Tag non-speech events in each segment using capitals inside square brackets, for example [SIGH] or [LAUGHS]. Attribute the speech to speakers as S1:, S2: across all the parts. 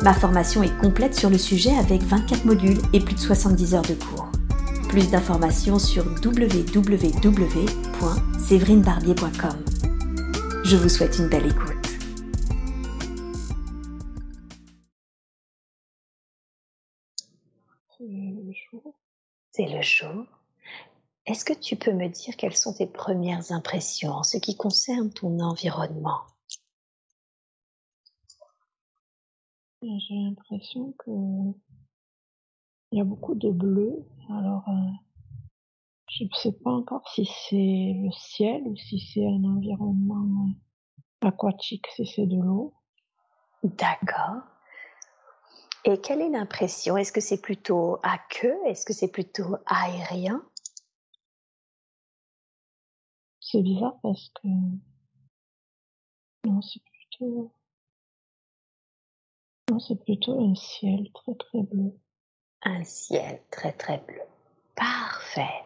S1: Ma formation est complète sur le sujet avec 24 modules et plus de 70 heures de cours. Plus d'informations sur www.séverinebarbier.com. Je vous souhaite une belle écoute.
S2: C'est le jour.
S1: C'est le jour. Est-ce que tu peux me dire quelles sont tes premières impressions en ce qui concerne ton environnement?
S2: J'ai l'impression que il y a beaucoup de bleu. Alors, euh, je ne sais pas encore si c'est le ciel ou si c'est un environnement aquatique, si c'est de l'eau.
S1: D'accord. Et quelle est l'impression? Est-ce que c'est plutôt à queue? Est-ce que c'est plutôt aérien?
S2: C'est bizarre parce que non, c'est plutôt non, c'est plutôt un ciel très très bleu.
S1: Un ciel très très bleu. Parfait.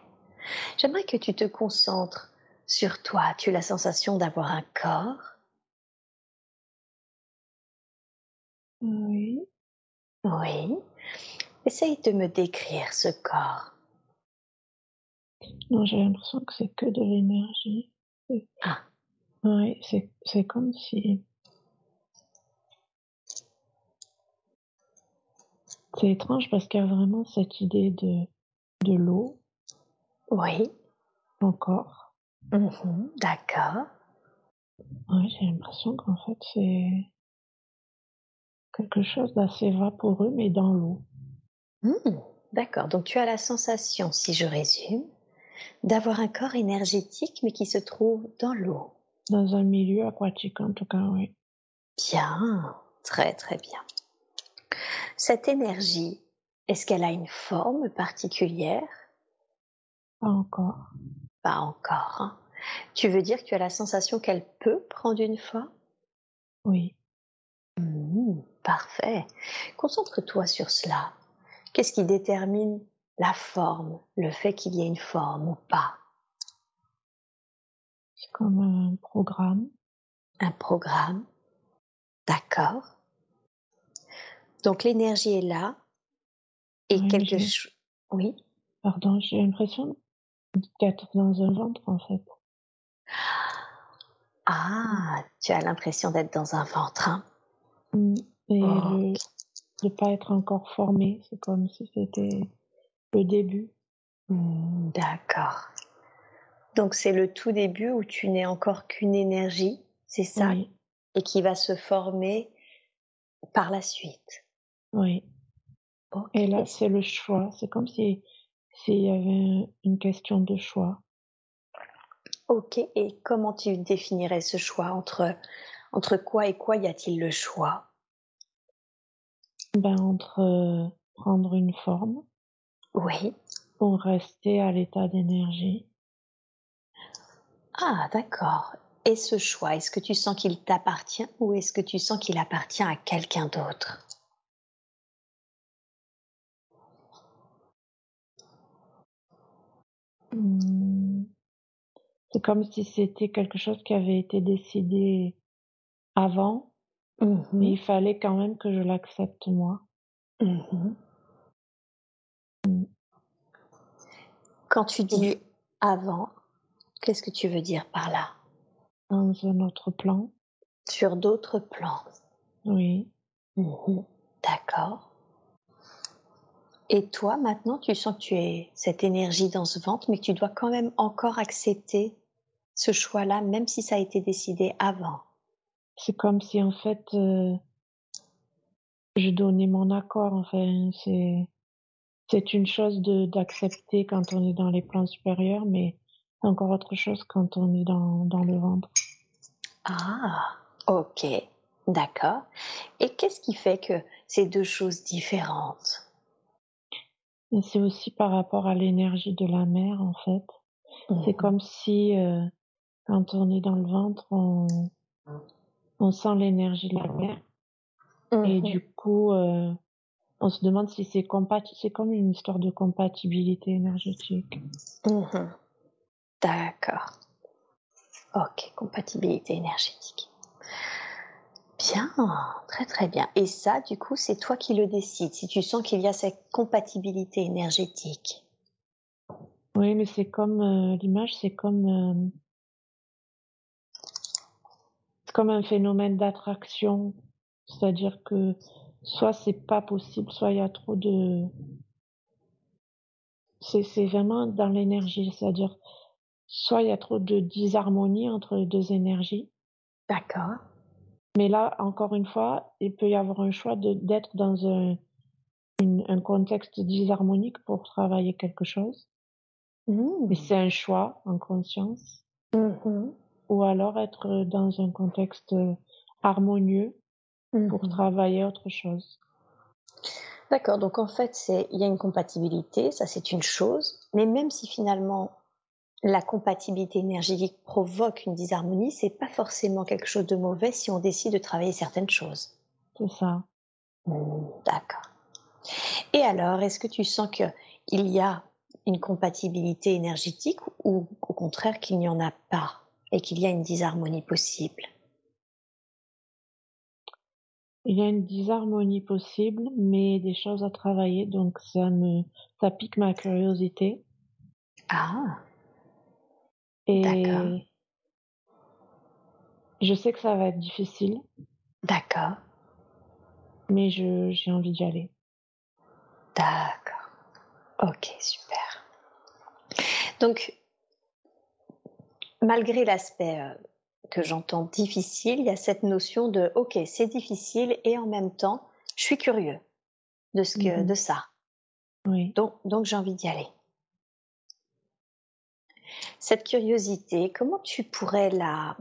S1: J'aimerais que tu te concentres sur toi. Tu as la sensation d'avoir un corps?
S2: Oui.
S1: Oui. Essaye de me décrire ce corps.
S2: Non, j'ai l'impression que c'est que de l'énergie.
S1: Ah.
S2: Oui, c'est comme si C'est étrange parce qu'il y a vraiment cette idée de, de l'eau.
S1: Oui.
S2: Encore.
S1: Mhm, d'accord.
S2: Oui, j'ai l'impression qu'en fait c'est quelque chose d'assez vaporeux mais dans l'eau.
S1: Hmm, d'accord. Donc tu as la sensation, si je résume, d'avoir un corps énergétique mais qui se trouve dans l'eau.
S2: Dans un milieu aquatique en tout cas, oui.
S1: Bien, très très bien. Cette énergie, est-ce qu'elle a une forme particulière?
S2: Pas encore.
S1: Pas encore. Hein. Tu veux dire que tu as la sensation qu'elle peut prendre une forme
S2: Oui.
S1: Mmh, parfait. Concentre-toi sur cela. Qu'est-ce qui détermine la forme, le fait qu'il y ait une forme ou pas?
S2: C'est comme un programme.
S1: Un programme D'accord. Donc l'énergie est là et
S2: Oui,
S1: quelque chose. Oui?
S2: pardon, j'ai l'impression d'être dans un ventre en fait.
S1: Ah, tu as l'impression d'être dans un ventre. hein?
S2: Et
S1: Oh,
S2: de pas être encore formé, c'est comme si c'était le début.
S1: mmh, D'accord. Donc c'est le tout début où tu n'es encore qu'une énergie, c'est ça,
S2: Oui,
S1: et qui va se former par la suite.
S2: Oui. Et là, c'est le choix. C'est comme si s'il y avait un- une question de choix.
S1: Ok. Et comment tu définirais ce choix? Entre entre quoi et quoi y a-t-il le choix?
S2: Ben, entre euh, prendre une forme
S1: Oui.
S2: ou rester à l'état d'énergie.
S1: Ah, d'accord. Et ce choix, est-ce que tu sens qu'il t'appartient ou est-ce que tu sens qu'il appartient à quelqu'un d'autre?
S2: C'est comme si c'était quelque chose qui avait été décidé avant, mais
S1: Mhm,
S2: il fallait quand même que je l'accepte moi.
S1: mhm.
S2: Mmh.
S1: Quand tu dis avant, qu'est-ce que tu veux dire par là?
S2: Dans un autre plan,
S1: Sur d'autres plans.
S2: oui.
S1: Mhm, D'accord. Et toi, maintenant, tu sens que tu es cette énergie dans ce ventre, mais que tu dois quand même encore accepter ce choix-là, même si ça a été décidé avant.
S2: C'est comme si en fait, euh, je donnais mon accord. Enfin, c'est c'est une chose de d'accepter quand on est dans les plans supérieurs, mais c'est encore autre chose quand on est dans dans le ventre.
S1: Ah, ok, d'accord. Et qu'est-ce qui fait que ces deux choses différentes?
S2: C'est aussi par rapport à l'énergie de la mère, en fait. C'est
S1: Mmh
S2: comme si, heu, quand on est dans le ventre, on on sent l'énergie de la mère et
S1: Mmh
S2: du coup, heu, on se demande si c'est compati c'est comme une histoire de compatibilité énergétique.
S1: Mmh D'accord. OK, compatibilité énergétique. Bien, très, très bien et ça, du coup, c'est toi qui le décides, si tu sens qu'il y a cette compatibilité énergétique?
S2: Oui, mais c'est comme, heu, l'image, c'est comme, c'est comme un phénomène d'attraction. C'est-à-dire que soit c'est pas possible, soit il y a trop de c'est vraiment dans l'énergie, c'est-à-dire soit il y a trop de disharmonie entre les 2 énergies,
S1: D'accord.
S2: mais là, encore une fois, il peut y avoir un choix de d'être dans un une un contexte disharmonique pour travailler quelque chose, mais
S1: Mmh.
S2: c'est un choix en conscience,
S1: Mmh
S2: ou alors être, dans un contexte, heu, harmonieux pour
S1: Mmh
S2: travailler autre chose.
S1: D'accord, donc en fait, il y a une compatibilité, ça c'est une chose, mais même si finalement la compatibilité énergétique provoque une disharmonie, c'est pas forcément quelque chose de mauvais si on décide de travailler certaines choses.
S2: C'est ça.
S1: Mmh, d'accord. Et alors, est-ce que tu sens qu'il y a une compatibilité énergétique ou au contraire qu'il n'y en a pas? Et qu'il y a une disharmonie possible?
S2: Il y a une disharmonie possible, mais des choses à travailler, donc ça me ça pique ma curiosité
S1: Ah, d'accord,
S2: et je sais que ça va être difficile,
S1: d'accord,
S2: mais je j'ai envie d'y aller.
S1: d'accord. OK, super. Donc malgré l'aspect, heu, que j'entends difficile, il y a cette notion de: «OK, c'est difficile et en même temps, je suis curieux de ce
S2: Mmh
S1: que de
S2: mh.
S1: ça,
S2: Oui.
S1: donc donc j'ai envie d'y aller». Cette curiosité, comment tu pourrais la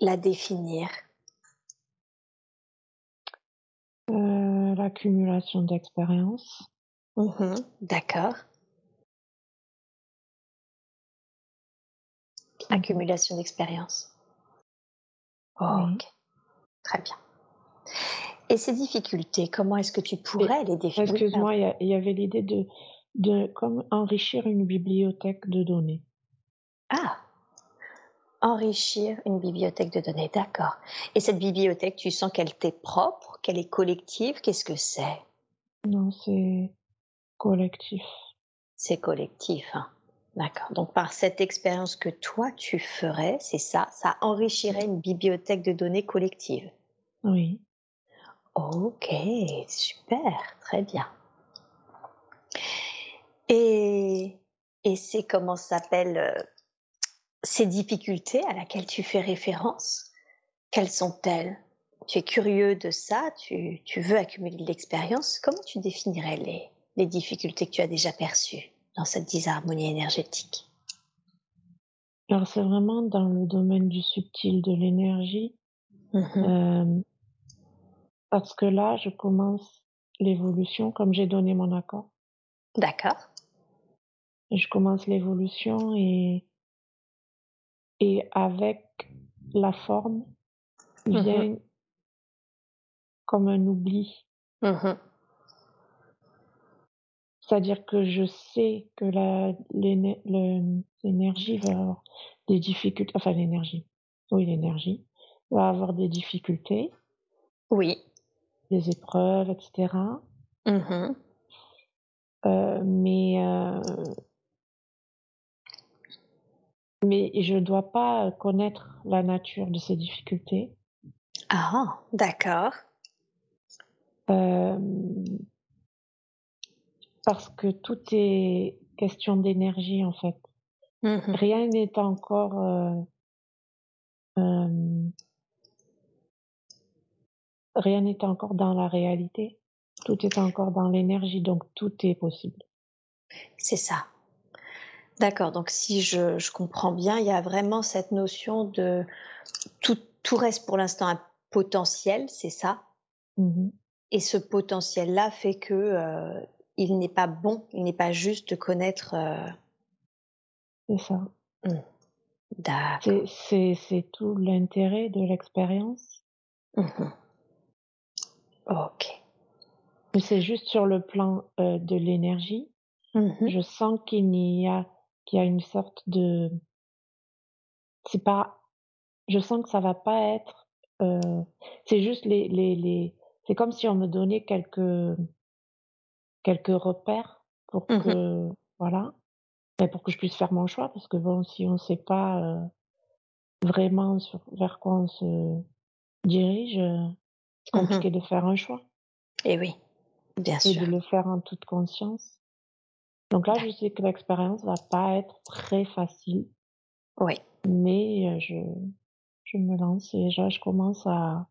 S1: la définir?
S2: Heu, l'accumulation d'expériences.
S1: Mmh D'accord. Accumulation d'expérience.
S2: Oui.
S1: OK, très bien. Et ces difficultés, comment est-ce que tu pourrais les défi oui, pardon.
S2: excuse-moi, il y avait l'idée de de comme enrichir une bibliothèque de données.
S1: Ah! Enrichir une bibliothèque de données, d'accord. Et cette bibliothèque, tu sens qu'elle t'est propre, qu'elle est collective? Qu'est-ce que c'est?
S2: Non, c'est collectif.
S1: C'est collectif, hein. D'accord. Donc par cette expérience que toi tu ferais, c'est ça, ça enrichirait une bibliothèque de données collective?
S2: Oui.
S1: OK, super, très bien. Et et c'est comment ça s'appelle, heu, ces difficultés à laquelle tu fais référence, quelles sont-elles? Tu es curieux de ça, tu tu veux accumuler de l'expérience? Comment tu définirais les les difficultés que tu as déjà perçues? Dans cette disharmonie énergétique?
S2: Alors c'est vraiment dans le domaine du subtil, de l'énergie,
S1: Mmh mh.
S2: hem, parce que là, je commence l'évolution comme j'ai donné mon accord
S1: D'accord.
S2: et je commence l'évolution et et avec la forme
S1: Mmh mh.
S2: vient comme un oubli.
S1: Mmh mh.
S2: C'est-à-dire que je sais que l'énergie va avoir des difficultés enfin l'énergie, oui l'énergie va avoir des difficultés,
S1: Oui.
S2: des épreuves et cetera,
S1: Mmh mh.
S2: heu, mais heu, mais je dois pas connaître la nature de ces difficultés,
S1: Ah! D'accord.
S2: hem, parce que tout est question d'énergie, en fait.
S1: Mmh mh.
S2: Rien n'est encore, heu, hem Rien n'est encore dans la réalité. Tout est encore dans l'énergie, donc tout est possible.
S1: C'est ça. D'accord, donc si je je comprends bien, il y a vraiment cette notion de tout tout reste pour l'instant un potentiel, c'est ça?
S2: Mmh mh.
S1: Et ce potentiel-là fait que, heu, il n'est pas bon, il n'est pas juste de connaître. Euh
S2: c'est ça.
S1: Mmh.
S2: C'est tout l'intérêt de l'expérience.
S1: Mmh ok.
S2: C'est juste sur le plan euh, de l'énergie.
S1: Mmh
S2: Je sens qu'il y a qu'il y a une sorte de. C'est pas. Je sens que ça va pas être. Euh, c'est juste les les les. C'est comme si on me donnait quelques quelques repères pour que voilà pour que je puisse faire mon choix, parce que bon, si on ne sait pas euh, vraiment sur, vers quoi on se dirige, euh, c'est mmh compliqué de faire un choix.
S1: Et oui, bien sûr.
S2: Et de le faire en toute conscience. Donc là, je sais que l'expérience va pas être très facile.
S1: Oui.
S2: Mais euh, je, je me lance et déjà, je commence à,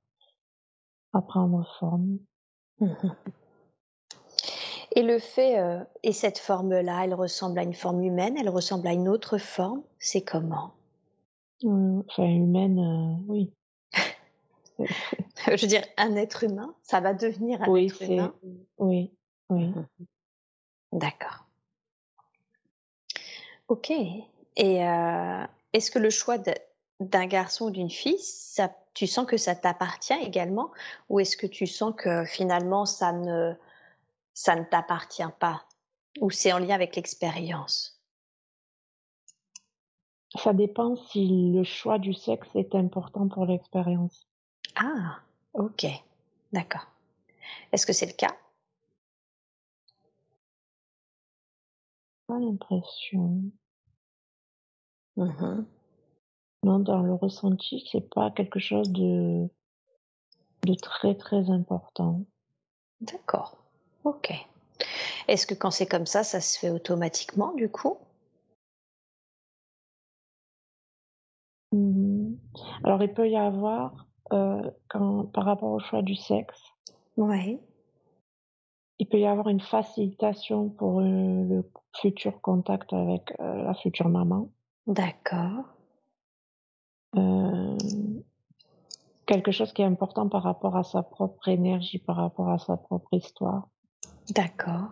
S2: à prendre forme.
S1: Mmh et le fait, euh, et cette forme-là, elle ressemble à une forme humaine, elle ressemble à une autre forme, c'est comment?
S2: Mmh, Enfin, humaine, euh, oui. [LAUGHS]
S1: Je veux dire, un être humain, ça va devenir un
S2: oui,
S1: être humain?
S2: Oui, oui. Mmh [LAUGHS]
S1: D'accord. Ok. Et euh, est-ce que le choix d'un garçon ou d'une fille, ça, tu sens que ça t'appartient également, ou est-ce que tu sens que finalement ça ne ça ne t'appartient pas ou c'est en lien avec l'expérience
S2: Ça dépend si le choix du sexe est important pour l'expérience.
S1: Ah, ok, d'accord. Est-ce que c'est le cas?
S2: Pas l'impression.
S1: Mmh
S2: non, dans le ressenti, c'est pas quelque chose de, de très très important.
S1: D'accord. Ok. Est-ce que quand c'est comme ça, ça se fait automatiquement du coup?
S2: Mmh Alors il peut y avoir, euh, quand, par rapport au choix du sexe,
S1: Oui.
S2: il peut y avoir une facilitation pour euh, le futur contact avec euh, la future maman.
S1: D'accord.
S2: quelque chose qui est important par rapport à sa propre énergie, par rapport à sa propre histoire.
S1: D'accord.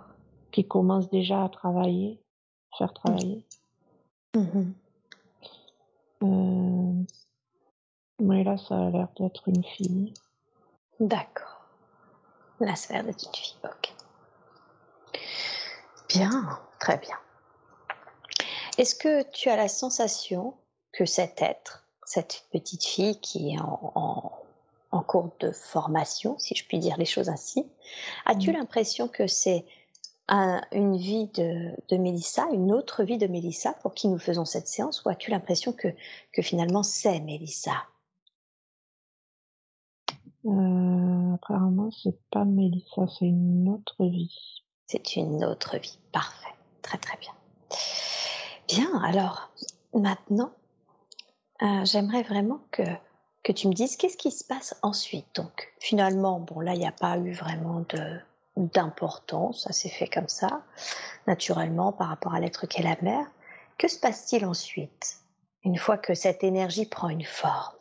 S2: Qui commence déjà à travailler, faire travailler.
S1: Mmh
S2: euh, mais là, ça a l'air d'être une fille.
S1: D'accord. Là, ça a l'air d'être une fille, ok. Bien, très bien. Est-ce que tu as la sensation que cet être, cette petite fille qui est en en cours de formation, si je puis dire les choses ainsi. As-tu mmh. l'impression que c'est une vie de, de, Mélissa, une autre vie de Mélissa pour qui nous faisons cette séance, ou as-tu l'impression que, que finalement c'est Mélissa?
S2: Euh, Apparemment, c'est pas Mélissa, c'est une autre vie.
S1: C'est une autre vie, parfait, très très bien. Bien, alors maintenant, euh, j'aimerais vraiment que que tu me dises qu'est-ce qui se passe ensuite? Donc finalement, bon là, il n'y a pas eu vraiment de d'importance, ça s'est fait comme ça, naturellement par rapport à l'être qu'est la mère. Que se passe-t-il ensuite, une fois que cette énergie prend une forme?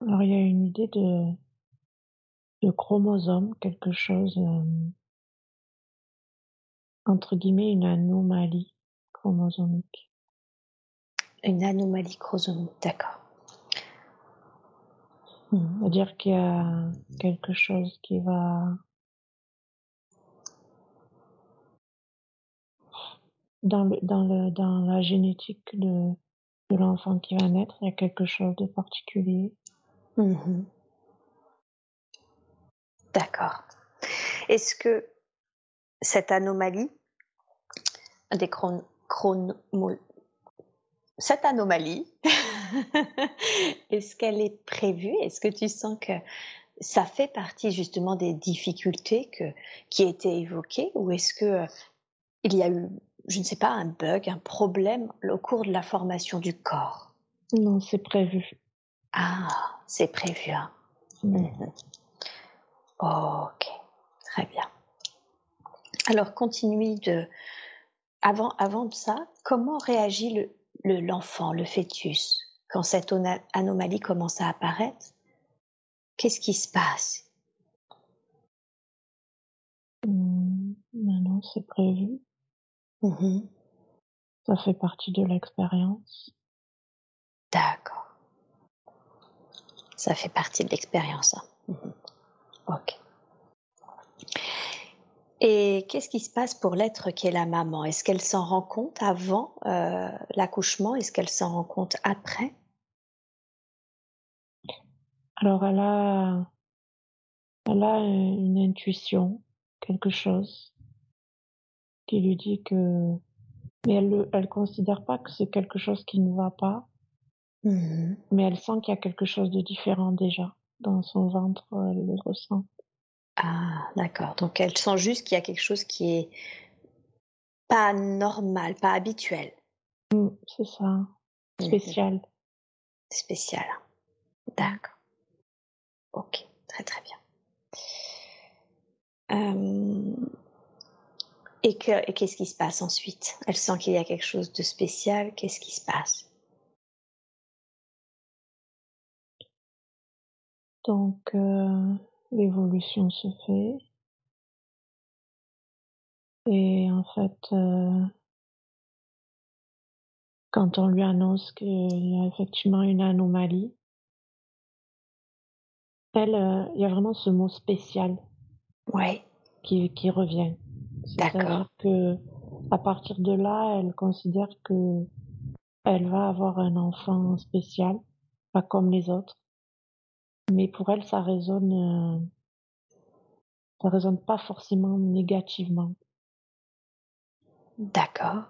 S2: Alors il y a une idée de, de chromosome, quelque chose, euh, entre guillemets, une anomalie chromosomique.
S1: Une anomalie chromosomique, d'accord.
S2: C'est-à-dire qu'il y a quelque chose qui va dans le, dans le, dans la génétique de, de l'enfant qui va naître, il y a quelque chose de particulier.
S1: Mmh D'accord. Est-ce que cette anomalie des chron cette anomalie, [LAUGHS] est-ce qu'elle est prévue? Est-ce que tu sens que ça fait partie justement des difficultés que, qui étaient évoquées? Ou est-ce que euh, il y a eu, je ne sais pas, un bug, un problème au cours de la formation du corps?
S2: Non, c'est prévu.
S1: Ah, c'est prévu. Hein. Mhm. Ok, très bien. Alors, continue de. Avant, avant de ça, comment réagit le, l'enfant, le, fœtus, quand cette anomalie commence à apparaître, qu'est-ce qui se passe?
S2: Mmh, Maintenant, c'est prévu.
S1: Mmh
S2: Ça fait partie de l'expérience.
S1: D'accord. Ça fait partie de l'expérience. Hein. Mmh ok. Et qu'est-ce qui se passe pour l'être qui est la maman? Est-ce qu'elle s'en rend compte avant euh, l'accouchement? Est-ce qu'elle s'en rend compte après?
S2: Alors, elle a, elle a une intuition, quelque chose qui lui dit que, mais elle ne elle considère pas que c'est quelque chose qui ne va pas,
S1: mmh
S2: mais elle sent qu'il y a quelque chose de différent déjà dans son ventre, elle le ressent.
S1: Ah, d'accord. Donc elle sent juste qu'il y a quelque chose qui est pas normal, pas habituel.
S2: Mmh, c'est ça,
S1: Mmh
S2: spécial.
S1: Spécial. D'accord. Ok, très très bien. Euh, et qu'est-ce qui se passe ensuite? Elle sent qu'il y a quelque chose de spécial. Qu'est-ce qui se passe?
S2: Donc, euh, l'évolution se fait. Et en fait, euh, quand on lui annonce qu'il y a effectivement une anomalie, elle, euh, il y a vraiment ce mot spécial
S1: Oui,
S2: qui, qui revient. C'est-à-dire que à partir de là, elle considère que elle va avoir un enfant spécial, pas comme les autres. Mais pour elle, ça résonne, euh, ça résonne pas forcément négativement.
S1: d'accord.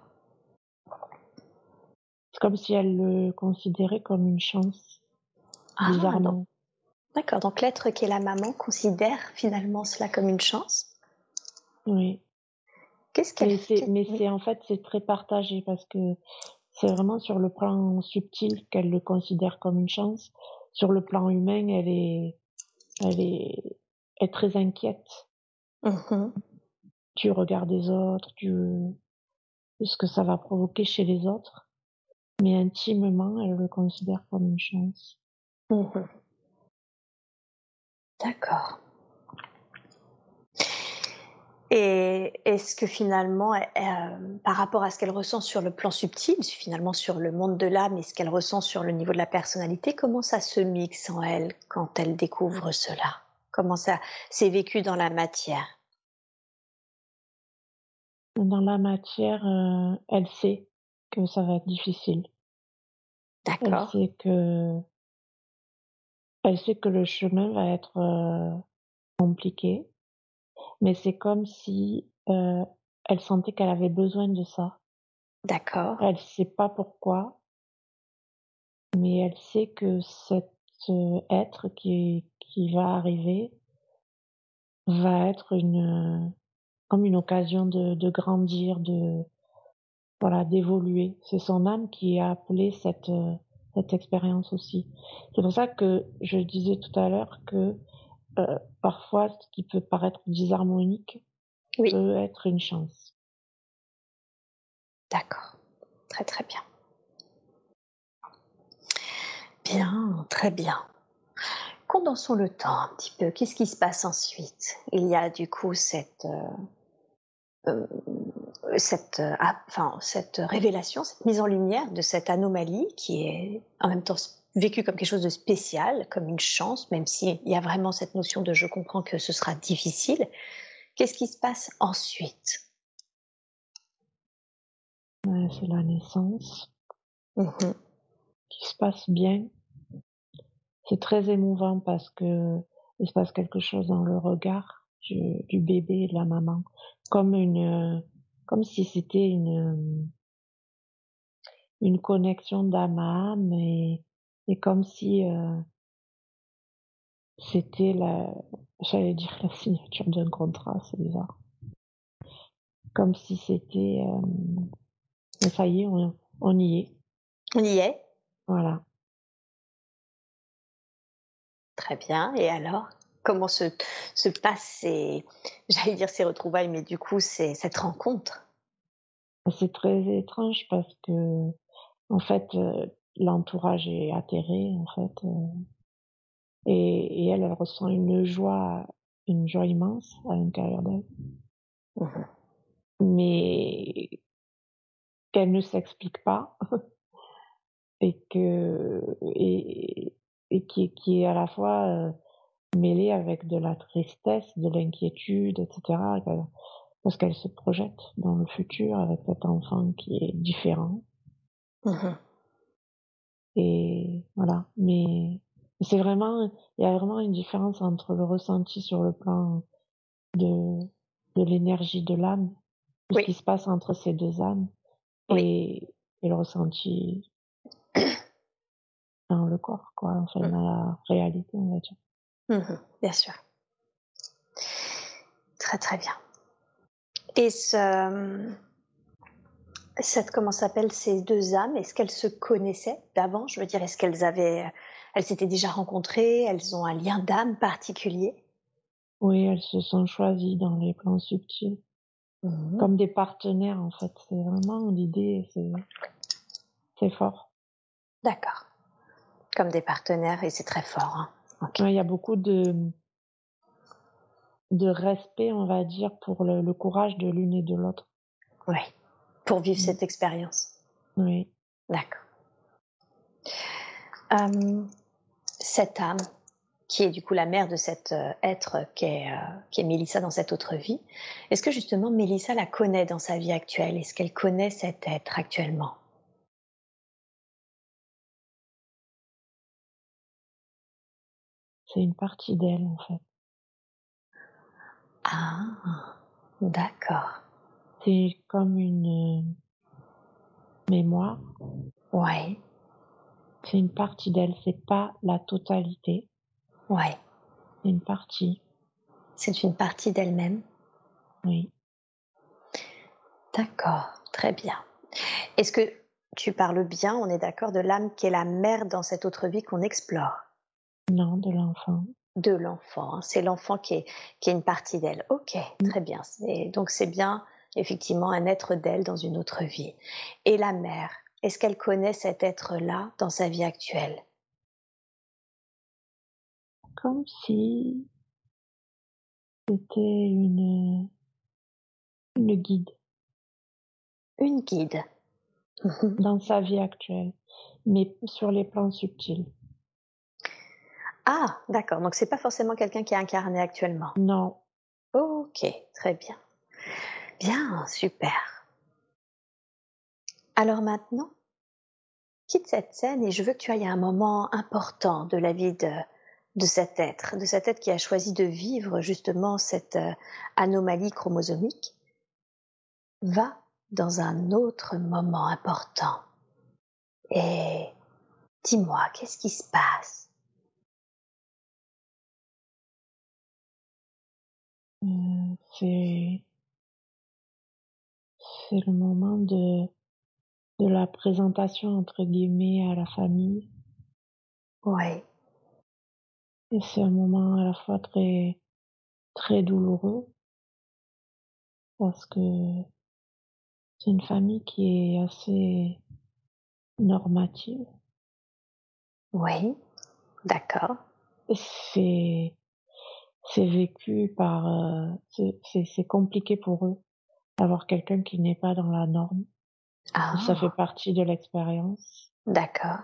S2: C'est comme si elle le considérait comme une chance,
S1: Ah,
S2: bizarrement.
S1: D'accord. Donc l'être qui est la maman considère finalement cela comme une chance.
S2: Oui.
S1: Qu'est-ce qu'elle
S2: Mais c'est en fait, c'est très partagé parce que c'est vraiment sur le plan subtil qu'elle le considère comme une chance. Sur le plan humain, elle est, elle est, elle est très inquiète
S1: Mhm.
S2: du regard des autres, de ce que ça va provoquer chez les autres. Mais intimement, elle le considère comme une chance.
S1: Mhm. D'accord. Et est-ce que finalement, euh, par rapport à ce qu'elle ressent sur le plan subtil, finalement sur le monde de l'âme et ce qu'elle ressent sur le niveau de la personnalité, comment ça se mixe en elle quand elle découvre cela? Comment ça s'est vécu dans la matière?
S2: Dans la matière, euh, elle sait que ça va être difficile. Elle
S1: D'accord.
S2: sait que, elle sait que le chemin va être euh, compliqué, mais c'est comme si euh, elle sentait qu'elle avait besoin de ça.
S1: D'accord.
S2: Elle sait pas pourquoi, mais elle sait que cet euh, être qui, qui va arriver va être une comme une occasion de, de grandir, de voilà, d'évoluer. C'est son âme qui a appelé cette euh, cette expérience aussi. C'est pour ça que je disais tout à l'heure que euh, parfois ce qui peut paraître disharmonique
S1: Oui.
S2: peut être une chance.
S1: D'accord. Très très bien. Bien, très bien. Condensons le temps un petit peu. Qu'est-ce qui se passe ensuite? Il y a du coup cette, euh, euh, cette, euh, enfin, cette révélation, cette mise en lumière de cette anomalie qui est en même temps vécue comme quelque chose de spécial, comme une chance, même s'il y a vraiment cette notion de je comprends que ce sera difficile. Qu'est-ce qui se passe ensuite?
S2: C'est la naissance
S1: Mhm.
S2: qui se passe bien. C'est très émouvant parce que il se passe quelque chose dans le regard du, du bébé et de la maman, comme une, comme si c'était une, une connexion d'âme à âme et, et comme si euh, c'était la, j'allais dire la signature d'un contrat, c'est bizarre. Comme si c'était, euh, mais ça y est, on, on y est,
S1: On y est
S2: voilà.
S1: Très bien. Et alors Comment se, se passent ces, [LAUGHS] j'allais dire ces retrouvailles, mais du coup, c'est cette rencontre?
S2: C'est très étrange parce que, en fait, euh, l'entourage est atterré, en fait, euh, et, et elle, elle ressent une joie, une joie immense à l'intérieur d'elle.
S1: Mhm.
S2: mais qu'elle ne s'explique pas [LAUGHS] et que et, et qui, qui est à la fois euh, mêlée avec de la tristesse, de l'inquiétude, etc. Parce qu'elle se projette dans le futur avec cet enfant qui est différent.
S1: Mmh
S2: et voilà. Mais c'est vraiment, il y a vraiment une différence entre le ressenti sur le plan de, de l'énergie de l'âme, ce qui se passe entre ces deux âmes, et, et le ressenti [COUGHS] dans le corps, quoi, enfin, mmh. dans la réalité, on va dire.
S1: Mmh bien sûr. Très très bien. Et ce, cette, comment s'appelle ces deux âmes Est-ce qu'elles se connaissaient d'avant? Je veux dire, est-ce qu'elles avaient, elles s'étaient déjà rencontrées Elles ont un lien d'âme particulier?
S2: Oui, elles se sont choisies dans les plans subtils, mmh comme des partenaires en fait. C'est vraiment l'idée, c'est fort.
S1: D'accord. Comme des partenaires et c'est très fort.
S2: Hein. Il y a beaucoup de de respect, on va dire, pour le, le courage de l'une et de l'autre.
S1: Oui pour vivre cette expérience.
S2: Oui.
S1: D'accord. cette âme, qui est du coup la mère de cet euh, être qui est, euh, qui est Mélissa dans cette autre vie, est-ce que justement Mélissa la connaît dans sa vie actuelle? Est-ce qu'elle connaît cet être actuellement?
S2: C'est une partie d'elle en fait.
S1: Ah, d'accord.
S2: C'est comme une euh, mémoire.
S1: Ouais.
S2: C'est une partie d'elle, c'est pas la totalité.
S1: Ouais.
S2: C'est une partie.
S1: C'est une partie d'elle-même.
S2: Oui.
S1: D'accord, très bien. Est-ce que tu parles bien, on est d'accord, de l'âme qui est la mère dans cette autre vie qu'on explore?
S2: Non, de l'enfant.
S1: De l'enfant, hein. c'est l'enfant qui est, qui est une partie d'elle. Ok, mm. très bien. Donc c'est bien effectivement un être d'elle dans une autre vie. Et la mère, est-ce qu'elle connaît cet être-là dans sa vie actuelle?
S2: Comme si c'était une, une guide.
S1: Une guide. [LAUGHS]
S2: dans sa vie actuelle, mais sur les plans subtils.
S1: Ah, d'accord. Donc c'est pas forcément quelqu'un qui est incarné actuellement?
S2: Non.
S1: Ok, très bien. Bien, super. Alors maintenant, quitte cette scène et je veux que tu ailles à un moment important de la vie de, de cet être, de cet être qui a choisi de vivre justement cette euh, anomalie chromosomique. Va dans un autre moment important. Et dis-moi, qu'est-ce qui se passe?
S2: Euh, C'est le moment de, de la présentation entre guillemets à la famille.
S1: Ouais.
S2: Et c'est un moment à la fois très, très douloureux parce que c'est une famille qui est assez normative.
S1: Oui, d'accord.
S2: C'est, c'est vécu par, euh, c'est, c'est compliqué pour eux avoir quelqu'un qui n'est pas dans la norme. Ah. Ça fait partie de l'expérience.
S1: D'accord.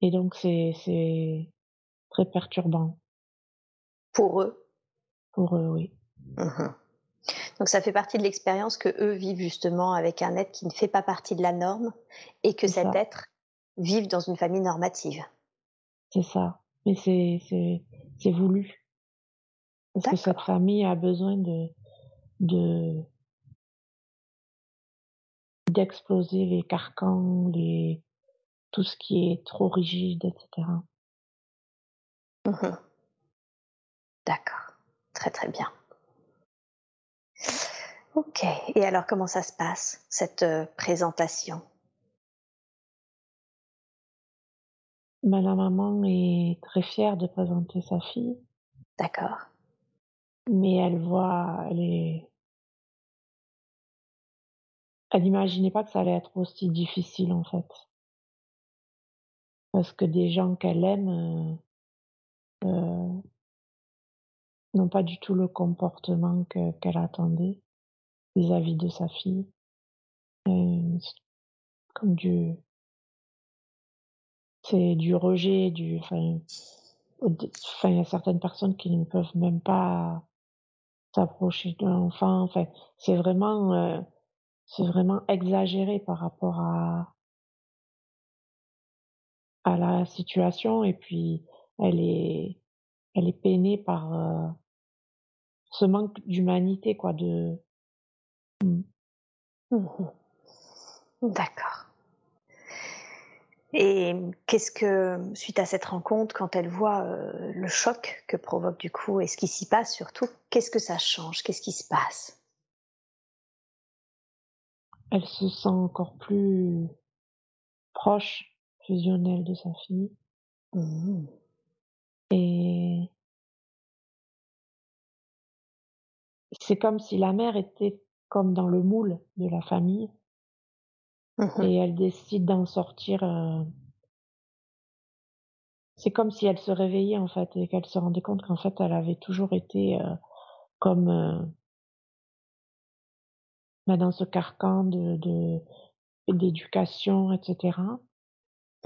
S2: Et donc c'est c'est très perturbant.
S1: Pour eux?
S2: Pour eux, oui.
S1: Mmh donc ça fait partie de l'expérience que eux vivent justement avec un être qui ne fait pas partie de la norme et que cet être vive dans une famille normative.
S2: C'est ça. Mais c'est c'est c'est voulu. Parce que cette famille a besoin de, de, d'exploser les carcans, les, tout ce qui est trop rigide, etc.
S1: Mmh D'accord. Très très bien. Ok. Et alors comment ça se passe, cette euh, présentation?
S2: Ben, La maman est très fière de présenter sa fille.
S1: D'accord
S2: mais elle voit, elle est, elle n'imaginait pas que ça allait être aussi difficile en fait, parce que des gens qu'elle aime, euh, euh n'ont pas du tout le comportement qu'elle attendait vis-à-vis de sa fille. comme du c'est du rejet, du enfin il y a certaines personnes qui ne peuvent même pas s'approcher d'un enfant, enfin c'est vraiment euh, c'est vraiment exagéré par rapport à à la situation et puis elle est elle est peinée par euh, ce manque d'humanité quoi de
S1: D'accord. Et qu'est-ce que, suite à cette rencontre, quand elle voit euh, le choc que provoque du coup et ce qui s'y passe surtout, qu'est-ce que ça change? Qu'est-ce qui se passe?
S2: Elle se sent encore plus proche, fusionnelle de sa fille. Mmh. Et c'est comme si la mère était comme dans le moule de la famille Mmh et elle décide d'en sortir, euh c'est comme si elle se réveillait, en fait, et qu'elle se rendait compte qu'en fait, elle avait toujours été, euh, comme, euh bah, dans ce carcan de de d'éducation et cetera.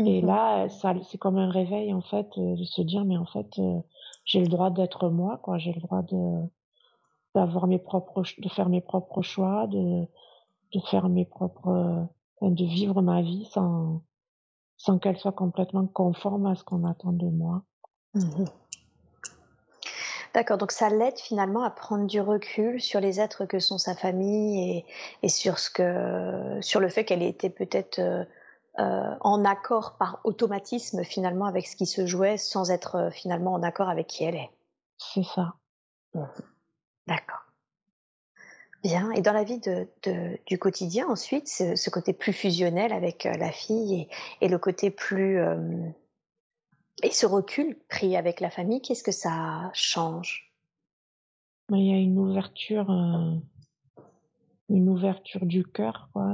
S2: Et mmh là, ça c'est comme un réveil, en fait, de se dire: «Mais en fait, j'ai le droit d'être moi, quoi. J'ai le droit de d'avoir mes propres de faire mes propres choix, de de faire mes propres, de vivre ma vie sans, sans qu'elle soit complètement conforme à ce qu'on attend de moi.
S1: Mmh D'accord, donc ça l'aide finalement à prendre du recul sur les êtres que sont sa famille et, et sur, ce que, sur le fait qu'elle était peut-être euh, euh, en accord par automatisme finalement avec ce qui se jouait sans être euh, finalement en accord avec qui elle est.
S2: C'est ça.
S1: Mmh D'accord. Bien. Et dans la vie de, du quotidien, ensuite, ce, côté plus fusionnel avec euh, la fille et, et le côté plus. Euh, et ce recul pris avec la famille, qu'est-ce que ça change?
S2: Il y a une ouverture, euh, une ouverture du cœur, quoi.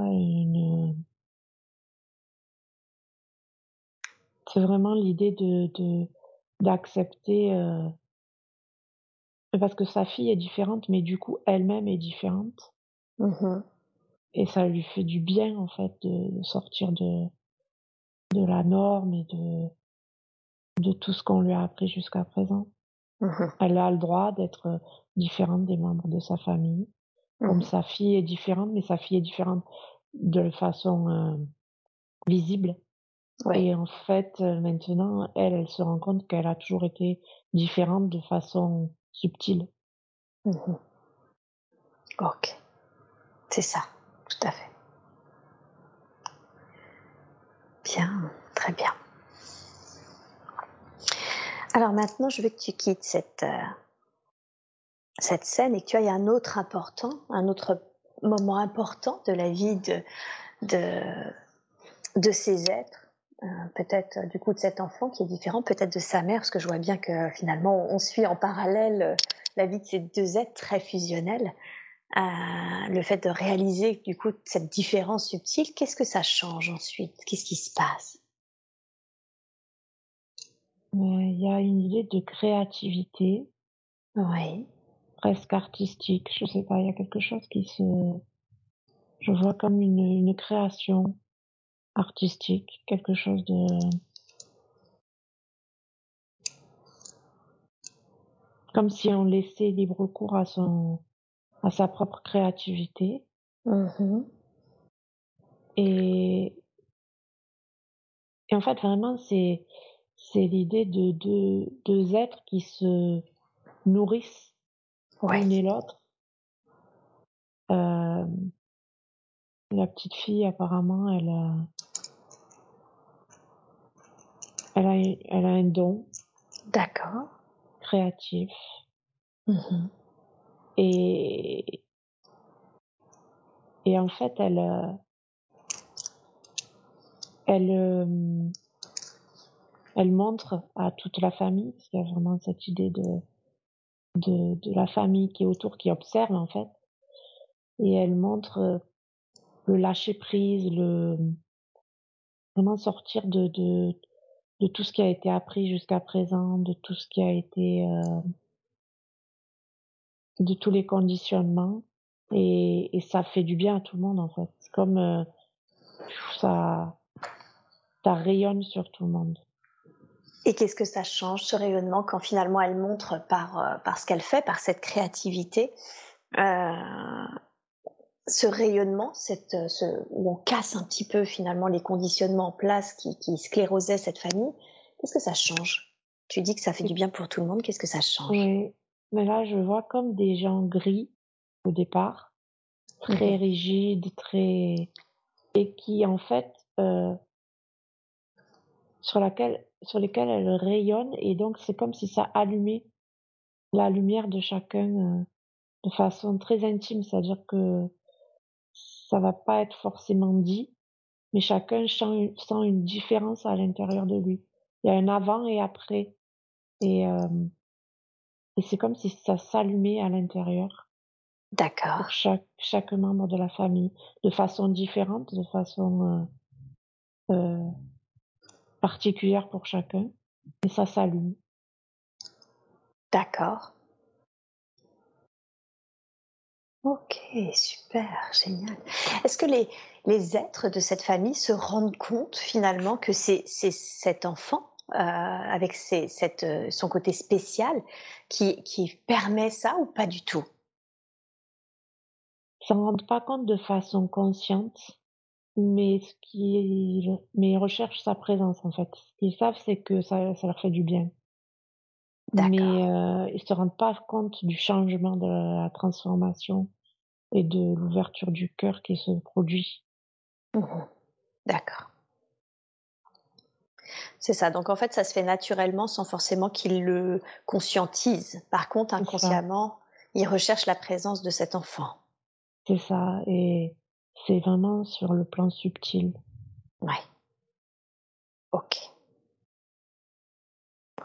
S2: C'est vraiment l'idée de d'accepter. Parce que sa fille est différente, mais du coup, elle-même est différente. Mmh et ça lui fait du bien, en fait, de, sortir de, de la norme et de, de tout ce qu'on lui a appris jusqu'à présent. Mmh Elle a le droit d'être différente des membres de sa famille. Comme mmh sa fille est différente, mais sa fille est différente de façon euh, visible. Et en fait, maintenant, elle, elle se rend compte qu'elle a toujours été différente de façon subtil.
S1: Mmh ok. C'est ça, tout à fait. Bien, très bien. Alors maintenant, je veux que tu quittes cette, euh, cette scène et que tu ailles un autre important, un autre moment important de la vie de ces êtres euh, peut-être euh, du coup de cet enfant qui est différent, peut-être de sa mère, parce que je vois bien que finalement on suit en parallèle euh, la vie de ces deux êtres très fusionnels. le fait de réaliser du coup cette différence subtile, qu'est-ce que ça change ensuite? Qu'est-ce qui se passe?
S2: Il y a une idée de créativité.
S1: Oui.
S2: Presque artistique, je sais pas, il y a quelque chose qui se. Je vois comme une, une création artistique, quelque chose de comme si on laissait libre cours à son à sa propre créativité. Mmh et, et en fait, vraiment, c'est c'est l'idée de deux, deux êtres qui se nourrissent l'un et l'autre. Euh, la petite fille, apparemment, elle a, elle a, elle a un don.
S1: D'accord.
S2: Créatif. Mmh et, et en fait, elle, elle, elle montre à toute la famille, parce qu'il y a vraiment cette idée de, de, de la famille qui est autour, qui observe en fait, et elle montre le lâcher prise, le vraiment sortir de, de, de tout ce qui a été appris jusqu'à présent, de tout ce qui a été euh, de tous les conditionnements et, ça fait du bien à tout le monde en fait. C'est comme euh, ça, ça rayonne sur tout le monde.
S1: Et qu'est-ce que ça change ce rayonnement quand finalement elle montre par, euh, par ce qu'elle fait, par cette créativité, euh, ce rayonnement, cette, euh, ce, où on casse un petit peu finalement les conditionnements en place qui, qui sclérosaient cette famille, qu'est-ce que ça change? Tu dis que ça fait du bien pour tout le monde, qu'est-ce que ça change?
S2: Oui, mais là je vois comme des gens gris au départ, très mhm. rigides, très et qui en fait euh, sur laquelle sur lesquels elle rayonne et donc c'est comme si ça allumait la lumière de chacun euh, de façon très intime, c'est-à-dire que ça va pas être forcément dit, mais chacun sent une, différence à l'intérieur de lui. Il y a un avant et après. Et, euh, et c'est comme si ça s'allumait à l'intérieur.
S1: D'accord.
S2: Pour chaque, chaque membre de la famille, de façon différente, de façon euh, euh, particulière pour chacun. Et ça s'allume.
S1: D'accord. Ok, super, génial. Est-ce que les, les êtres de cette famille se rendent compte finalement que c'est cet enfant euh, avec ses, cette, euh, son côté spécial qui, qui permet ça ou pas du tout?
S2: Ils s'en rendent pas compte de façon consciente, mais ce qui, mais ils recherchent sa présence en fait. Ce qu'ils savent, c'est que ça, ça leur fait du bien. Mais euh, ils se rendent pas compte du changement, de la transformation et de l'ouverture du cœur qui se produit.
S1: Mmh D'accord. C'est ça. Donc en fait, ça se fait naturellement sans forcément qu'ils le conscientisent. Par contre, inconsciemment, ils recherchent la présence de cet enfant.
S2: C'est ça. Et c'est vraiment sur le plan subtil.
S1: Ouais. Ok.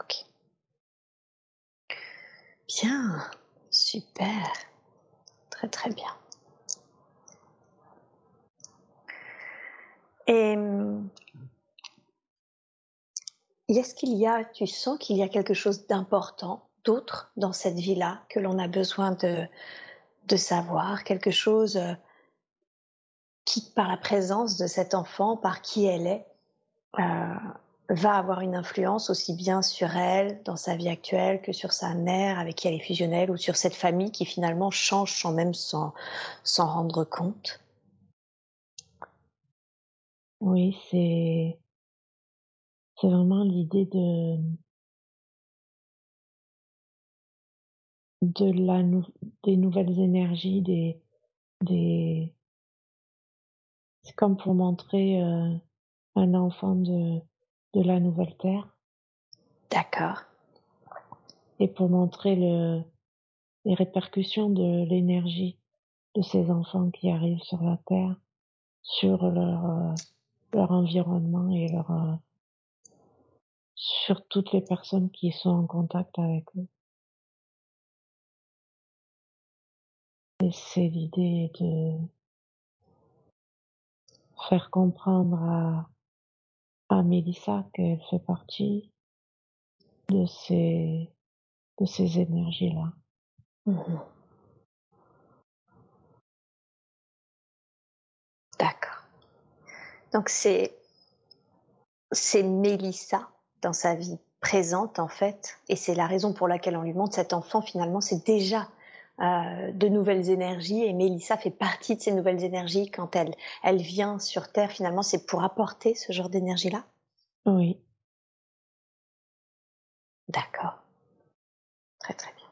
S1: Ok. Bien. Super. Très très bien. Et est-ce qu'il y a, tu sens qu'il y a quelque chose d'important, d'autre dans cette vie-là que l'on a besoin de, de savoir, quelque chose euh, qui, par la présence de cet enfant, par qui elle est, euh, va avoir une influence aussi bien sur elle dans sa vie actuelle que sur sa mère avec qui elle est fusionnelle ou sur cette famille qui finalement change sans même s'en rendre compte?
S2: Oui, c'est c'est vraiment l'idée de de la des nouvelles énergies, des des c'est comme pour montrer euh, un enfant de de la nouvelle terre.
S1: D'accord.
S2: Et pour montrer le les répercussions de l'énergie de ces enfants qui arrivent sur la terre, sur leur euh, leur environnement et leur euh, sur toutes les personnes qui sont en contact avec eux. Et c'est l'idée de faire comprendre à, à Mélissa qu'elle fait partie de ces, de ces énergies-là.
S1: Mmh D'accord. Donc c'est c'est Mélissa dans sa vie présente en fait, et c'est la raison pour laquelle on lui montre cet enfant finalement, c'est déjà euh, de nouvelles énergies, et Mélissa fait partie de ces nouvelles énergies quand elle, elle vient sur Terre finalement, c'est pour apporter ce genre d'énergie-là
S2: Oui.
S1: D'accord. Très très bien.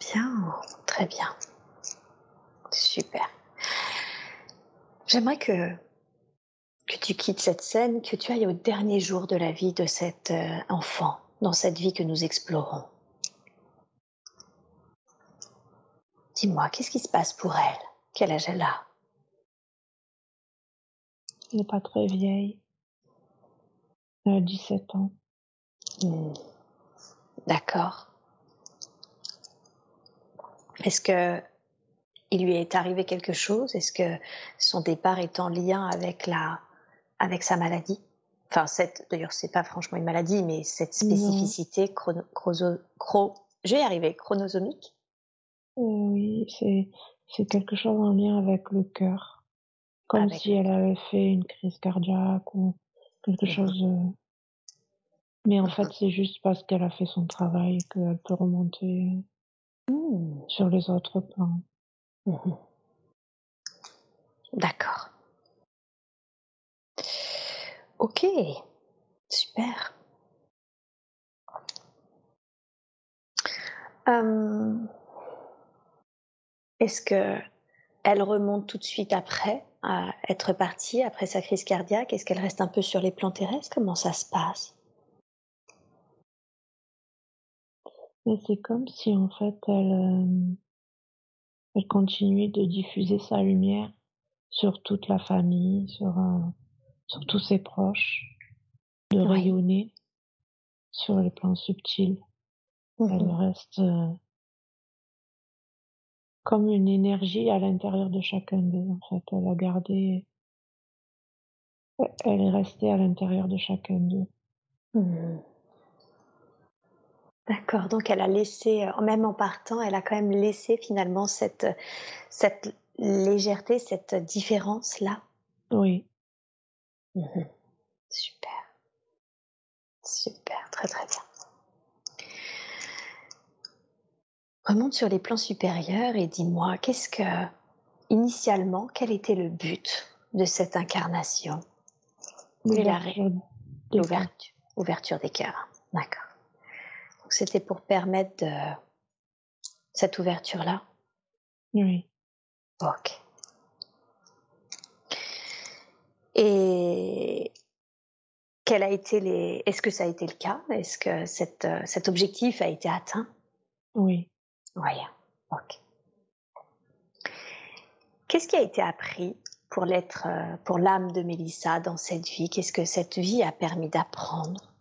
S1: Bien, très bien. Super. J'aimerais que, que tu quittes cette scène, que tu ailles au dernier jour de la vie de cet euh, enfant, dans cette vie que nous explorons. Dis-moi, qu'est-ce qui se passe pour elle? Quel âge elle a?
S2: Elle n'est pas très vieille. Elle a 17 ans.
S1: Hmm. D'accord. Est-ce que il lui est arrivé quelque chose? Est-ce que son départ est en lien avec la, avec sa maladie? Enfin, cette, d'ailleurs, c'est pas franchement une maladie, mais cette spécificité chrono, je vais y arriver, chronosomique?
S2: oui, c'est, c'est quelque chose en lien avec le cœur. Comme si elle avait fait une crise cardiaque ou quelque chose. Mais en fait, c'est juste parce qu'elle a fait son travail qu'elle peut remonter mmh. sur les autres plans. Mmh
S1: D'accord. Ok, super. Est-ce que elle remonte tout de suite après à être partie après sa crise cardiaque? Est-ce qu'elle reste un peu sur les plans terrestres? Comment ça se passe?
S2: C'est comme si en fait elle, elle continuait de diffuser sa lumière sur toute la famille, sur, euh, sur tous ses proches, de rayonner sur les plans subtils. Elle mmh reste euh, comme une énergie à l'intérieur de chacun d'eux, en fait. Elle a gardé, elle est restée à l'intérieur de chacun d'eux. Mmh
S1: D'accord, donc elle a laissé, euh, même en partant, elle a quand même laissé finalement cette, cette légèreté, cette différence-là.
S2: Oui.
S1: Mmh Super. Super, très très bien. Remonte sur les plans supérieurs et dis-moi, qu'est-ce que, initialement, quel était le but de cette incarnation?
S2: L'ouverture
S1: L'ouverture des cœurs. D'accord. C'était pour permettre de... cette ouverture-là
S2: Oui.
S1: Ok. Et quel a été les. Est-ce que ça a été le cas? Est-ce que cet, euh, cet objectif a été atteint?
S2: Oui.
S1: Oui. Ok. Qu'est-ce qui a été appris pour l'être, euh, pour l'âme de Mélissa dans cette vie? Qu'est-ce que cette vie a permis d'apprendre?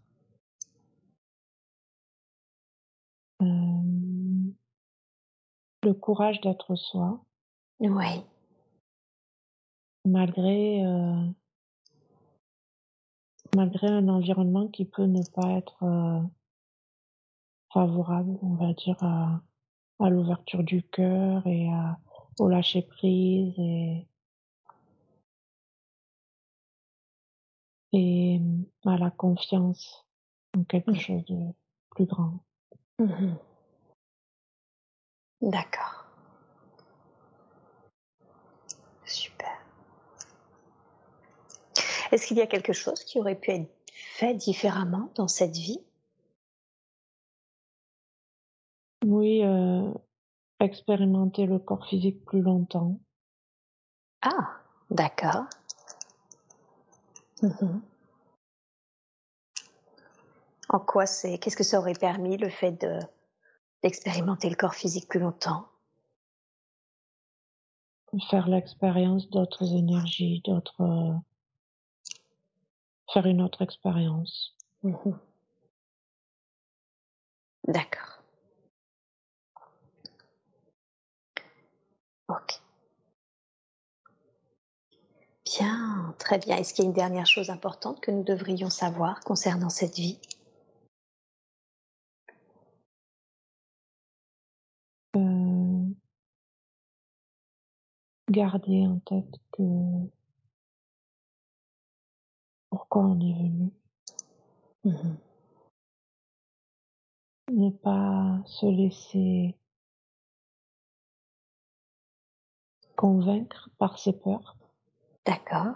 S2: Le courage d'être soi.
S1: Oui.
S2: Malgré, euh, malgré un environnement qui peut ne pas être euh, favorable, on va dire, à, à l'ouverture du cœur et à, au lâcher prise et, et à la confiance en quelque chose de plus grand.
S1: Mmh D'accord. Super. Est-ce qu'il y a quelque chose qui aurait pu être fait différemment dans cette vie?
S2: Oui, euh, expérimenter le corps physique plus longtemps.
S1: Ah, d'accord. Mhm. En quoi c'est Qu'est-ce que ça aurait permis le fait de d'expérimenter le corps physique plus longtemps
S2: faire l'expérience d'autres énergies, d'autres, euh, faire une autre expérience.
S1: Mhm. D'accord. Ok. Bien, très bien. Est-ce qu'il y a une dernière chose importante que nous devrions savoir concernant cette vie?
S2: Garder en tête que pourquoi on est venu. Mmh ne pas se laisser convaincre par ses peurs.
S1: D'accord.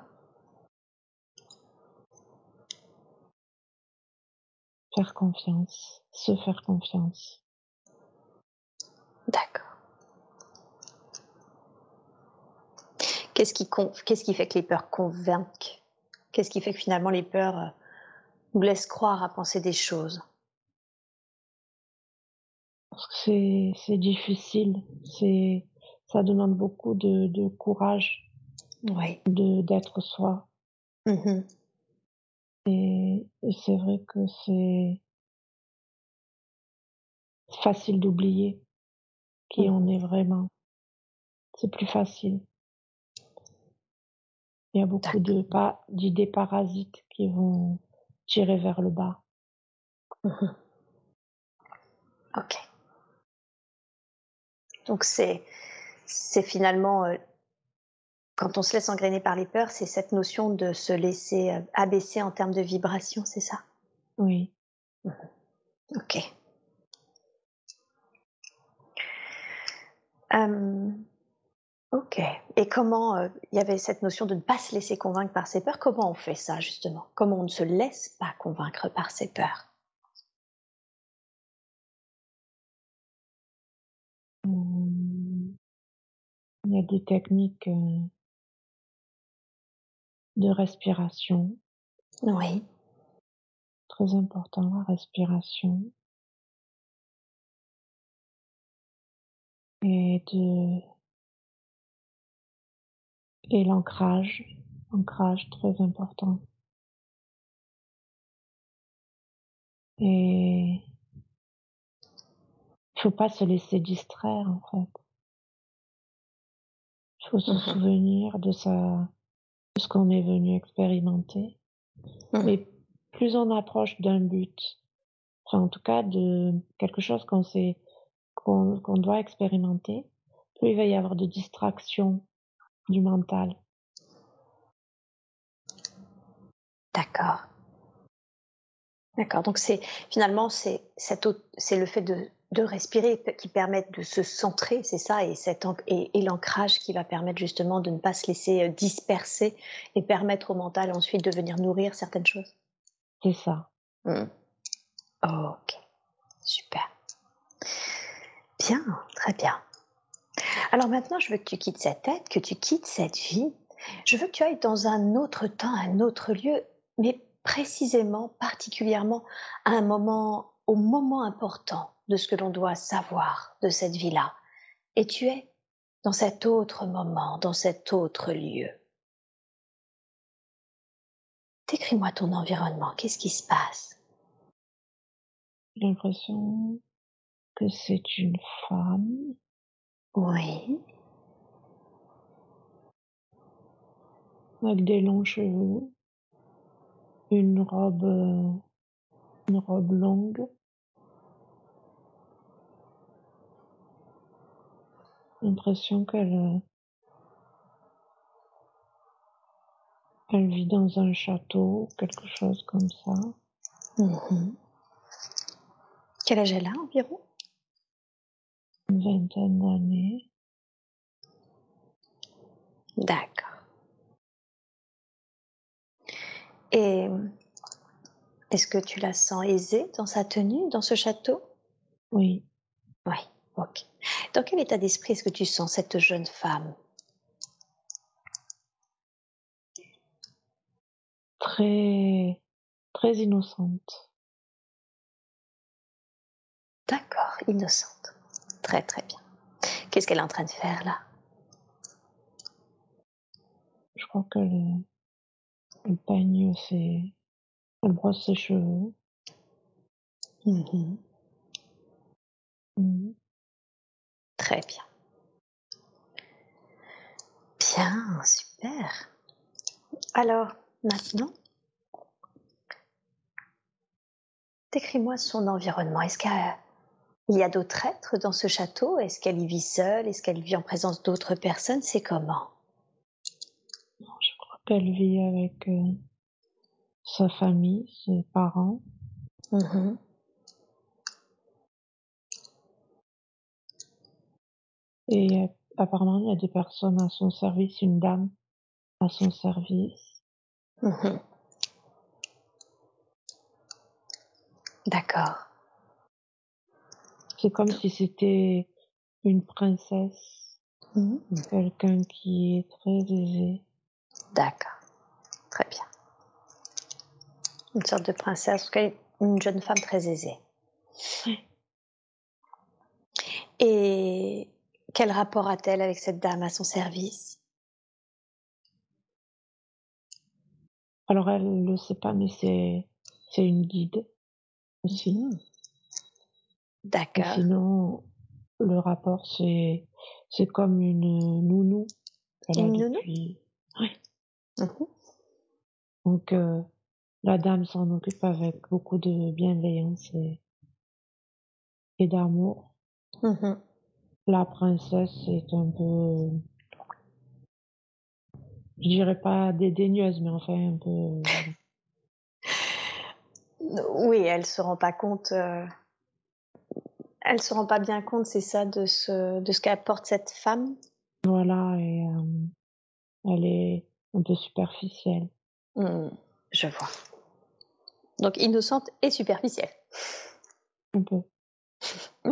S2: Faire confiance, se faire confiance.
S1: D'accord. Qu'est-ce qui, qu'est-ce qui fait que les peurs convainquent? Qu'est-ce qui fait que finalement les peurs euh, nous laissent croire à penser des choses?
S2: Parce que c'est difficile, c'est ça demande beaucoup de, de courage,
S1: oui.
S2: de d'être soi. Mmh et, et c'est vrai que c'est facile d'oublier qui mmh. on est vraiment. C'est plus facile. Il y a beaucoup de pas, d'idées parasites qui vont tirer vers le bas.
S1: Mmh [LAUGHS] ok. Donc c'est c'est finalement euh, quand on se laisse engrainer par les peurs, c'est cette notion de se laisser euh, abaisser en termes de vibration, c'est ça?
S2: Oui.
S1: Mmh [LAUGHS] ok. Ok. Et comment euh, il y avait cette notion de ne pas se laisser convaincre par ses peurs Comment on fait ça justement? Comment on ne se laisse pas convaincre par ses peurs?
S2: Mmh. Il y a des techniques euh, de respiration.
S1: Oui.
S2: Très important, la respiration. Et de et l'ancrage, ancrage très important. Et il faut pas se laisser distraire en fait. Il faut se
S1: Mmh
S2: souvenir de sa de ce qu'on est venu expérimenter.
S1: Mmh.
S2: Et plus on approche d'un but, enfin en tout cas de quelque chose qu'on sait qu'on qu'on doit expérimenter, plus il va y avoir de distractions du mental.
S1: D'accord. D'accord. Donc c'est finalement c'est c'est le fait de, de respirer qui permet de se centrer, c'est ça, et cet et l'ancrage qui va permettre justement de ne pas se laisser euh, disperser et permettre au mental ensuite de venir nourrir certaines choses.
S2: C'est ça.
S1: Hmm. Ok. Super. Bien, très bien. Alors maintenant, je veux que tu quittes cette tête, que tu quittes cette vie. Je veux que tu ailles dans un autre temps, un autre lieu, mais précisément, particulièrement, à un moment, au moment important de ce que l'on doit savoir de cette vie-là. Et tu es dans cet autre moment, dans cet autre lieu. Décris-moi ton environnement, qu'est-ce qui se passe?
S2: J'ai l'impression que c'est une femme
S1: Oui,
S2: avec des longs cheveux, une robe, euh, une robe longue. L'impression qu'elle, euh, elle vit dans un château, quelque chose comme ça.
S1: Mhm. Quel âge elle a environ?
S2: Une vingtaine d'années.
S1: D'accord. Et est-ce que tu la sens aisée dans sa tenue, dans ce château?
S2: Oui,
S1: Oui, ok. Dans quel état d'esprit est-ce que tu sens cette jeune femme?
S2: Très, très innocente.
S1: D'accord, innocente. Très très bien. Qu'est-ce qu'elle est en train de faire là?
S2: Je crois qu'elle, elle peigne ses, elle brosse ses cheveux.
S1: Mhm.
S2: Mhm.
S1: Très bien. Bien, super. Alors, maintenant, décris-moi son environnement. Est-ce a, il y a d'autres êtres dans ce château? Est-ce qu'elle y vit seule? Est-ce qu'elle vit en présence d'autres personnes? C'est comment?
S2: Je crois qu'elle vit avec euh, sa famille, ses parents.
S1: Mhm.
S2: Et euh, apparemment, il y a des personnes à son service, une dame à son service.
S1: Mhm. D'accord.
S2: C'est comme si c'était une princesse,
S1: Mhm.
S2: quelqu'un qui est très aisé.
S1: D'accord. Très bien. Une sorte de princesse, en tout cas, une jeune femme très aisée. Et quel rapport a-t-elle avec cette dame à son service?
S2: Alors elle le sait pas, mais c'est c'est une guide aussi.
S1: D'accord.
S2: sinon, le rapport c'est c'est comme une nounou qu'elle a
S1: Une nounou?
S2: depuis. Oui.
S1: Mhm.
S2: Donc euh, la dame s'en occupe avec beaucoup de bienveillance et, et d'amour.
S1: Mmh
S2: La princesse est un peu, je dirais pas dédaigneuse, mais enfin un peu. [LAUGHS]
S1: Oui, elle se rend pas compte, elle se rend pas bien compte, c'est ça, de ce de ce qu'apporte cette femme?
S2: Voilà, et euh, elle est un peu superficielle.
S1: Mmh, je vois. Donc innocente et superficielle.
S2: Un peu. [LAUGHS]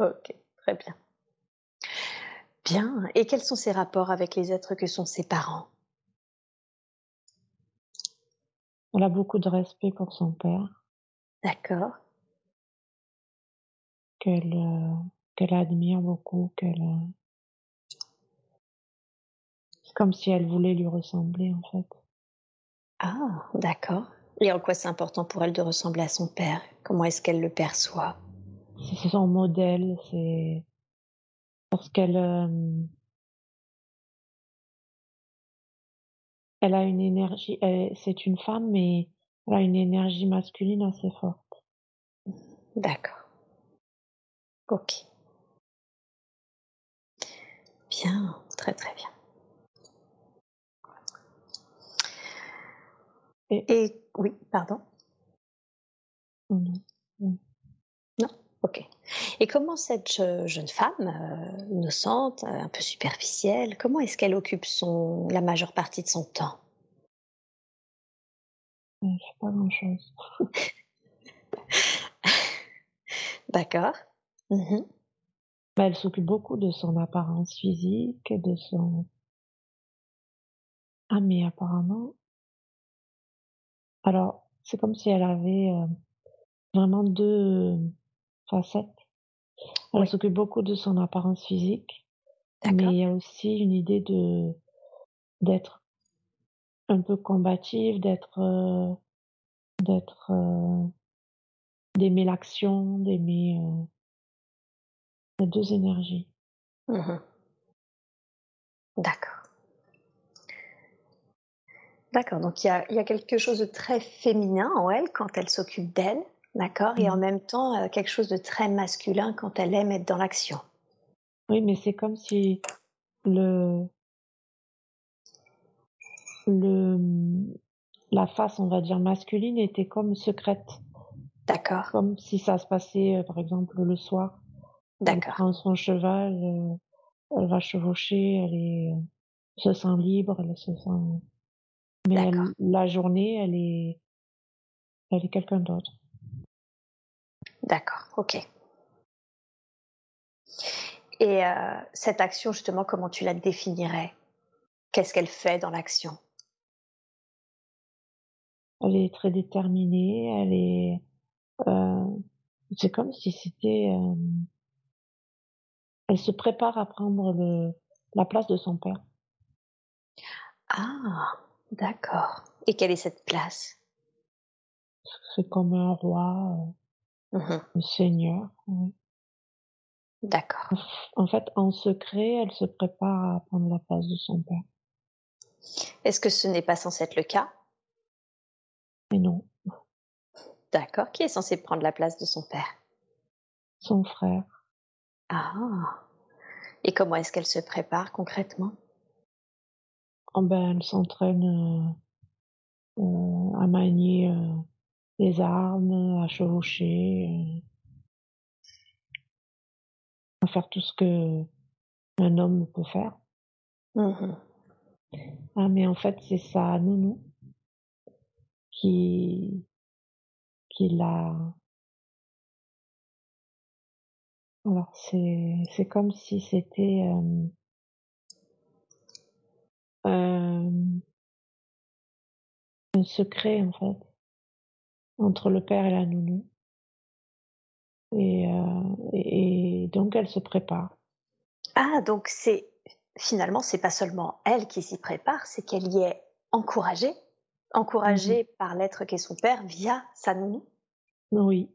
S1: OK, très bien. Bien et quels sont ses rapports avec les êtres que sont ses parents?
S2: Elle a beaucoup de respect pour son père,
S1: D'accord.
S2: Qu'elle euh, qu'elle admire beaucoup, qu'elle. euh, C'est comme si elle voulait lui ressembler en fait.
S1: Ah, d'accord. Et en quoi c'est important pour elle de ressembler à son père? Comment est-ce qu'elle le perçoit?
S2: C'est son modèle, c'est parce qu'elle euh, elle a une énergie, elle- c'est une femme, mais elle a une énergie masculine assez forte.
S1: D'accord. OK. Bien, très, très bien.
S2: Et
S1: Et oui, pardon?
S2: oh non.
S1: Non? OK. Et comment cette je jeune femme, heu, innocente, heu, un peu superficielle, comment est-ce qu'elle occupe son la majeure partie de son temps?
S2: elle fait pas grand chose. [LAUGHS]
S1: D'accord. Mmh
S2: Bah, elle s'occupe beaucoup de son apparence physique, de son ah mais apparemment alors c'est comme si elle avait euh, vraiment deux euh, facettes. Elle
S1: Oui,
S2: s'occupe beaucoup de son apparence physique, mais il y a aussi une idée de d'être un peu combative, d'être euh, d'être euh, d'aimer l'action, d'aimer les deux énergies.
S1: Mmh D'accord. D'accord, donc il y a il y a quelque chose de très féminin en elle quand elle s'occupe d'elle, d'accord? Et en
S2: Mm.
S1: même temps, heu, quelque chose de très masculin quand elle aime être dans l'action.
S2: Oui, mais c'est comme si le le la face, on va dire masculine, était comme secrète.
S1: D'accord,
S2: Comme si ça se passait, heu, par exemple, le soir. Elle
S1: d'accord,
S2: prend son cheval, heu, elle va chevaucher, elle est se sent libre, elle se sent mais elle la journée, elle est elle est quelqu'un d'autre.
S1: d'accord, OK. Et heu, cette action justement, comment tu la définirais? Qu'est-ce qu'elle fait dans l'action?
S2: Elle est très déterminée, elle est, heu, c'est comme si c'était, hem, elle se prépare à prendre le la place de son père.
S1: Ah! D'accord. Et quelle est cette place?
S2: C'est comme un roi,
S1: Mmh
S2: heu, un seigneur, oui.
S1: D'accord.
S2: En fait, en secret, elle se prépare à prendre la place de son père.
S1: Est-ce que ce n'est pas censé être le cas?
S2: Mais non,
S1: D'accord. Qui est censé prendre la place de son père?
S2: son frère.
S1: Ah! Et comment est-ce qu'elle se prépare concrètement?
S2: Oh ben, elle s'entraîne, heu heu, à manier, heu, les armes, à chevaucher, à faire tout ce qu'un homme peut faire.
S1: Mmh
S2: Ah mais en fait, c'est sa nounou qui qui l'a alors c'est c'est comme si c'était, hem, hem, un secret, en fait, entre le père et la nounou et heu et et donc elle se prépare.
S1: Ah donc c'est finalement, c'est pas seulement elle qui s'y prépare, c'est qu'elle y est encouragée?
S2: Mmh.
S1: Encouragée par l'être qu'est son père via sa nounou?
S2: Oui,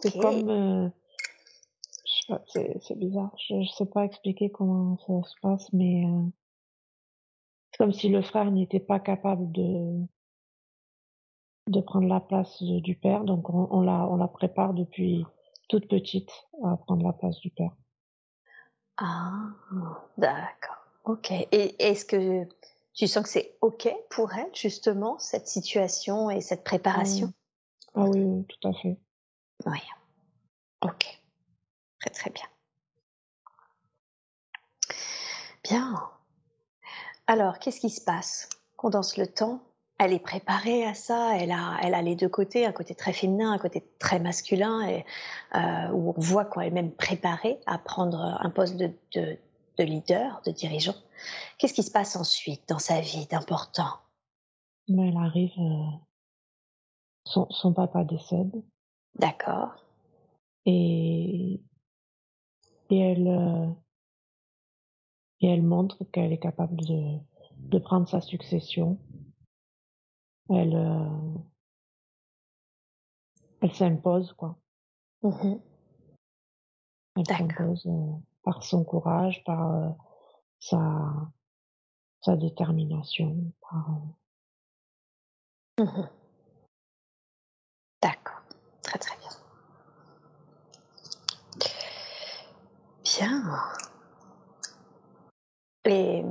S2: c'est
S1: OK.
S2: comme, heu, je sais pas, c'est bizarre, je je sais pas expliquer comment ça se passe, mais heu, c'est comme si le frère n'était pas capable de de prendre la place du père, donc on, on la, on la prépare depuis toute petite à prendre la place du père.
S1: Ah, d'accord. Ok. Et est-ce que tu sens que c'est ok pour elle, justement, cette situation et cette préparation?
S2: Ah oui, oui, tout à fait.
S1: Oui. Ok. Très très bien. Bien. Alors, qu'est-ce qui se passe? Condense le temps. Elle est préparée à ça. Elle a, elle a les deux côtés, un côté très féminin, un côté très masculin, et, euh, où on voit quand elle est même préparée à prendre un poste de, de, de leader, de dirigeant. Qu'est-ce qui se passe ensuite dans sa vie d'important?
S2: Elle arrive, euh, son, son papa décède.
S1: D'accord.
S2: Et, et elle, euh, et elle montre qu'elle est capable de, de prendre sa succession. Elle, euh, elle s'impose, quoi.
S1: Mmh
S2: Elle s'impose euh, par son courage, par sa, sa détermination, par, euh,
S1: Mmh D'accord. Très très bien. Bien. Et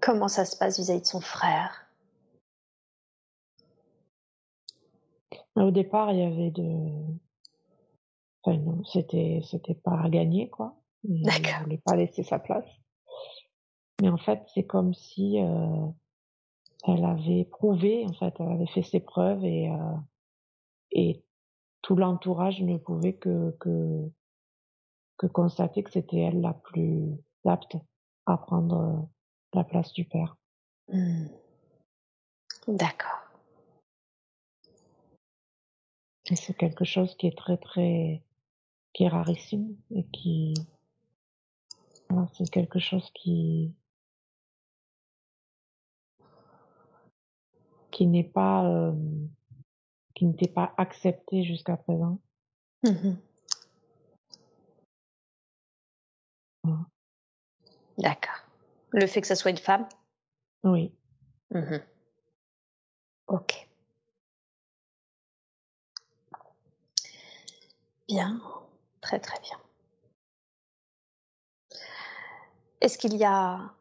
S1: comment ça se passe vis-à-vis de son frère?
S2: Au départ, il y avait de, enfin non, c'était c'était pas à gagner, quoi. Il
S1: D'accord.
S2: voulait pas laisser sa place. Mais en fait, c'est comme si euh, elle avait prouvé, en fait, elle avait fait ses preuves et euh, et tout l'entourage ne pouvait que que que constater que c'était elle la plus apte à prendre euh, la place du père.
S1: Mmh. D'accord.
S2: Et c'est quelque chose qui est très très qui est rarissime et qui voilà, c'est quelque chose qui qui n'est pas euh, qui n'était pas accepté jusqu'à présent.
S1: Mmh
S2: Voilà.
S1: D'accord. Le fait que ça soit une femme?
S2: Oui.
S1: Mmh Ok. Bien. Très très bien. Est-ce qu'il y a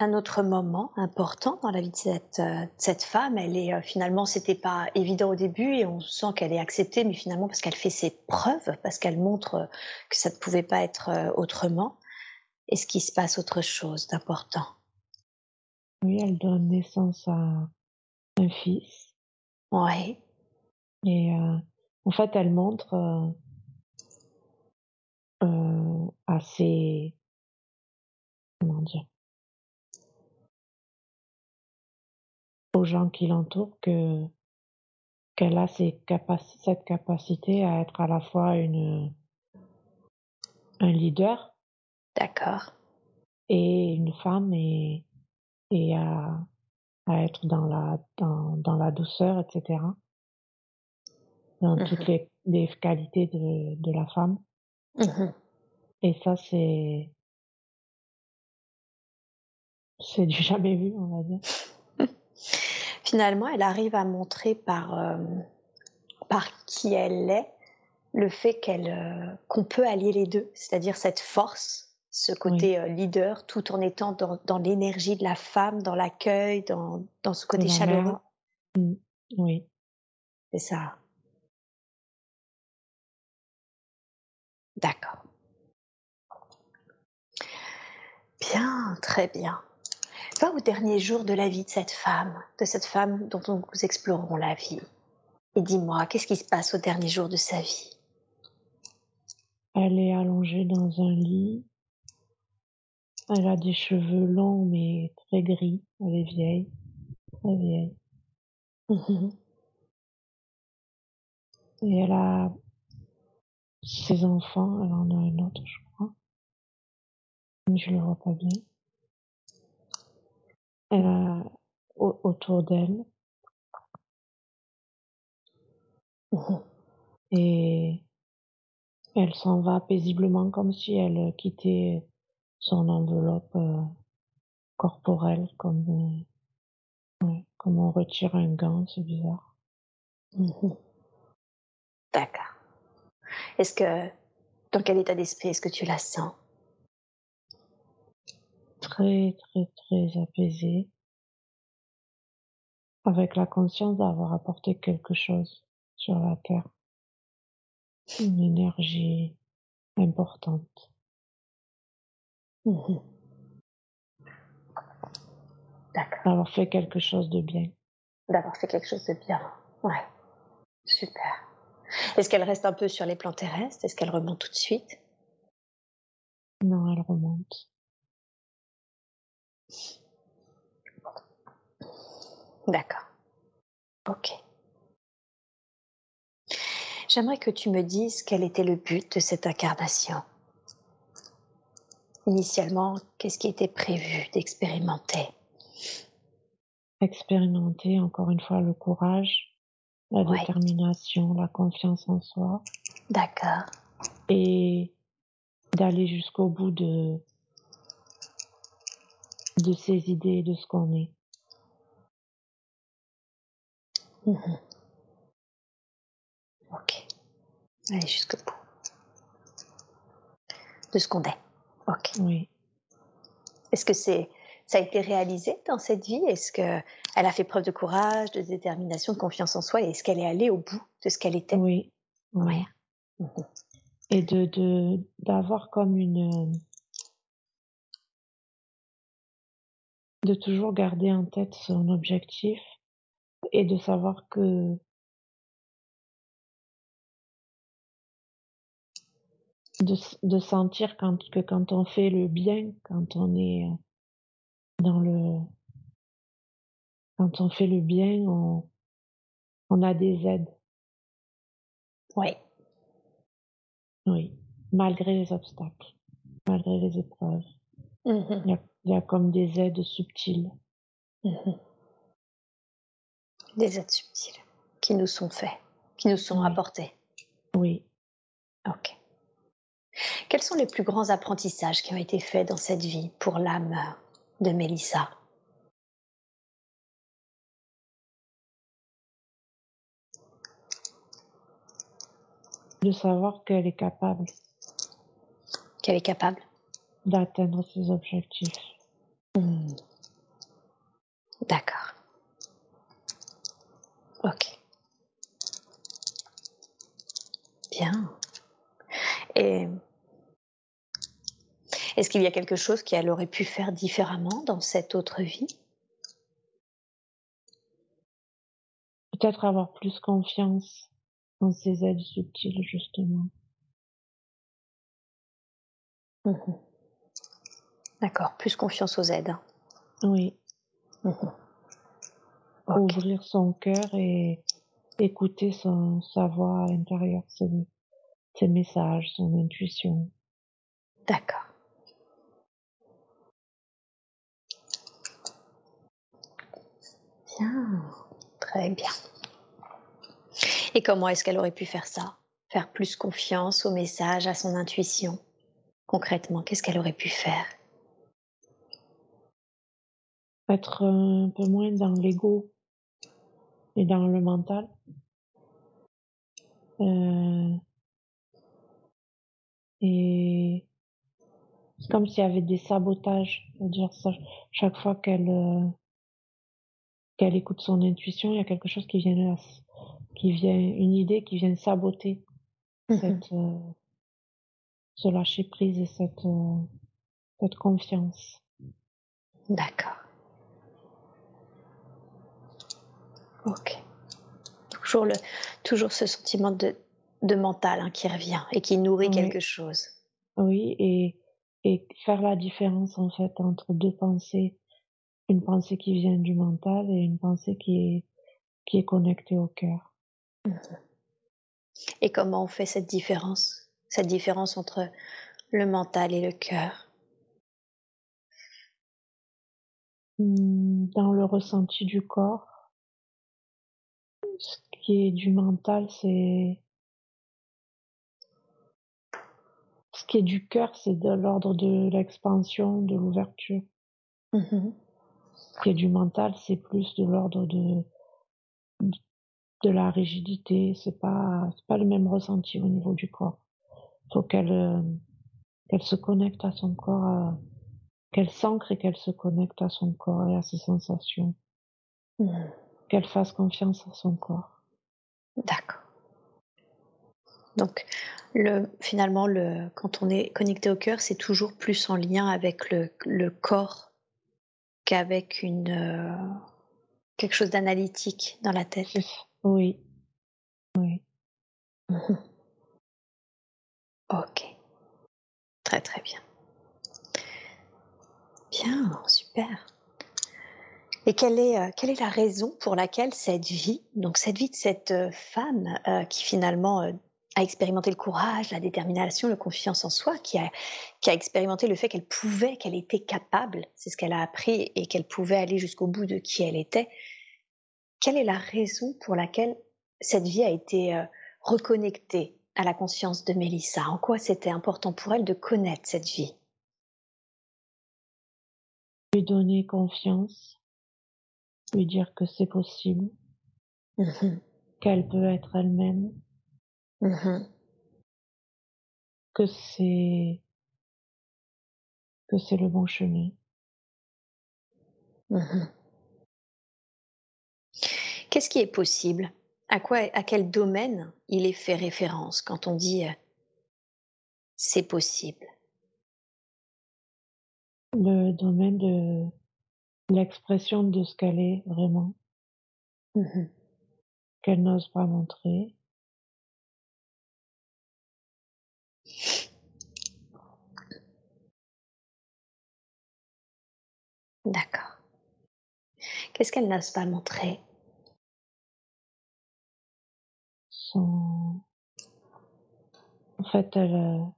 S1: un autre moment important dans la vie de cette, euh, de cette femme Elle est euh, finalement, c'était pas évident au début et on sent qu'elle est acceptée, mais finalement parce qu'elle fait ses preuves, parce qu'elle montre euh, que ça ne pouvait pas être autrement. Est-ce qu'il se passe autre chose d'important?
S2: Oui, elle donne naissance à un fils
S1: Oui.
S2: et euh, en fait, elle montre euh, euh, à ses comment dire aux gens qui l'entourent que qu'elle a ces capaci cette capacité à être à la fois une un leader
S1: D'accord.
S2: et une femme et et à à être dans la dans dans la douceur, et cetera. Dans
S1: Mmh
S2: toutes les les qualités de de la femme
S1: Mmh
S2: et ça, c'est c'est du [LAUGHS] jamais vu, on va dire.
S1: Finalement, elle arrive à montrer par, euh, par qui elle est le fait qu'elle euh, qu'on peut allier les deux, c'est-à-dire cette force, ce côté euh, leader, tout en étant dans, dans l'énergie de la femme, dans l'accueil, dans, dans ce côté chaleureux.
S2: Mmh. Oui.
S1: C'est ça. D'accord. Bien, très bien. Va au dernier jour de la vie de cette femme, de cette femme dont nous explorerons la vie. Et dis-moi, qu'est-ce qui se passe au dernier jour de sa vie?
S2: Elle est allongée dans un lit. Elle a des cheveux longs mais très gris. Elle est vieille, très vieille. [LAUGHS] Et elle a ses enfants. Elle en a un autre, je crois. Mais je le vois pas bien. Au- autour d'elle [LAUGHS] et elle s'en va paisiblement comme si elle quittait son enveloppe euh, corporelle, comme euh, comme on retire un gant, c'est bizarre. [LAUGHS]
S1: D'accord. Est-ce que dans quel état d'esprit est-ce que tu la sens?
S2: Très, très, très apaisée. Avec la conscience d'avoir apporté quelque chose sur la terre. Une énergie importante.
S1: Mmh D'accord.
S2: D'avoir fait quelque chose de bien.
S1: D'avoir fait quelque chose de bien. Ouais. Super. Est-ce qu'elle reste un peu sur les plans terrestres? Est-ce qu'elle remonte tout de suite?
S2: Non, elle remonte.
S1: D'accord. OK. J'aimerais que tu me dises quel était le but de cette incarnation. Initialement, qu'est-ce qui était prévu d'expérimenter?
S2: Expérimenter encore une fois le courage, la
S1: Ouais.
S2: détermination, la confiance en soi
S1: D'accord.
S2: et d'aller jusqu'au bout de de ses idées, de ce qu'on est.
S1: Mmh OK. Aller jusqu'au bout. De ce qu'on est. OK.
S2: Oui,
S1: Est-ce que c'est ça a été réalisé dans cette vie? Est-ce qu'elle a fait preuve de courage, de détermination, de confiance en soi? Et est-ce qu'elle est allée au bout de ce qu'elle était?
S2: oui, oui.
S1: Ouais. Mmh
S2: Et de de d'avoir comme une, de toujours garder en tête son objectif et de savoir que de de sentir quand que quand on fait le bien, quand on est, heu, dans le quand on fait le bien, on on a des aides.
S1: Ouais.
S2: Oui, malgré les obstacles, malgré les épreuves.
S1: Mmh
S2: Il y a il y a comme des aides subtiles.
S1: Mmh Des aides subtiles qui nous sont faits, qui nous sont
S2: Oui,
S1: apportés.
S2: oui.
S1: OK. Quels sont les plus grands apprentissages qui ont été faits dans cette vie pour l'âme de Mélissa?
S2: De savoir qu'elle est capable
S1: Qu'elle est capable?
S2: d'atteindre ses objectifs.
S1: Mmh. D'accord. OK. Bien. Et est-ce qu'il y a quelque chose qu'elle aurait pu faire différemment dans cette autre vie?
S2: Peut-être avoir plus confiance en ces aides subtiles, justement.
S1: Mmh D'accord, plus confiance aux aides.
S2: Oui,
S1: Mmh
S2: Ouvrir son cœur et écouter son sa voix intérieure, ses ses messages, son intuition.
S1: D'accord. Bien, très bien. Et comment est-ce qu'elle aurait pu faire ça? Faire plus confiance aux messages, à son intuition? Concrètement, qu'est-ce qu'elle aurait pu faire?
S2: Être un peu moins dans l'ego et dans le mental. Heu et c'est comme s'il y avait des sabotages, c'est-à-dire ça chaque fois qu'elle, heu qu'elle écoute son intuition, il y a quelque chose qui vient qui vient une idée qui vient saboter
S1: Mmh
S2: cette, heu, ce lâcher prise et cette, cette confiance.
S1: D'accord. OK. Toujours le toujours ce sentiment de de mental, hein, qui revient et qui nourrit
S2: Oui,
S1: quelque chose.
S2: oui et et faire la différence, en fait, entre 2 pensées. Une pensée qui vient du mental et une pensée qui est qui est connectée au cœur.
S1: Mmh Et comment on fait cette différence? Cette différence entre le mental et le cœur?
S2: Mmh, dans le ressenti du corps. Ce qui est du mental, c'est ce qui est du cœur, c'est de l'ordre de l'expansion, de l'ouverture.
S1: Mmh
S2: qui est du mental, c'est plus de l'ordre de, de la rigidité. C'est pas, c'est pas le même ressenti au niveau du corps. Faut qu'elle, euh, qu'elle se connecte à son corps, euh, qu'elle s'ancre et qu'elle se connecte à son corps et à ses sensations. Mmh. Qu'elle fasse confiance à son corps.
S1: D'accord. Donc, le, finalement, le, quand on est connecté au cœur, c'est toujours plus en lien avec le, le corps qu'avec une euh, quelque chose d'analytique dans la tête.
S2: Oui. Oui. [LAUGHS]
S1: ok. Très très bien. Bien, super. Et quelle est, euh, quelle est la raison pour laquelle cette vie, donc cette vie de cette euh, femme qui finalement a expérimenté le courage, la détermination, la confiance en soi, qui a, qui a expérimenté le fait qu'elle pouvait, qu'elle était capable, c'est ce qu'elle a appris, et qu'elle pouvait aller jusqu'au bout de qui elle était. Quelle est la raison pour laquelle cette vie a été euh, reconnectée à la conscience de Mélissa? En quoi c'était important pour elle de connaître cette vie?
S2: Lui donner confiance, lui dire que c'est possible, mmh qu'elle peut être elle-même, Mmh que c'est que c'est le bon chemin.
S1: Mmh Qu'est-ce qui est possible? À quoi, à quel domaine il est fait référence quand on dit euh, c'est possible?
S2: Le domaine de l'expression de ce qu'elle est vraiment, mmh qu'elle n'ose pas montrer,
S1: D'accord. Qu'est-ce qu'elle n'ose pas montrer?
S2: En fait, elle,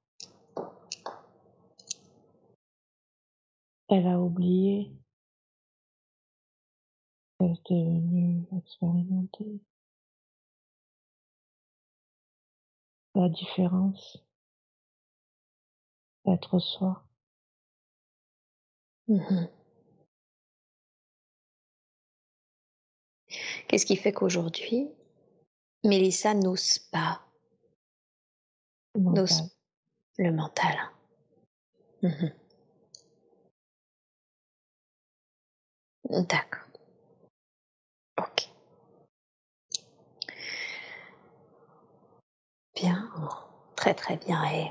S2: elle a oublié. Elle est devenue expérimentée. La différence. Être soi.
S1: Mmh Qu'est-ce qui fait qu'aujourd'hui, Mélissa n'ose pas
S2: N'ose
S1: le mental? Mmh D'accord. Ok. Bien, très très bien. Et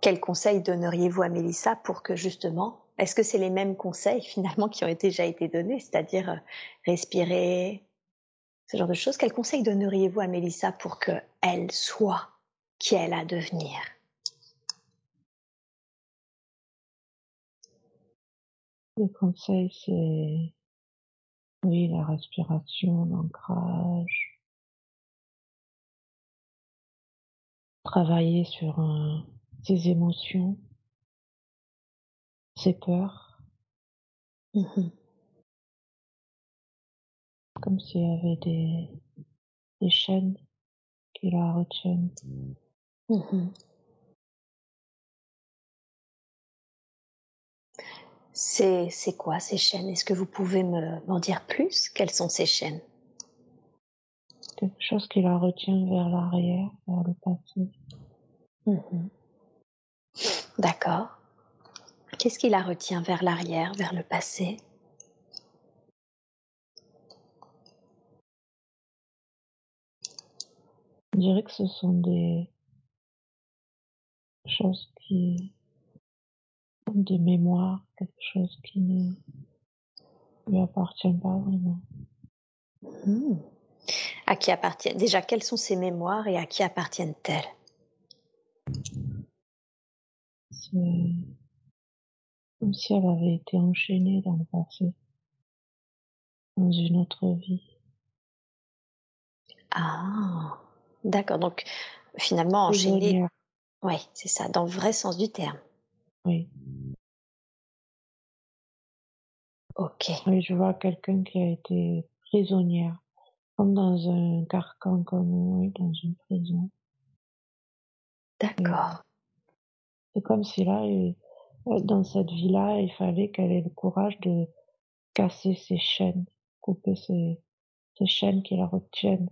S1: quel conseil donneriez-vous à Mélissa pour que justement est-ce que c'est les mêmes conseils [LAUGHS] finalement qui ont déjà été donnés, c'est-à-dire euh, respirer, ce genre de choses? Quels conseils donneriez-vous à Mélissa pour qu'elle soit qui elle a à devenir?
S2: Le conseil, c'est oui, la respiration, l'ancrage, travailler sur ses émotions, ses peurs. Mmh Comme s'il y avait des, des chaînes qui la retiennent.
S1: Mmh c'est, c'est quoi ces chaînes? Est-ce que vous pouvez me, m'en dire plus? Quelles sont ces chaînes?
S2: Quelque chose qui la retient vers l'arrière, vers le passé.
S1: Mmh D'accord. Qu'est-ce qui la retient vers l'arrière, vers le passé?
S2: Je dirais que ce sont des choses qui des mémoires, quelque chose qui ne lui appartient pas vraiment.
S1: Mmh. À qui appartiennent Déjà, quelles sont ces mémoires et à qui appartiennent-elles?
S2: Comme si elle avait été enchaînée dans le passé, dans une autre vie.
S1: Ah, d'accord. Donc, finalement, enchaînée. Oui, c'est ça, dans le vrai sens du terme.
S2: Oui.
S1: Ok.
S2: Oui, je vois quelqu'un qui a été prisonnière, comme dans un carcan, comme oui, dans une prison.
S1: D'accord.
S2: C'est comme si là, dans cette vie-là, il fallait qu'elle ait le courage de, casser ses chaînes, couper ses, chaînes qui la retiennent.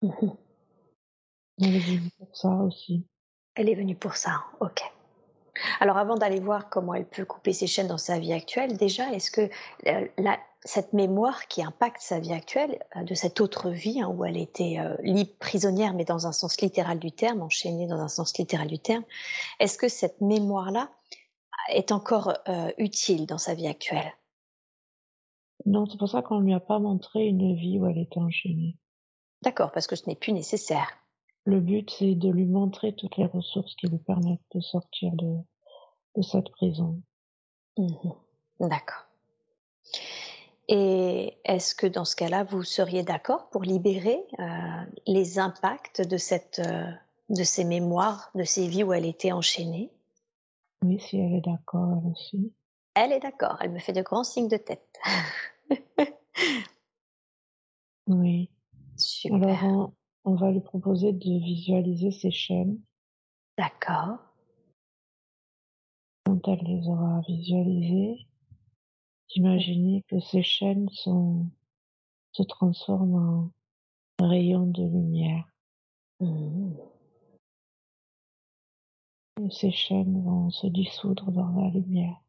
S1: Mhm. [LAUGHS]
S2: Elle est venue pour ça aussi.
S1: Elle est venue pour ça, ok. Alors avant d'aller voir comment elle peut couper ses chaînes dans sa vie actuelle, déjà, est-ce que euh, cette mémoire qui impacte sa vie actuelle, euh, de cette autre vie hein, où elle était euh, libre, prisonnière, mais dans un sens littéral du terme, enchaînée dans un sens littéral du terme, est-ce que cette mémoire-là est encore utile dans sa vie actuelle?
S2: Non, c'est pour ça qu'on ne lui a pas montré une vie où elle était enchaînée.
S1: D'accord, parce que ce n'est plus nécessaire.
S2: Le but, c'est de lui montrer toutes les ressources qui lui permettent de sortir de, de cette prison.
S1: Mmh D'accord. Et est-ce que dans ce cas-là, vous seriez d'accord pour libérer euh, les impacts de, cette, euh, de ces mémoires, de ces vies où elle était enchaînée?
S2: Oui, si elle est d'accord, elle aussi.
S1: Elle est d'accord, elle me fait de grands signes de tête. [LAUGHS]
S2: oui.
S1: Super.
S2: Alors, on va lui proposer de visualiser ses chaînes.
S1: D'accord.
S2: Quand elle les aura visualisées, imaginez que ces chaînes sont, se transforment en rayons de lumière.
S1: Mmh.
S2: Et ces chaînes vont se dissoudre dans la lumière.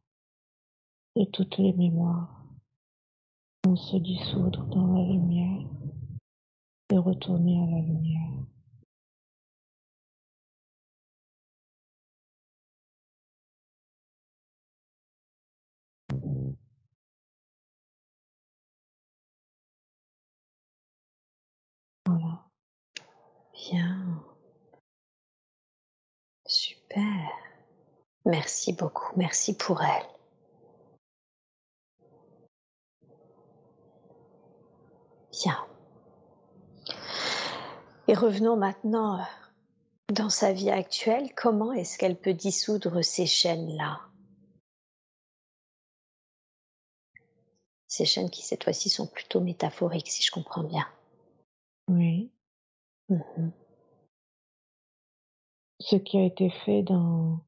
S2: Et toutes les mémoires vont se dissoudre dans la lumière et retourner à la lumière. Voilà.
S1: Bien. Super. Merci beaucoup. Merci pour elle. Bien. Et revenons maintenant euh, dans sa vie actuelle. Comment est-ce qu'elle peut dissoudre ces chaînes-là? Ces chaînes qui, cette fois-ci, sont plutôt métaphoriques, si je comprends bien.
S2: Oui.
S1: Mmh
S2: Ce qui a été fait dans,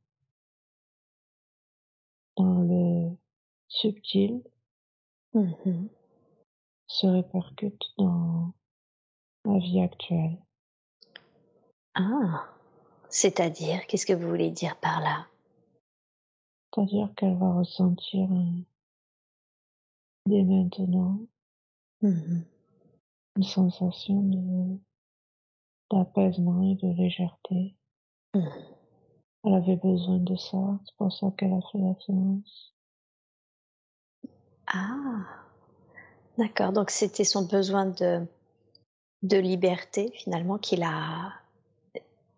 S2: dans le subtil
S1: mmh
S2: se répercute dans la vie actuelle.
S1: Ah, c'est-à-dire, qu'est-ce que vous voulez dire par là?
S2: C'est-à-dire qu'elle va ressentir dès maintenant
S1: mmh
S2: une sensation de d'apaisement et de légèreté.
S1: mmh.
S2: Elle avait besoin de ça, c'est pour ça qu'elle a fait la séance.
S1: Ah, d'accord. Donc c'était son besoin de de liberté finalement qu'il a.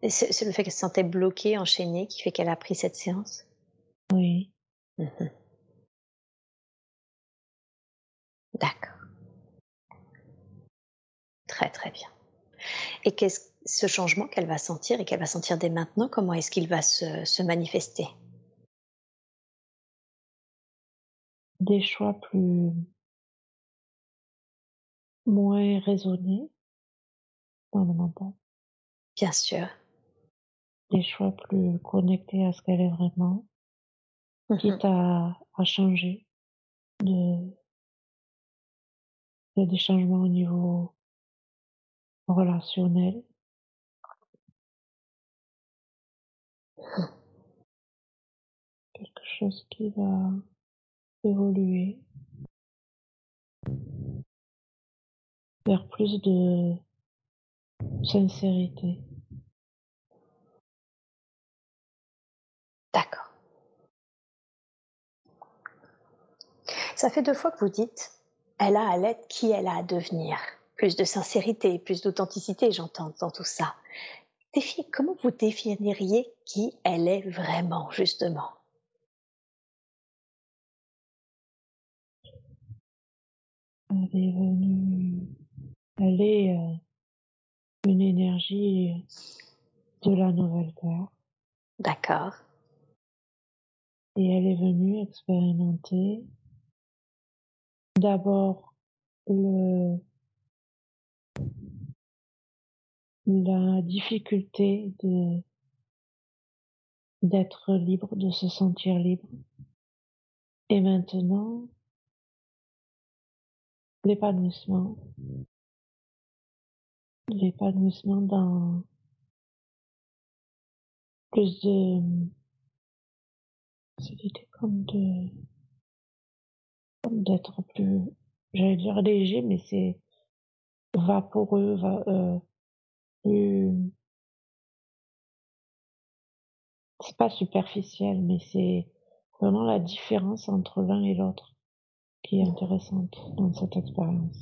S1: C'est le fait qu'elle se sentait bloquée, enchaînée, qui fait qu'elle a pris cette séance.
S2: Oui.
S1: Mmh D'accord. Très très bien. Et qu'est-ce ce changement qu'elle va sentir et qu'elle va sentir dès maintenant, comment est-ce qu'il va se, se manifester?
S2: Des choix plus moins raisonnés dans le mental.
S1: Bien sûr.
S2: Des choix plus connectés à ce qu'elle est vraiment,
S1: Mmh
S2: quitte à, à changer de, il y a des changements au niveau relationnel. Quelque chose qui va évoluer vers plus de sincérité.
S1: D'accord. Ça fait deux fois que vous dites, elle a à l'être qui elle a à devenir. Plus de sincérité, plus d'authenticité, j'entends dans tout ça. comment vous définiriez qui elle est vraiment, justement?
S2: Elle est venue, elle est euh, une énergie de la nouvelle Terre.
S1: D'accord.
S2: Et elle est venue expérimenter d'abord le, la difficulté de d'être libre, de se sentir libre. Et maintenant, l'épanouissement. L'épanouissement dans plus de c'était comme de d'être plus j'allais dire léger mais c'est vaporeux va, euh, plus c'est pas superficiel mais c'est vraiment la différence entre l'un et l'autre qui est intéressante dans cette expérience.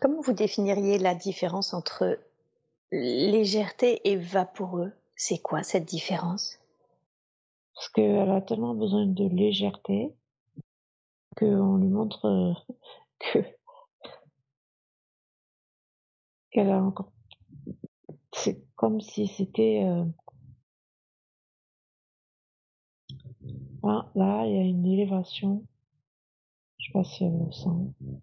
S1: Comment vous définiriez la différence entre légèreté et vaporeux? C'est quoi cette différence?
S2: Parce qu'elle a tellement besoin de légèreté qu'on lui montre euh, [LAUGHS] que qu'elle a encore. C'est comme si c'était. Euh... Ah, là, il y a une élévation je sais pas si elle le sent,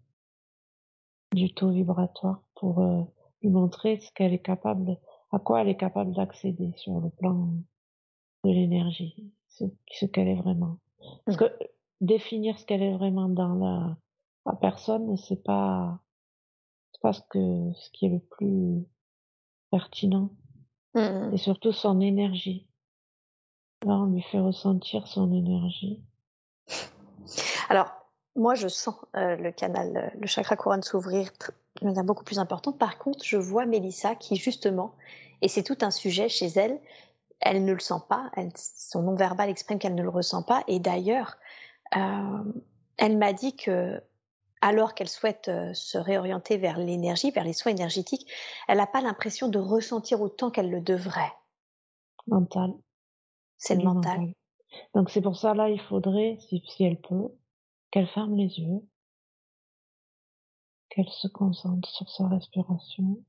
S2: du taux vibratoire pour euh, lui montrer ce qu'elle est capable, à quoi elle est capable d'accéder sur le plan de l'énergie, ce, ce qu'elle est vraiment. Parce que définir ce qu'elle est vraiment dans la, la personne, c'est pas, pas ce que, ce qui est le plus pertinent. Mmh. Et surtout son énergie. Là, on lui fait ressentir son énergie.
S1: Alors, moi, je sens euh, le canal, euh, le chakra couronne s'ouvrir de manière beaucoup plus importante. Par contre, je vois Mélissa qui, justement, et c'est tout un sujet chez elle, elle ne le sent pas, elle, son non-verbal exprime qu'elle ne le ressent pas. Et d'ailleurs, elle m'a dit que, alors qu'elle souhaite se réorienter vers l'énergie, vers les soins énergétiques, elle n'a pas l'impression de ressentir autant qu'elle le devrait.
S2: Mental.
S1: C'est le mental. mental.
S2: Donc c'est pour ça là, il faudrait, si, si elle peut, qu'elle ferme les yeux, qu'elle se concentre sur sa respiration.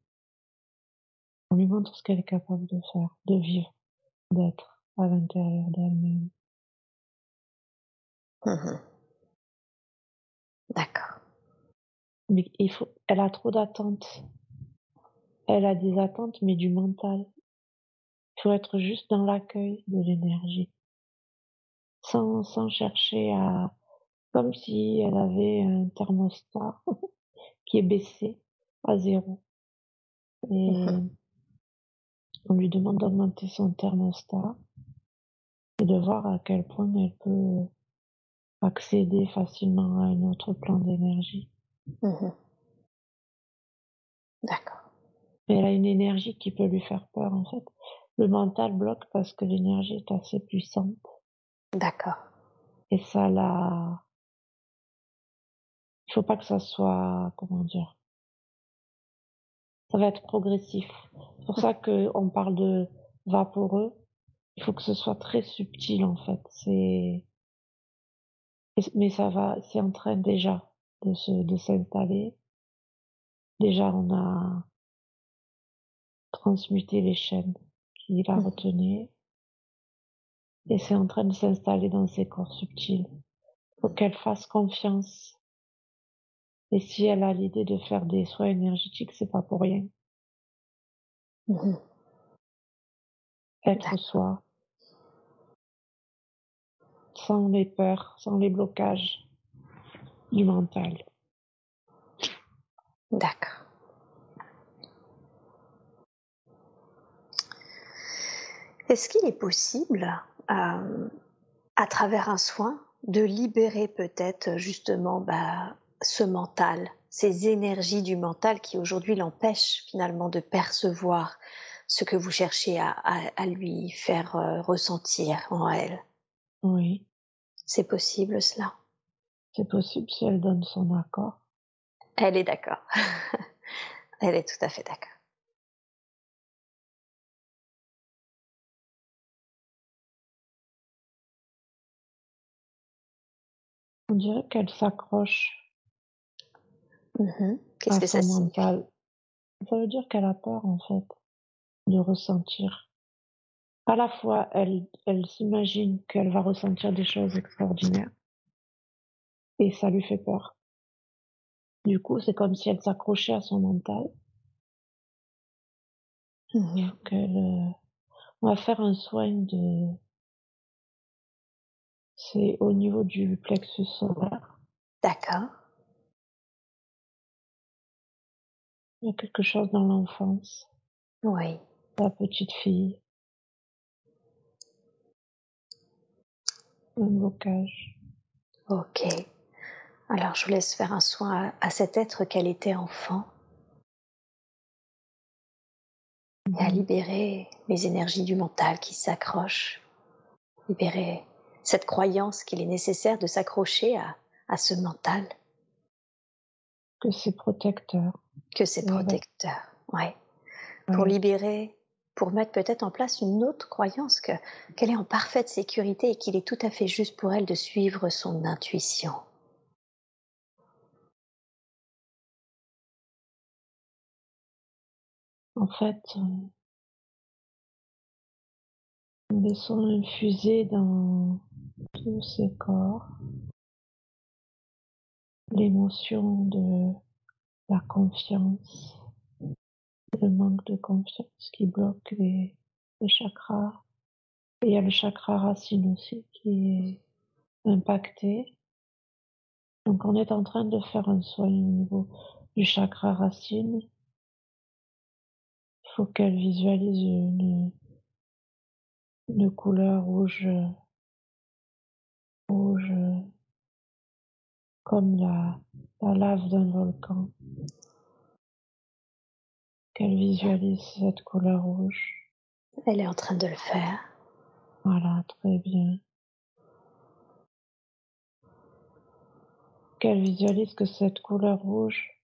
S2: On lui montre ce qu'elle est capable de faire, de vivre, d'être à l'intérieur d'elle-même.
S1: Mmh D'accord.
S2: Mais il faut, elle a trop d'attentes. Elle a des attentes, mais du mental. Il faut être juste dans l'accueil de l'énergie. Sans, sans chercher à, comme si elle avait un thermostat [LAUGHS] qui est baissé à zéro. Et mmh on lui demande d'augmenter son thermostat et de voir à quel point elle peut accéder facilement à un autre plan d'énergie.
S1: Mmh D'accord.
S2: Elle a une énergie qui peut lui faire peur en fait. Le mental bloque parce que l'énergie est assez puissante.
S1: D'accord.
S2: Et ça la il faut pas que ça soit, comment dire, ça va être progressif. C'est pour ça qu'on parle de vaporeux. Il faut que ce soit très subtil en fait. C'est, mais ça va, c'est en train déjà de se, de s'installer. Déjà, on a transmuté les chaînes qui la mmh. retenaient. Et c'est en train de s'installer dans ses corps subtils. Il faut qu'elle fasse confiance et si elle a l'idée de faire des soins énergétiques, c'est pas pour rien. Mmh Être soi. Sans les peurs, sans les blocages du mental.
S1: D'accord. Est-ce qu'il est possible, euh, à travers un soin, de libérer peut-être justement bah, ce mental, ces énergies du mental qui aujourd'hui l'empêchent finalement de percevoir ce que vous cherchez à, lui faire euh, ressentir en elle?
S2: Oui.
S1: C'est possible cela.
S2: C'est possible si elle donne son accord.
S1: Elle est d'accord. [LAUGHS] elle est tout à fait d'accord.
S2: On dirait qu'elle s'accroche
S1: Mmh Qu'est-ce que ça signifie?
S2: Ça veut dire qu'elle a peur, en fait, de ressentir. À la fois, elle, elle s'imagine qu'elle va ressentir des choses extraordinaires. Et ça lui fait peur. Du coup, c'est comme si elle s'accrochait à son mental. Mmh euh, on va faire un soin de, c'est au niveau du plexus solaire.
S1: D'accord.
S2: Il y a quelque chose dans l'enfance.
S1: Oui.
S2: La petite fille. Un blocage.
S1: Ok. Alors je vous laisse faire un soin à, à cet être qu'elle était enfant et à
S2: Mhm.
S1: libérer les énergies du mental qui s'accrochent, libérer cette croyance qu'il est nécessaire de s'accrocher à, à ce mental,
S2: Que c'est protecteur.
S1: que c'est protecteur. Ouais. Pour libérer, pour mettre peut-être en place une autre croyance que qu'elle est en parfaite sécurité et qu'il est tout à fait juste pour elle de suivre son intuition.
S2: En fait, euh, nous laissons infuser dans tous ces corps l'émotion de la confiance, le manque de confiance qui bloque les, chakras. Et il y a le chakra racine aussi qui est impacté. Donc on est en train de faire un soin au niveau du chakra racine. Il faut qu'elle visualise une, couleur rouge, rouge, comme la lave d'un volcan. Qu'elle visualise cette couleur rouge.
S1: Elle est en train de le faire.
S2: Voilà, très bien. Qu'elle visualise que cette couleur rouge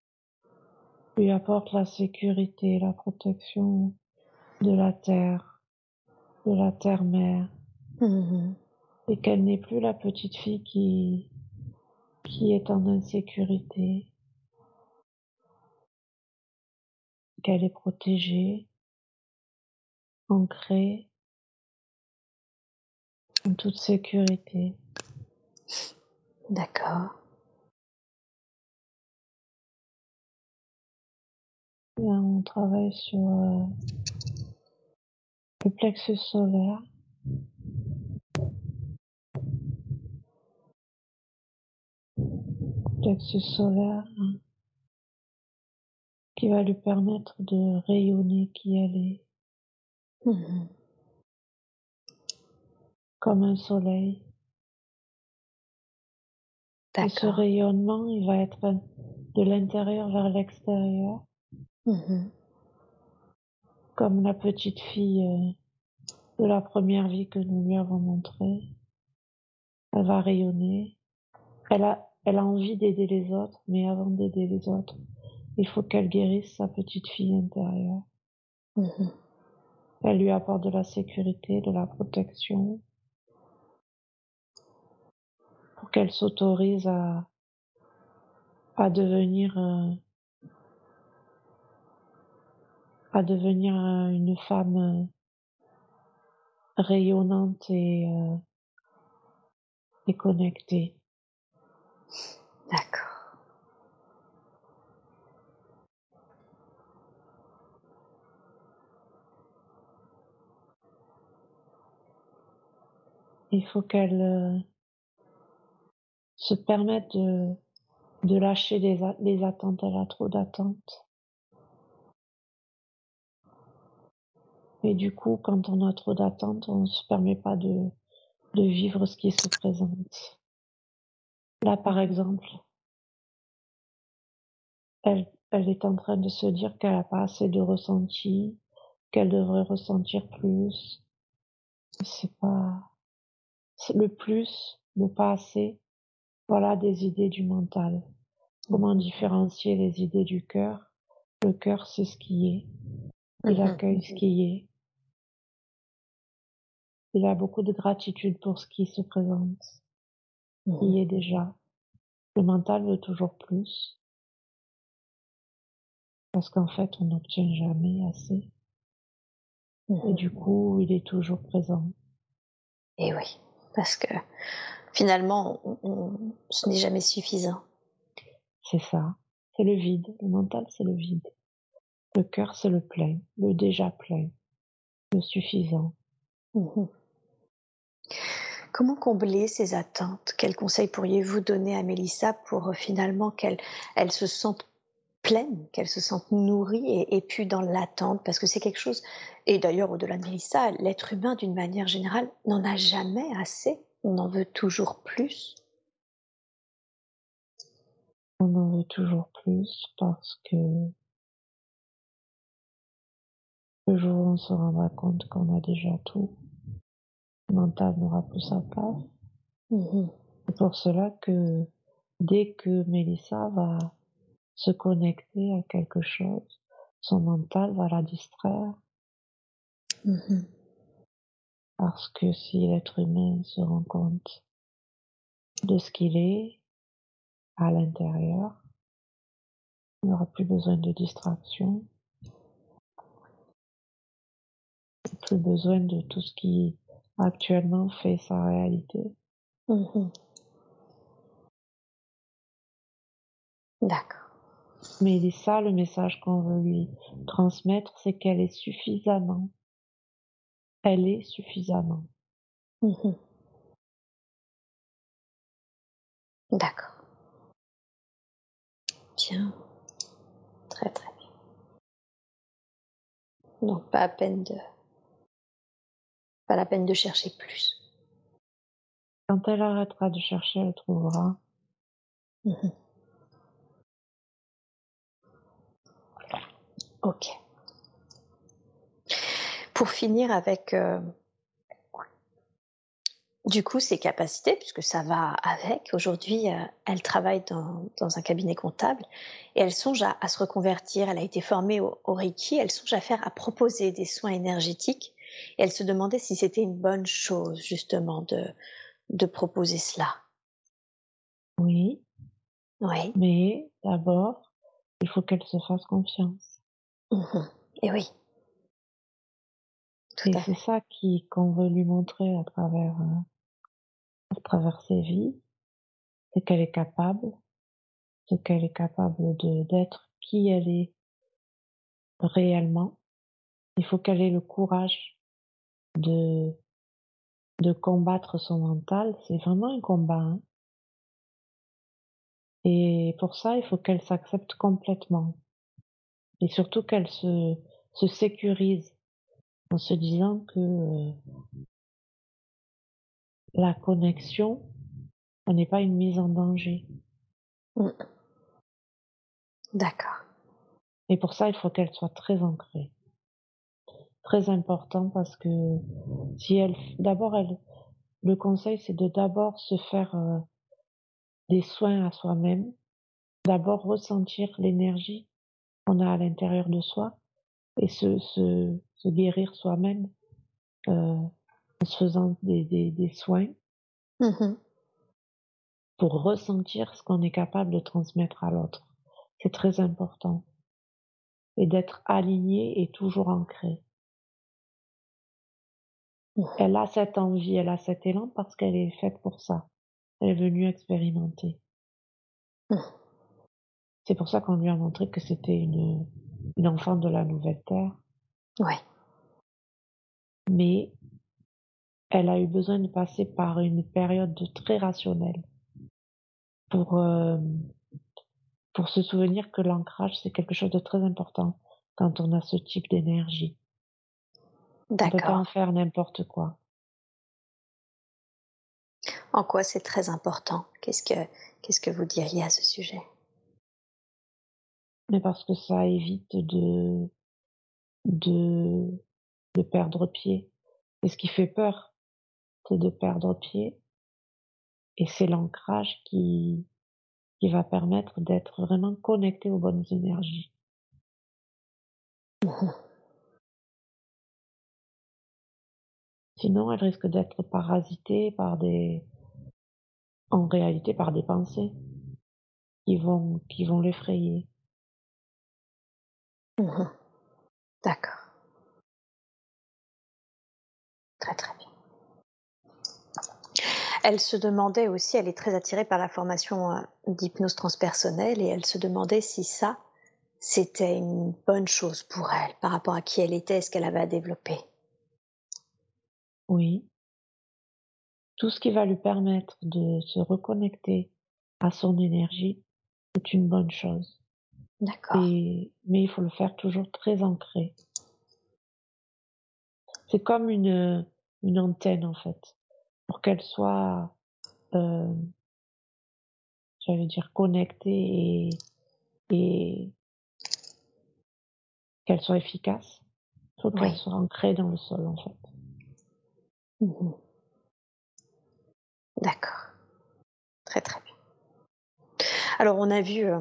S2: lui apporte la sécurité, la protection de la terre, de la terre-mère,
S1: Mhm.
S2: et qu'elle n'est plus la petite fille qui, qui est en insécurité, qu'elle est protégée, ancrée, en toute sécurité.
S1: D'accord.
S2: Et on travaille sur euh, le plexus solaire. Plexus solaire hein, qui va lui permettre de rayonner qui elle est,
S1: Mhm.
S2: comme un soleil. Et ce rayonnement, il va être de l'intérieur vers l'extérieur,
S1: Mhm.
S2: comme la petite fille euh, de la première vie que nous lui avons montrée. Elle va rayonner. Elle a, elle a envie d'aider les autres, mais avant d'aider les autres, il faut qu'elle guérisse sa petite fille intérieure.
S1: Mhm.
S2: Elle lui apporte de la sécurité, de la protection, pour qu'elle s'autorise à, à devenir, euh, à devenir euh, une femme euh, rayonnante et, et connectée.
S1: D'accord.
S2: Il faut qu'elle euh, se permette de, lâcher les, attentes. Elle a trop d'attentes. Et du coup, quand on a trop d'attentes, on ne se permet pas de, vivre ce qui se présente. Là, par exemple, elle, est en train de se dire qu'elle n'a pas assez de ressenti, qu'elle devrait ressentir plus. C'est pas, le plus, le pas assez. Voilà des idées du mental. Comment différencier les idées du cœur? Le cœur, c'est ce qui est. Il
S1: Mhm.
S2: accueille ce qui est. Il a beaucoup de gratitude pour ce qui se présente, qui
S1: Mhm.
S2: est déjà. Le mental veut toujours plus. Parce qu'en fait, on n'obtient jamais assez. Et
S1: Mhm.
S2: du coup, il est toujours présent.
S1: Et oui, parce que finalement, on- on- ce n'est jamais suffisant.
S2: C'est ça. C'est le vide. Le mental, c'est le vide. Le cœur, c'est le plein. Le déjà plein. Le suffisant.
S1: Mhm. Comment combler ces attentes? Quels conseils pourriez-vous donner à Mélissa pour euh, finalement qu'elle elle se sente pleine, qu'elle se sente nourrie et, et puis dans l'attente, parce que c'est quelque chose, et d'ailleurs au-delà de ça, l'être humain d'une manière générale n'en a jamais assez, on en veut toujours plus.
S2: On en veut toujours plus parce que le jour où on se rendra compte qu'on a déjà tout, le mental n'aura plus sa place.
S1: Mmh
S2: c'est pour cela que dès que Mélissa va se connecter à quelque chose, son mental va la distraire.
S1: Mmh
S2: Parce que si l'être humain se rend compte de ce qu'il est à l'intérieur, il n'aura plus besoin de distraction, plus besoin de tout ce qui actuellement fait sa réalité.
S1: Mmh D'accord.
S2: Mais ça, le message qu'on veut lui transmettre, c'est qu'elle est suffisamment. Elle est suffisamment.
S1: Mmh D'accord. Bien. Très très bien. Donc pas à peine de pas la peine de chercher plus.
S2: Quand elle arrêtera de chercher, elle trouvera.
S1: Mmh Ok. Pour finir avec, euh, du coup, ses capacités, puisque ça va avec. Aujourd'hui, euh, elle travaille dans, dans, un cabinet comptable et elle songe à, à, se reconvertir. Elle a été formée au, au, Reiki. Elle songe à faire, à proposer des soins énergétiques. Et elle se demandait si c'était une bonne chose, justement, de, de proposer cela.
S2: Oui.
S1: Oui.
S2: Mais d'abord, il faut qu'elle se fasse confiance.
S1: Mmh Et oui.
S2: Tout et c'est ça qui qu'on veut lui montrer à travers euh, à travers ses vies, c'est qu'elle est capable, c'est qu'elle est capable de d'être qui elle est réellement. Il faut qu'elle ait le courage de de combattre son mental. C'est vraiment un combat. Hein. Et pour ça, il faut qu'elle s'accepte complètement et surtout qu'elle se, se sécurise en se disant que euh, la connexion n'est pas une mise en danger.
S1: Mmh. D'accord.
S2: Et pour ça, il faut qu'elle soit très ancrée. Très important parce que si elle, d'abord, elle, le conseil, c'est de d'abord se faire euh, des soins à soi-même, d'abord ressentir l'énergie qu'on a à l'intérieur de soi et se, se, se guérir soi-même euh, en se faisant des, des, des soins
S1: mmh
S2: pour ressentir ce qu'on est capable de transmettre à l'autre. C'est très important. Et d'être aligné et toujours ancré.
S1: Mmh.
S2: Elle a cette envie, elle a cet élan parce qu'elle est faite pour ça. Elle est venue expérimenter.
S1: Mmh.
S2: C'est pour ça qu'on lui a montré que c'était une, une enfant de la nouvelle terre.
S1: Ouais.
S2: Mais elle a eu besoin de passer par une période de très rationnelle pour euh, pour se souvenir que l'ancrage c'est quelque chose de très important quand on a ce type d'énergie. On peut pas en faire n'importe quoi.
S1: En quoi c'est très important? Qu'est-ce que qu'est-ce que vous diriez à ce sujet?
S2: Mais parce que ça évite de de de perdre pied. Et ce qui fait peur, c'est de perdre pied. Et c'est l'ancrage qui qui va permettre d'être vraiment connecté aux bonnes énergies. Sinon, elle risque d'être parasitée par des, en réalité, par des pensées qui vont, qui vont l'effrayer.
S1: D'accord. Très très bien. Elle se demandait aussi, elle est très attirée par la formation euh, d'hypnose transpersonnelle et elle se demandait si ça, c'était une bonne chose pour elle par rapport à qui elle était, ce qu'elle avait à développer.
S2: Oui. Tout ce qui va lui permettre de se reconnecter à son énergie est une bonne chose.
S1: D'accord.
S2: mais il faut le faire toujours très ancré. C'est comme une, une antenne en fait, pour qu'elle soit, euh, j'allais dire connectée et, et qu'elle soit efficace. Il faut qu'elle soit ancrée dans le sol en fait.
S1: Mmh D'accord. Très très bien. Alors on a vu euh,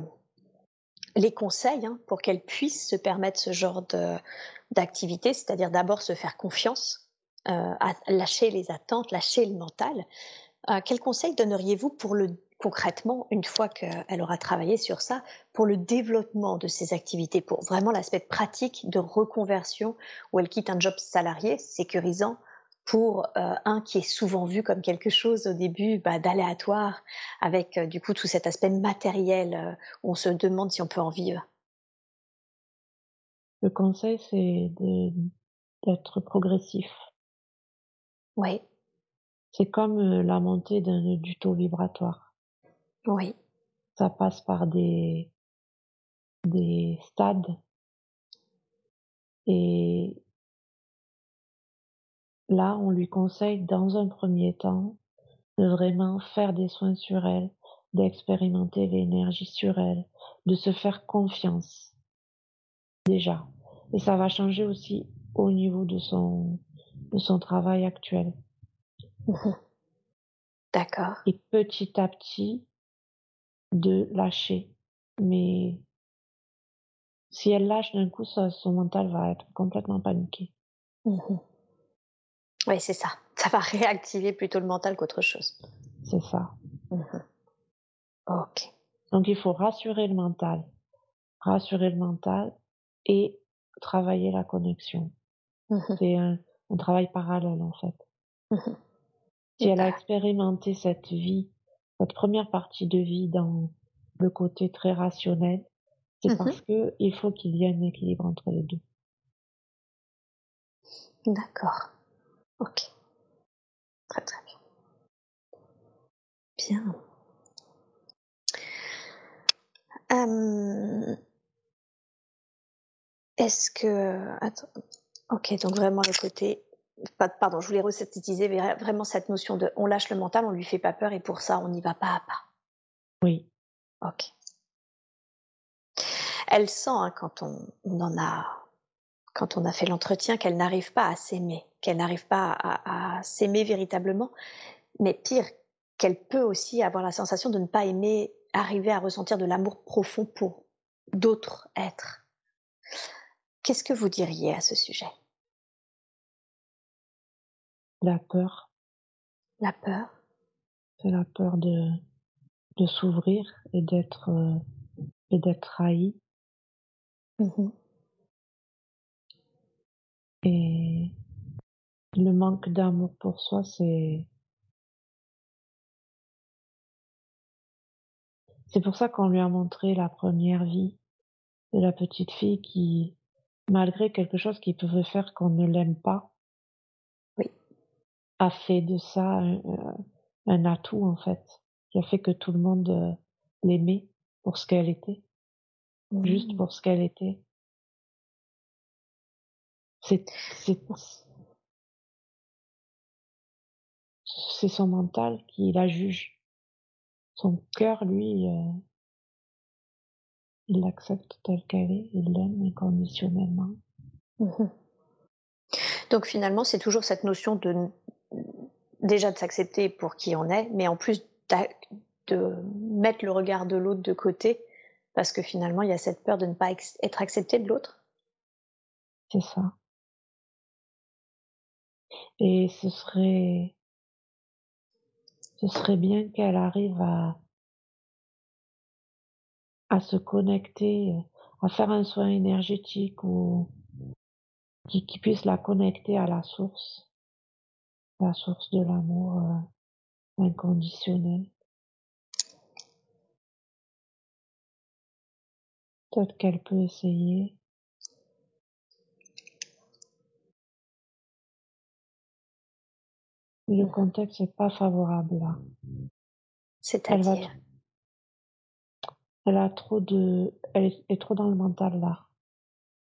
S1: les conseils hein, pour qu'elle puisse se permettre ce genre d'activité, c'est-à-dire d'abord se faire confiance, euh, lâcher les attentes, lâcher le mental. Euh, quel conseil donneriez-vous pour le concrètement, une fois qu'elle aura travaillé sur ça, pour le développement de ces activités, pour vraiment l'aspect pratique de reconversion où elle quitte un job salarié sécurisant pour euh, un qui est souvent vu comme quelque chose au début bah, d'aléatoire, avec euh, du coup tout cet aspect matériel euh, où on se demande si on peut en vivre.
S2: Le conseil, c'est d'être progressif.
S1: Oui.
S2: C'est comme la montée d'un du taux vibratoire.
S1: Oui.
S2: Ça passe par des des stades et Là, on lui conseille dans un premier temps de vraiment faire des soins sur elle, d'expérimenter l'énergie sur elle, de se faire confiance déjà. Et ça va changer aussi au niveau de son, de son travail actuel. [LAUGHS]
S1: D'accord.
S2: Et petit à petit, de lâcher. Mais si elle lâche d'un coup, son mental va être complètement paniqué.
S1: Mmh oui, c'est ça. [LAUGHS] Ça va réactiver plutôt le mental qu'autre chose.
S2: C'est ça.
S1: Mmh ok.
S2: Donc il faut rassurer le mental, rassurer le mental et travailler la connexion. Mmh c'est un, travail parallèle en fait. Mmh si elle a expérimenté cette vie, cette première partie de vie dans le côté très rationnel, c'est parce que il faut qu'il y ait un équilibre entre les deux.
S1: D'accord. Ok. Très très bien. Bien. Euh, est-ce que... Attends. Ok, donc vraiment le côté... Pardon, je voulais resynthétiser vraiment cette notion de on lâche le mental, on lui fait pas peur et pour ça on y va pas à pas.
S2: Oui.
S1: Ok. Elle sent hein, quand on, on en a quand on a fait l'entretien, qu'elle n'arrive pas à s'aimer, qu'elle n'arrive pas à, s'aimer véritablement, mais pire, qu'elle peut aussi avoir la sensation de ne pas aimer, arriver à ressentir de l'amour profond pour d'autres êtres. Qu'est-ce que vous diriez à ce sujet?
S2: La peur.
S1: La peur?
S2: C'est la peur de, de s'ouvrir et d'être euh, et d'être trahi. Mmh et le manque d'amour pour soi, c'est c'est pour ça qu'on lui a montré la première vie de la petite fille qui, malgré quelque chose qui pouvait faire qu'on ne l'aime pas,
S1: oui.
S2: a fait de ça un, atout en fait, qui a fait que tout le monde euh, l'aimait pour ce qu'elle était, juste mmh. pour ce qu'elle était. C'est, c'est, c'est son mental qui la juge. Son cœur, lui, euh, il l'accepte telle qu'elle est, il l'aime inconditionnellement.
S1: Mmh Donc finalement, c'est toujours cette notion de déjà de s'accepter pour qui on est, mais en plus de mettre le regard de l'autre de côté, parce que finalement, il y a cette peur de ne pas être accepté de l'autre.
S2: C'est ça. Et ce serait, ce serait bien qu'elle arrive à, à se connecter, à faire un soin énergétique ou qui, puisse la connecter à la source, la source de l'amour euh, inconditionnel. Peut-être qu'elle peut essayer. Le contexte n'est pas favorable là.
S1: C'est-à-dire?
S2: Elle a trop de, elle est trop dans le mental là,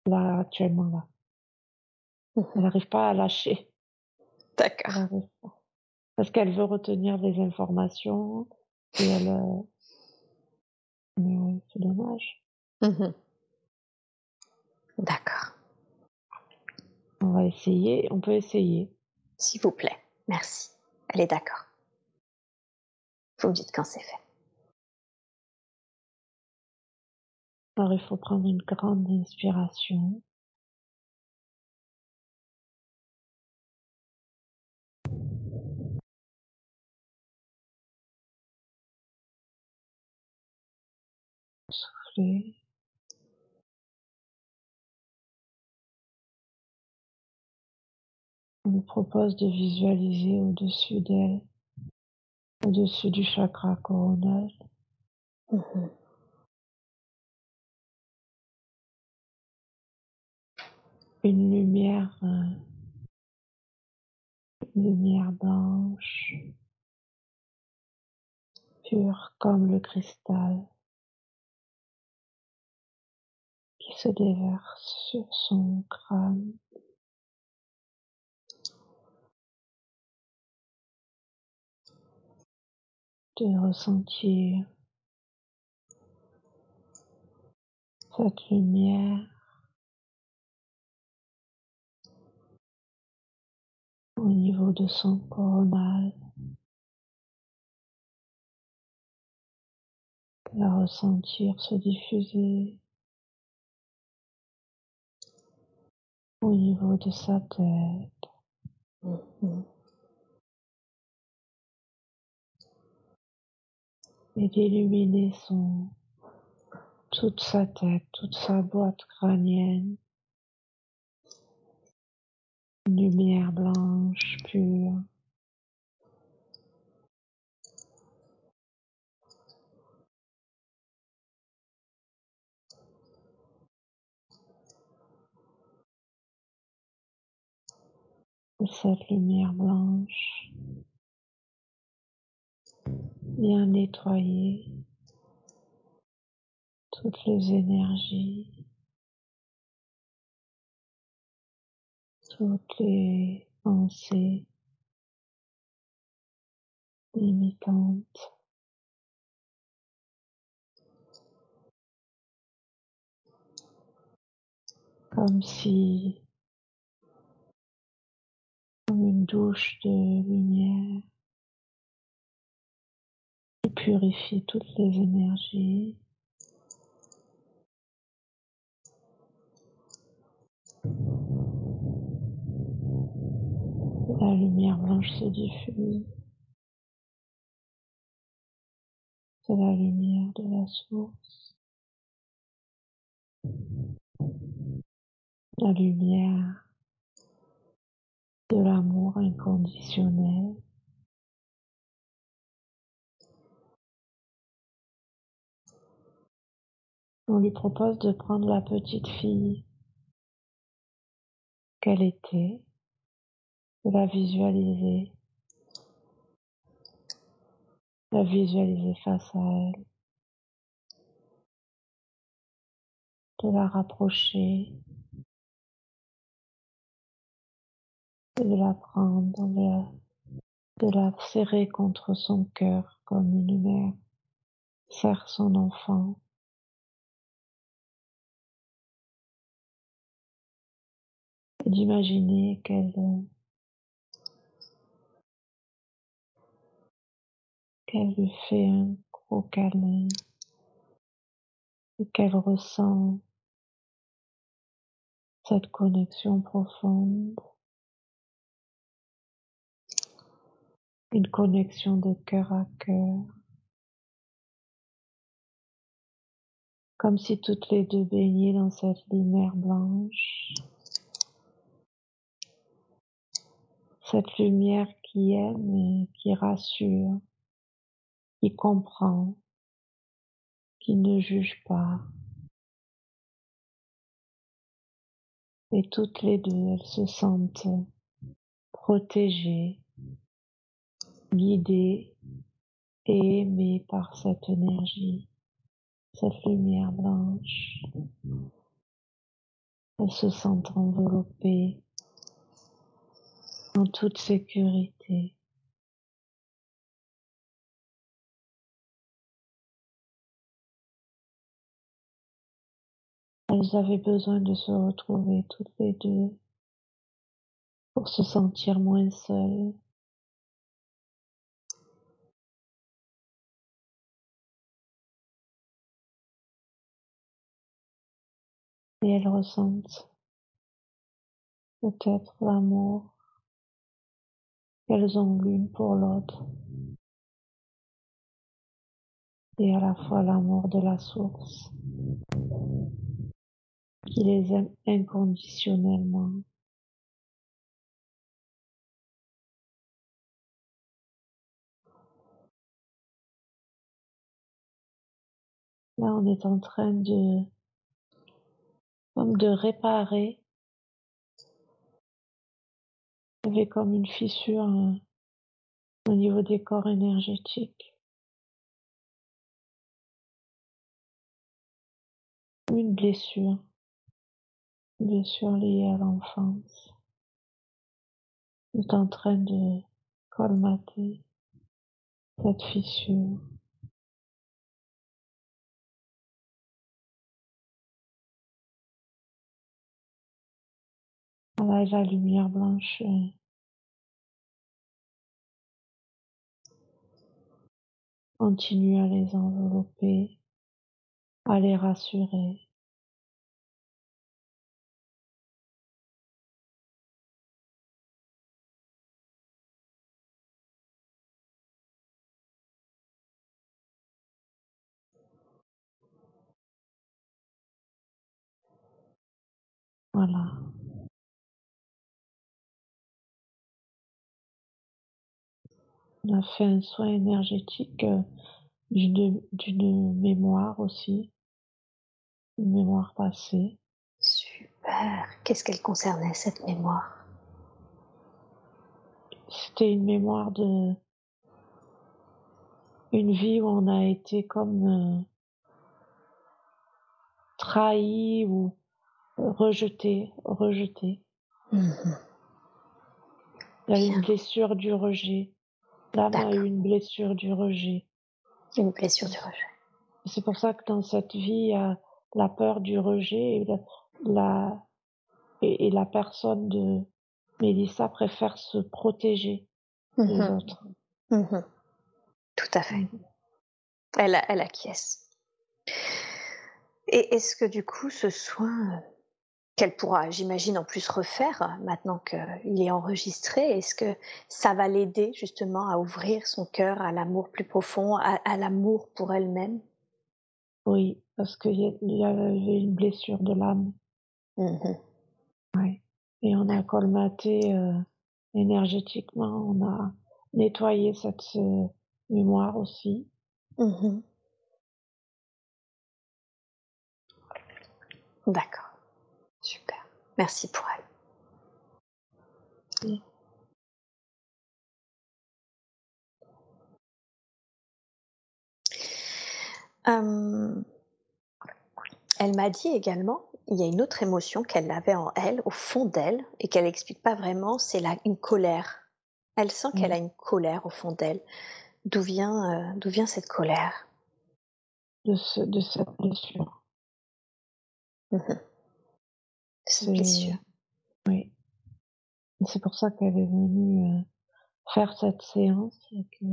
S2: là actuellement là.
S1: Mmh
S2: Elle n'arrive pas à lâcher.
S1: D'accord.
S2: Parce qu'elle veut retenir des informations et elle. Euh, mais c'est dommage.
S1: Mmh D'accord.
S2: On va essayer, on peut essayer.
S1: S'il vous plaît, merci. Elle est d'accord. Vous me dites quand c'est fait.
S2: Alors il faut prendre une grande inspiration. Souffler. On nous propose de visualiser au-dessus d'elle, au-dessus du chakra coronal.
S1: Mhm.
S2: Une lumière, euh, une lumière blanche, pure comme le cristal, qui se déverse sur son crâne. De ressentir cette lumière au niveau de son coronal, la ressentir se diffuser au niveau de sa tête.
S1: Mhm.
S2: Et d'illuminer son toute sa tête, toute sa boîte crânienne. Une lumière blanche pure. Et cette lumière blanche bien nettoyer toutes les énergies, toutes les pensées limitantes. Comme si, comme une douche de lumière, purifier toutes les énergies. La lumière blanche se diffuse. C'est la lumière de la source. La lumière de l'amour inconditionnel. On lui propose de prendre la petite fille qu'elle était, de la visualiser, la visualiser face à elle, de la rapprocher, de la prendre, de la, de la serrer contre son cœur comme une mère serre son enfant. D'imaginer qu'elle qu'elle lui fait un gros câlin et qu'elle ressent cette connexion profonde, une connexion de cœur à cœur, comme si toutes les deux baignaient dans cette lumière blanche. Cette lumière qui aime, qui rassure, qui comprend, qui ne juge pas. Et toutes les deux, elles se sentent protégées, guidées et aimées par cette énergie cette lumière blanche. Elle se sent enveloppée en toute sécurité. Elles avaient besoin de se retrouver toutes les deux pour se sentir moins seules. Et elles ressentent peut-être l'amour qu'elles ont l'une pour l'autre. Et à la fois l'amour de la source qui les aime inconditionnellement. Là, on est en train de, comme de réparer. Il y avait comme une fissure euh, au niveau des corps énergétiques. Une blessure. Une blessure liée à l'enfance. Est en train de colmater cette fissure. La lumière blanche euh, continue à les envelopper, à les rassurer. Voilà. On a fait un soin énergétique euh, d'une mémoire aussi, une mémoire passée.
S1: Super. Qu'est-ce qu'elle concernait, cette mémoire?
S2: C'était une mémoire de une vie où on a été comme euh, trahi ou rejeté, rejeté.
S1: Mhm.
S2: Il y a une blessure du rejet. L'âme a eu une blessure du rejet.
S1: Une blessure du rejet.
S2: C'est pour ça que dans cette vie, a la peur du rejet et la, et, et la personne de Mélissa préfère se protéger des
S1: Mhm.
S2: autres.
S1: Mhm. Tout à fait. Elle, a- elle acquiesce. Et est-ce que du coup, ce soin euh, qu'elle pourra, j'imagine, en plus refaire maintenant qu'il est enregistré, est-ce que ça va l'aider justement à ouvrir son cœur à l'amour plus profond, à, à l'amour pour elle-même?
S2: Oui, parce qu'il y, avait une blessure de l'âme.
S1: Mhm.
S2: Ouais. Et on a colmaté euh, énergétiquement, on a nettoyé cette euh, mémoire aussi.
S1: Mhm. D'accord. Merci pour elle.
S2: Oui.
S1: Euh, elle m'a dit également, il y a une autre émotion qu'elle avait en elle, au fond d'elle, et qu'elle n'explique pas vraiment, c'est une colère. Elle sent qu'elle
S2: Mhm.
S1: a une colère au fond d'elle. D'où vient, euh, d'où vient cette colère?
S2: De, ce, de cette blessure. Oui. C'est pour ça qu'elle est venue euh, faire cette séance et que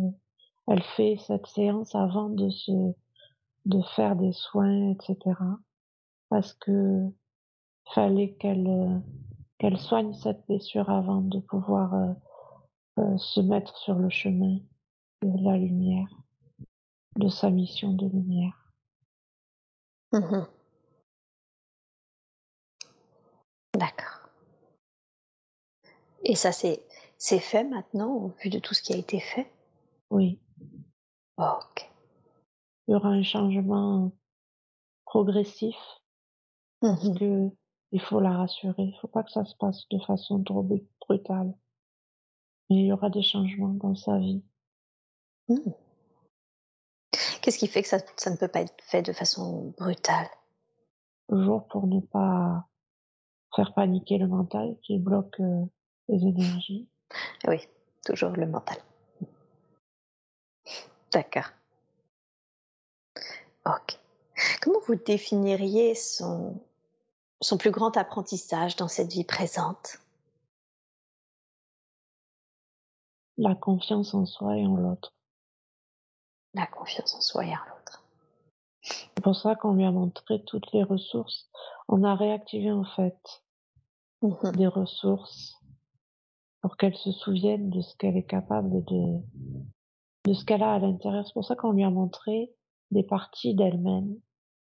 S2: elle fait cette séance avant de se de faire des soins, etc. Parce que fallait qu'elle euh, qu'elle soigne cette blessure avant de pouvoir euh, euh, se mettre sur le chemin de la lumière, de sa mission de lumière.
S1: Mhm. D'accord. Et ça, c'est, c'est fait maintenant, au vu de tout ce qui a été fait?
S2: Oui,
S1: Ok.
S2: il y aura un changement progressif parce
S1: Mhm.
S2: que il faut la rassurer. Il faut pas que ça se passe de façon trop bru- brutale. Mais il y aura des changements dans sa vie.
S1: Mhm. Qu'est-ce qui fait que ça, ça, ne peut pas être fait de façon brutale?
S2: Toujours pour ne pas faire paniquer le mental qui bloque euh, les énergies.
S1: Oui, toujours le mental. D'accord. Ok. Comment vous définiriez son, son plus grand apprentissage dans cette vie présente?
S2: La confiance en soi et en l'autre.
S1: La confiance en soi et en l'autre.
S2: C'est pour ça qu'on lui a montré toutes les ressources. On a réactivé en fait mmh des ressources pour qu'elle se souvienne de ce qu'elle est capable de, de ce qu'elle a à l'intérieur. C'est pour ça qu'on lui a montré des parties d'elle-même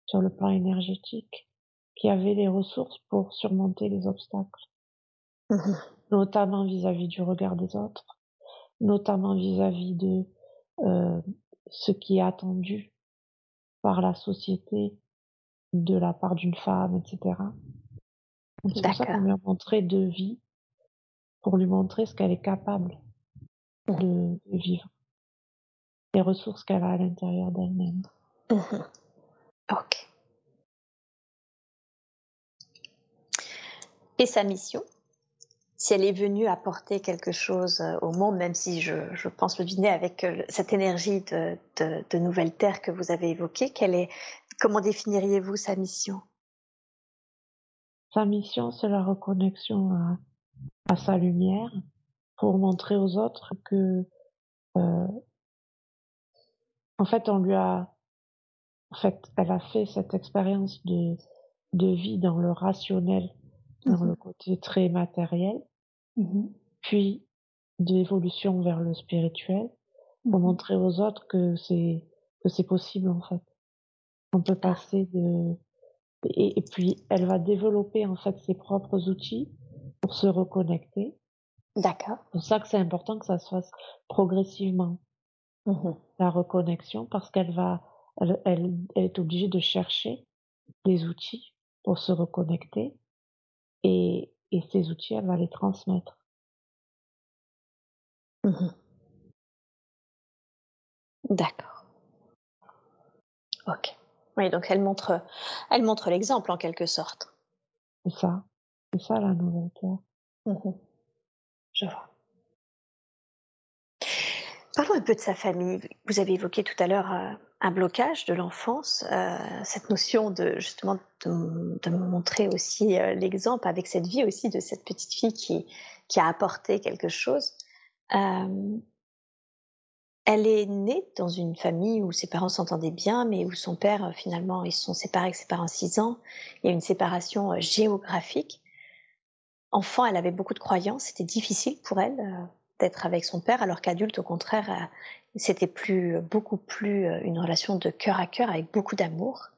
S2: sur le plan énergétique qui avaient les ressources pour surmonter les obstacles, mmh notamment vis-à-vis du regard des autres, notamment vis-à-vis de euh, ce qui est attendu par la société de la part d'une femme, etc. C'est pour ça qu'on lui a montré deux vies, pour lui montrer ce qu'elle est capable mmh. de, de vivre, les ressources qu'elle a à l'intérieur d'elle-même.
S1: Mmh ok. Et sa mission? Si elle est venue apporter quelque chose euh, au monde, même si je, je pense le deviner avec euh, cette énergie de, de, de nouvelle terre que vous avez évoquée, quelle est, comment définiriez-vous sa mission?
S2: Sa mission, c'est la reconnexion à, à, sa lumière pour montrer aux autres que, euh, en fait, on lui a, en fait, elle a fait cette expérience de, de vie dans le rationnel, dans le mmh côté très matériel, Mmh puis d'évolution vers le spirituel pour mmh montrer aux autres que c'est que c'est possible en fait. On peut passer de et, puis elle va développer en fait ses propres outils pour se reconnecter.
S1: D'accord.
S2: C'est pour ça que c'est important que ça se fasse progressivement. Mmh la reconnexion parce qu'elle va elle, elle, elle est obligée de chercher des outils pour se reconnecter et et ces outils, elle va les transmettre.
S1: Mmh D'accord. Ok. Oui, donc elle montre, elle montre l'exemple en quelque sorte.
S2: C'est ça. C'est ça la nouvelle terre.
S1: Mmh Je vois. Parlons un peu de sa famille. Vous avez évoqué tout à l'heure euh, un blocage de l'enfance, euh, cette notion de justement de, de montrer aussi euh, l'exemple avec cette vie aussi de cette petite fille qui, qui a apporté quelque chose. Elle est née dans une famille où ses parents s'entendaient bien, mais où son père, euh, finalement, ils se sont séparés avec ses parents à 6 ans. Il y a une séparation euh, géographique. Enfant, elle avait beaucoup de croyances. C'était difficile pour elle euh, d'être avec son père, alors qu'adulte, au contraire, c'était plus, beaucoup plus une relation de cœur à cœur avec beaucoup d'amour.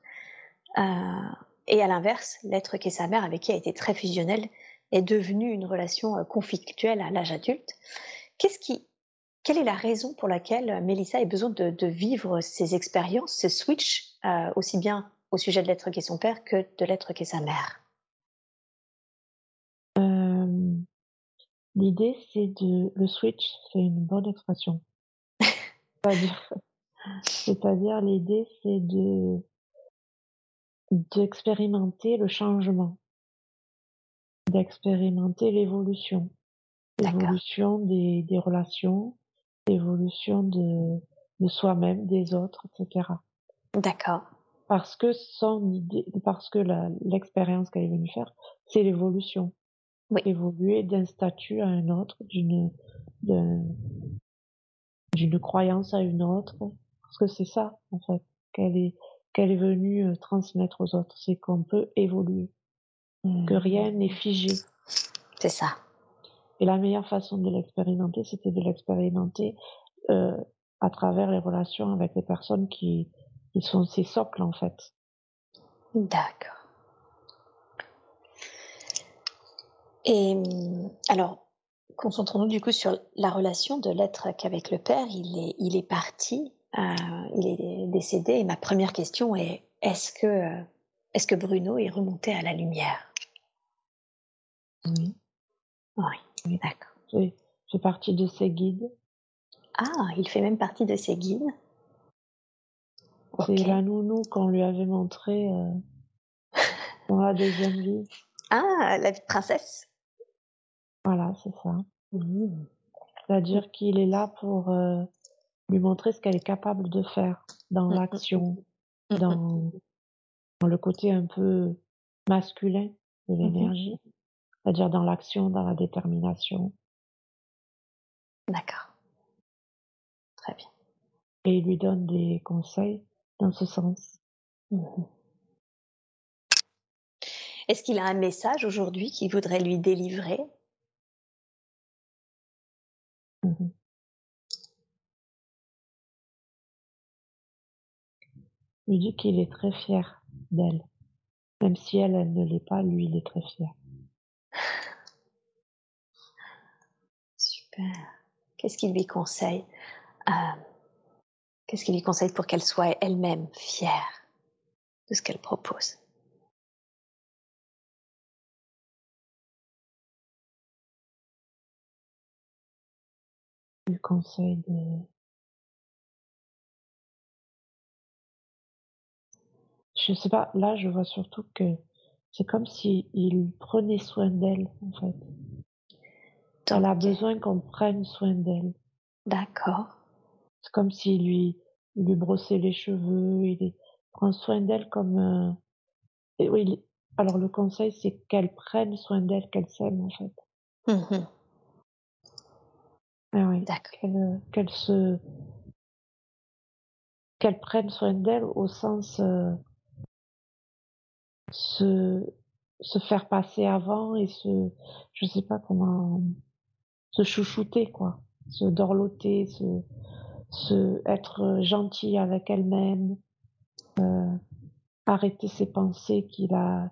S1: Et à l'inverse, l'être qu'est sa mère, avec qui elle été très fusionnelle, est devenue une relation conflictuelle à l'âge adulte. Qu'est-ce qui, quelle est la raison pour laquelle Mélissa a besoin de, de vivre ces expériences, ce switch, euh, aussi bien au sujet de l'être qu'est son père que de l'être qu'est sa mère?
S2: Euh, L'idée, c'est de le switch, c'est une bonne expression. [LAUGHS] C'est-à-dire, l'idée, c'est de d'expérimenter le changement, d'expérimenter l'évolution, l'évolution des, des relations, l'évolution de, de soi-même, des autres, etc.
S1: D'accord.
S2: Parce que son idée, parce que l'expérience qu'elle est venue faire, c'est l'évolution.
S1: Oui.
S2: Évoluer d'un statut à un autre, d'une d'une croyance à une autre, parce que c'est ça en fait qu'elle est qu'elle est venue euh, transmettre aux autres, c'est qu'on peut évoluer, que mmh. rien n'est figé.
S1: C'est ça.
S2: Et la meilleure façon de l'expérimenter, c'était de l'expérimenter euh, à travers les relations avec les personnes qui, qui sont ses socles en fait.
S1: D'accord. Et alors, concentrons-nous du coup sur la relation de l'être qu'avec le père. Il est, il est parti, euh, il est décédé. Et ma première question est est-ce que, est-ce que Bruno est remonté à la lumière?
S2: Oui.
S1: Oui. Oui, d'accord.
S2: C'est fait partie de ses guides.
S1: Ah, il fait même partie de ses guides.
S2: C'est la nounou qu'on lui avait montrée euh, [LAUGHS] dans la deuxième vie.
S1: Ah, la vie de princesse
S2: Voilà, c'est ça. Mmh. C'est-à-dire qu'il est là pour euh, lui montrer ce qu'elle est capable de faire dans mmh, mmh, l'action, dans, dans, le côté un peu masculin de l'énergie, c'est-à-dire dans l'action, dans la détermination.
S1: D'accord. Très bien.
S2: Et il lui donne des conseils dans ce sens.
S1: Est-ce qu'il a un message aujourd'hui qu'il voudrait lui délivrer?
S2: Mmh Il dit qu'il est très fier d'elle. Même si elle, elle ne l'est pas, lui, il est très fier.
S1: Qu'est-ce qu'il lui conseille? Euh, Qu'est-ce qu'il lui conseille pour qu'elle soit elle-même fière de ce qu'elle propose?
S2: Il conseille de je sais pas, là je vois surtout que c'est comme si il prenait soin d'elle en fait. Elle a besoin qu'on prenne soin d'elle.
S1: D'accord.
S2: C'est comme s'il lui, lui brossait les cheveux, il prend soin d'elle comme. Euh, et oui, alors le conseil c'est qu'elle prenne soin d'elle, qu'elle s'aime en fait. Mmh ah oui. Qu'elle qu'elle se qu'elle prenne soin d'elle au sens euh, se, se faire passer avant et se, je sais pas comment, se chouchouter, quoi. Se dorloter, se, se être gentil avec elle-même, euh, arrêter ses pensées qui la,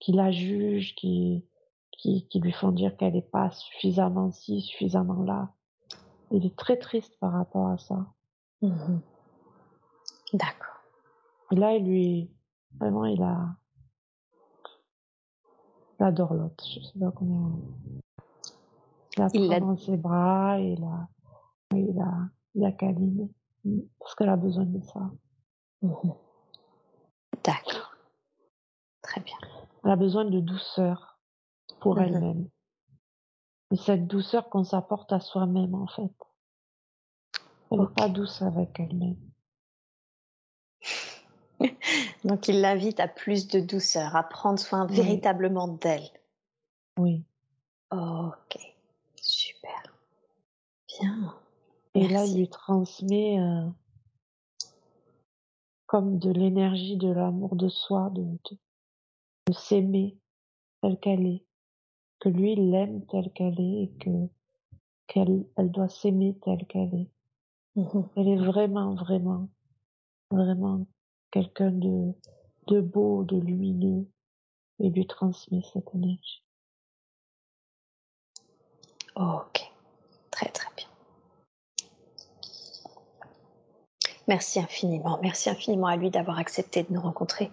S2: qui la jugent, qui, qui, qui lui font dire qu'elle n'est pas suffisamment ci, suffisamment là. Il est très triste par rapport à ça.
S1: Mmh D'accord.
S2: Et là, il lui, Vraiment, il a. Il adore l'autre. Je sais pas comment. Il la prend dans ses bras et il a. Il a. Il a câliné. Parce qu'elle a besoin de ça. [LAUGHS]
S1: D'accord. Très bien.
S2: Elle a besoin de douceur pour mhm. elle-même. Et cette douceur qu'on s'apporte à soi-même, en fait. Elle n'est pas douce avec elle-même. [LAUGHS]
S1: Donc il l'invite à plus de douceur, à prendre soin véritablement d'elle.
S2: Oui.
S1: Ok. Bien.
S2: Et là, il lui transmet euh, comme de l'énergie, de l'amour de soi, de, de, s'aimer telle qu'elle est. Que lui, il l'aime telle qu'elle est et que qu'elle elle doit s'aimer telle qu'elle est. Mmh elle est vraiment, vraiment, vraiment quelqu'un de, de beau, de lumineux, et lui transmet cette énergie.
S1: Ok, très très bien. Merci infiniment, merci infiniment à lui d'avoir accepté de nous rencontrer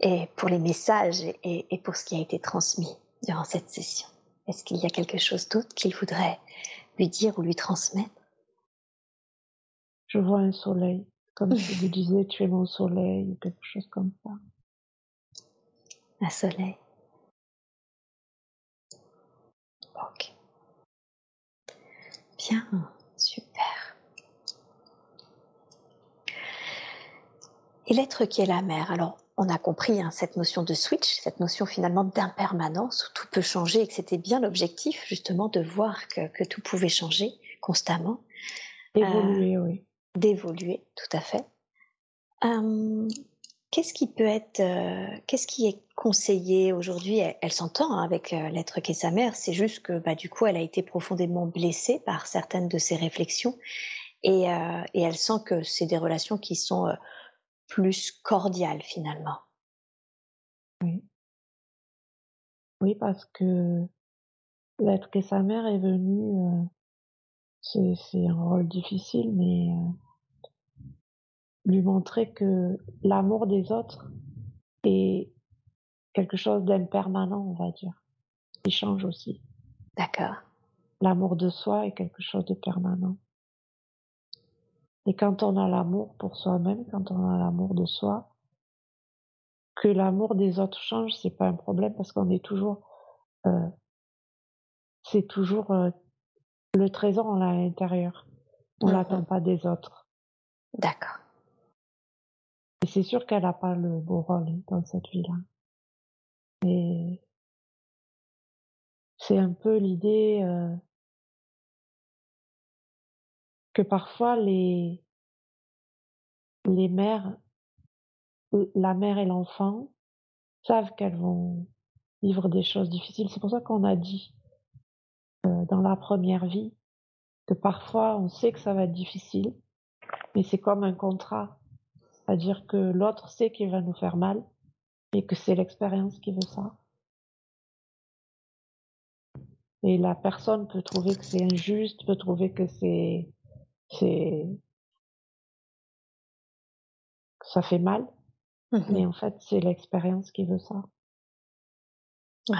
S1: et pour les messages et, et pour ce qui a été transmis durant cette session. Est-ce qu'il y a quelque chose d'autre qu'il voudrait lui dire ou lui transmettre?
S2: Je vois un soleil comme si vous disiez tu es mon soleil ou quelque chose comme ça.
S1: Un soleil. Ok. Bien, super. Et l'être qui est la mer, alors on a compris hein, cette notion de switch, cette notion finalement d'impermanence où tout peut changer et que c'était bien l'objectif justement de voir que, tout pouvait changer constamment.
S2: Évoluer, oui
S1: d'évoluer, tout à fait. qu'est-ce qui peut être, euh, qu'est-ce qui est conseillé aujourd'hui Elle, s'entend hein, avec euh, l'être qu'est sa mère, c'est juste que bah, du coup elle a été profondément blessée par certaines de ses réflexions et, euh, elle sent que c'est des relations qui sont plus cordiales finalement.
S2: Oui. Oui, parce que l'être qu'est sa mère est venu, c'est un rôle difficile, mais lui montrer que l'amour des autres est quelque chose d'impermanent, on va dire. Il change aussi.
S1: D'accord.
S2: L'amour de soi est quelque chose de permanent. Et quand on a l'amour pour soi-même, quand on a l'amour de soi, que l'amour des autres change, c'est pas un problème parce qu'on est toujours, euh, c'est toujours euh, le trésor, on l'a à l'intérieur. On
S1: Mhm.
S2: l'attend pas des autres.
S1: D'accord.
S2: Et c'est sûr qu'elle n'a pas le beau rôle dans cette vie-là. Et c'est un peu l'idée que parfois les les mères, la mère et l'enfant savent qu'elles vont vivre des choses difficiles. C'est pour ça qu'on a dit dans la première vie que parfois on sait que ça va être difficile, mais c'est comme un contrat. C'est-à-dire que l'autre sait qu'il va nous faire mal et que c'est l'expérience qui veut ça. Et la personne peut trouver que c'est injuste, peut trouver que c'est, c'est, que ça fait mal,
S1: Mhm.
S2: mais en fait, c'est l'expérience qui veut ça.
S1: Ouais.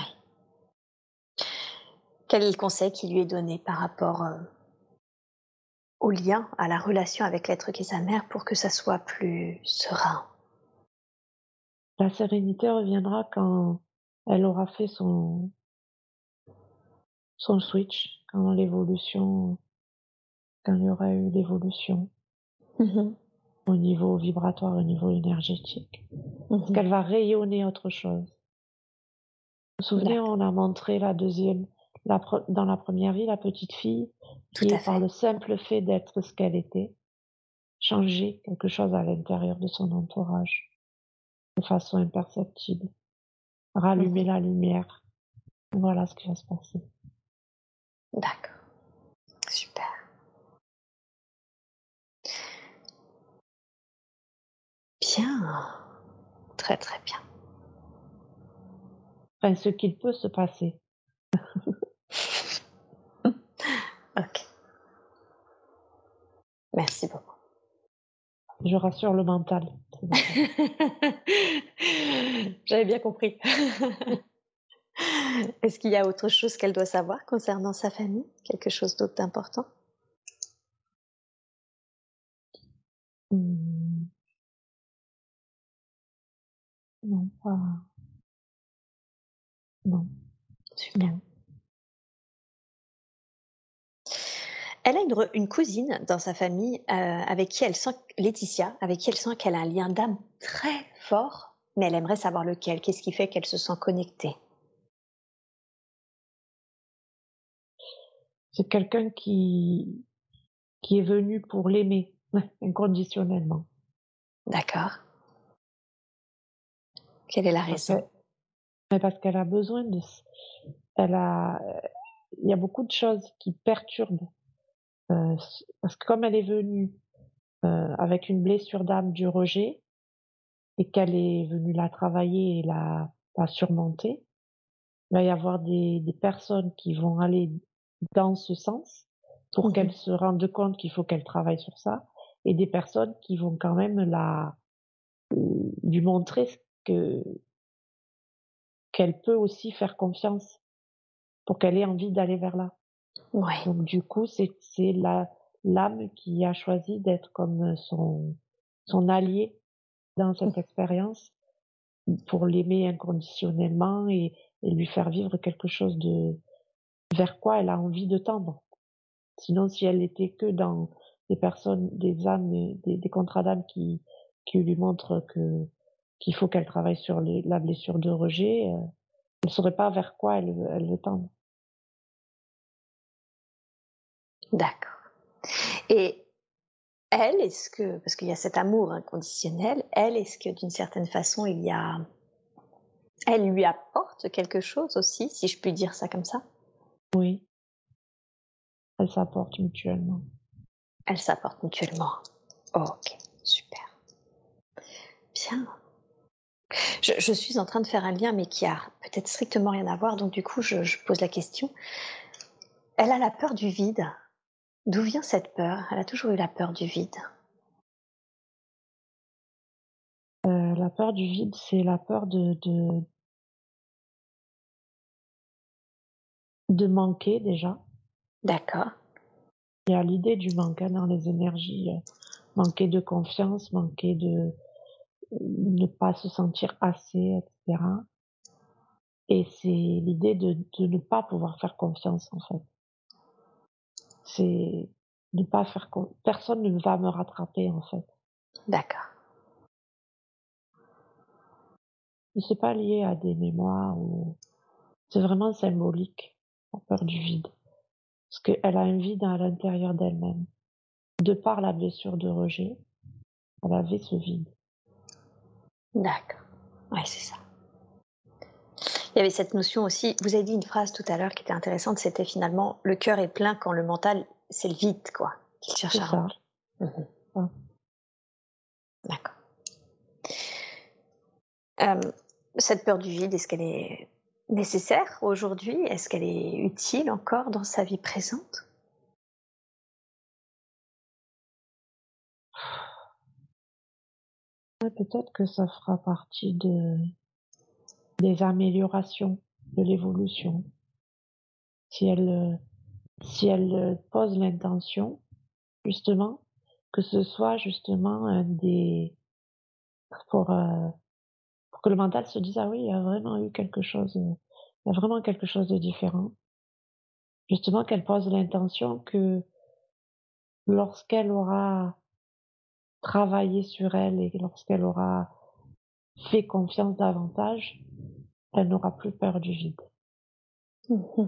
S1: Quel est le conseil qui lui est donné par rapport euh, au lien, à la relation avec l'être qui est sa mère pour que ça soit plus serein?
S2: La sérénité reviendra quand elle aura fait son, son switch, quand l'évolution, quand il y aura eu l'évolution
S1: Mhm.
S2: au niveau vibratoire, au niveau énergétique. Parce
S1: Mhm.
S2: qu'elle va rayonner autre chose. Vous vous souvenez, on a montré la deuxième, la pre- dans la première vie, la petite fille,
S1: Tout
S2: qui par le simple fait d'être ce qu'elle était, changer quelque chose à l'intérieur de son entourage, de façon imperceptible. Rallumer la lumière. Voilà ce qui va se passer.
S1: D'accord. Super. Bien. Très très bien.
S2: Enfin, ce qu'il peut se passer. [LAUGHS]
S1: Ok. Merci beaucoup.
S2: Je rassure le mental. c'est. [LAUGHS]
S1: J'avais bien compris. [LAUGHS] Est-ce qu'il y a autre chose qu'elle doit savoir concernant sa famille? Quelque chose d'autre d'important?
S2: Hmm. Non, pas. Non.
S1: Super.
S2: Non.
S1: Elle a une, cousine dans sa famille euh, avec qui elle sent, Laetitia, avec qui elle sent qu'elle a un lien d'âme très fort, mais elle aimerait savoir lequel. Qu'est-ce qui fait qu'elle se sent connectée?
S2: C'est quelqu'un qui, qui est venu pour l'aimer [LAUGHS] inconditionnellement.
S1: D'accord. Quelle est la raison?
S2: parce qu'elle a besoin de. Elle a. Il y a beaucoup de choses qui perturbent. Euh, parce que comme elle est venue euh, avec une blessure d'âme du rejet et qu'elle est venue la travailler et la, la surmonter, il va y avoir des, des personnes qui vont aller dans ce sens pour
S1: Mhm.
S2: qu'elle se rende compte qu'il faut qu'elle travaille sur ça et des personnes qui vont quand même la lui montrer ce que qu'elle peut aussi faire confiance pour qu'elle ait envie d'aller vers là.
S1: Oui.
S2: Donc du coup, c'est c'est la l'âme qui a choisi d'être comme son son allié dans cette expérience pour l'aimer inconditionnellement et, et lui faire vivre quelque chose de vers quoi elle a envie de tendre. Sinon, si elle était que dans des personnes, des âmes, des, des contrats d'âme qui qui lui montrent que qu'il faut qu'elle travaille sur les, la blessure de rejet, euh, elle ne saurait pas vers quoi elle veut tendre.
S1: D'accord. Et elle, est-ce que, parce qu'il y a cet amour inconditionnel, elle, est-ce que d'une certaine façon, il y a. Elle lui apporte quelque chose aussi, si je puis dire ça comme ça?
S2: Oui. Elles s'apportent mutuellement.
S1: Elle s'apporte mutuellement. ok, super. Bien. Je, je suis en train de faire un lien, mais qui a peut-être strictement rien à voir, donc du coup, je, je pose la question. Elle a la peur du vide. D'où vient cette peur? Elle a toujours eu la peur du vide.
S2: Euh, la peur du vide, c'est la peur de, de de manquer déjà.
S1: D'accord.
S2: Il y a l'idée du manque hein, dans les énergies euh, manquer de confiance, manquer de ne pas se sentir assez, etc. Et c'est l'idée de, de ne pas pouvoir faire confiance en fait. C'est ne pas faire personne ne va me rattraper en fait.
S1: D'accord.
S2: C'est pas lié à des mémoires ou c'est vraiment symbolique, la peur du vide. Parce qu'elle a un vide à l'intérieur d'elle-même. De par la blessure de rejet, elle avait ce vide.
S1: D'accord. Oui, c'est ça. Il y avait cette notion aussi, vous avez dit une phrase tout à l'heure qui était intéressante, c'était finalement le cœur est plein quand le mental, c'est le vide, quoi, qu'il cherche à remplir. Mhm. D'accord. Euh, cette peur du vide, est-ce qu'elle est nécessaire aujourd'hui? Est-ce qu'elle est utile encore dans sa vie présente?
S2: Peut-être que ça fera partie de, des améliorations de l'évolution. Si elle, si elle pose l'intention, justement, que ce soit justement un des, pour, euh, pour que le mental se dise, ah oui, il y a vraiment eu quelque chose, il y a vraiment quelque chose de différent. Justement, qu'elle pose l'intention que lorsqu'elle aura travaillé sur elle et lorsqu'elle aura fait confiance davantage, elle n'aura plus peur du vide. Mmh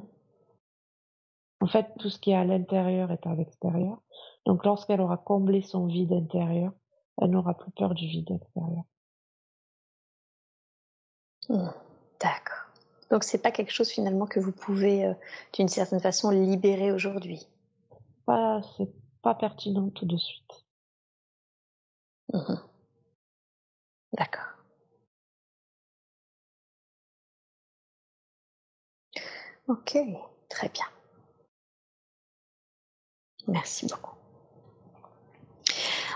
S2: en fait, tout ce qui est à l'intérieur est à l'extérieur. Donc lorsqu'elle aura comblé son vide intérieur, elle n'aura plus peur du vide extérieur.
S1: Mmh. D'accord. Donc c'est pas quelque chose finalement que vous pouvez euh, d'une certaine façon libérer aujourd'hui?
S2: Pas, c'est pas pertinent tout de suite.
S1: Mmh D'accord. Ok, très bien. Merci beaucoup.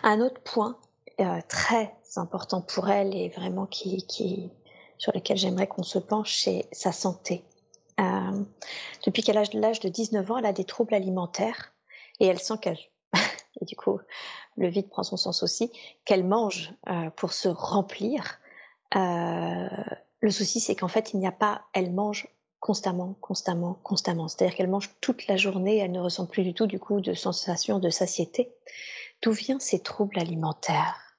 S1: Un autre point euh, très important pour elle et vraiment qui, sur lequel j'aimerais qu'on se penche, c'est sa santé. Euh, depuis qu'elle a l'âge de 19 ans, elle a des troubles alimentaires et elle sent qu'elle, [LAUGHS] et du coup, le vide prend son sens aussi, qu'elle mange euh, pour se remplir. Euh, le souci, c'est qu'en fait, il n'y a pas, elle mange constamment, constamment, constamment. C'est-à-dire qu'elle mange toute la journée, elle ne ressent plus du tout du coup de sensation de satiété. D'où viennent ces troubles alimentaires?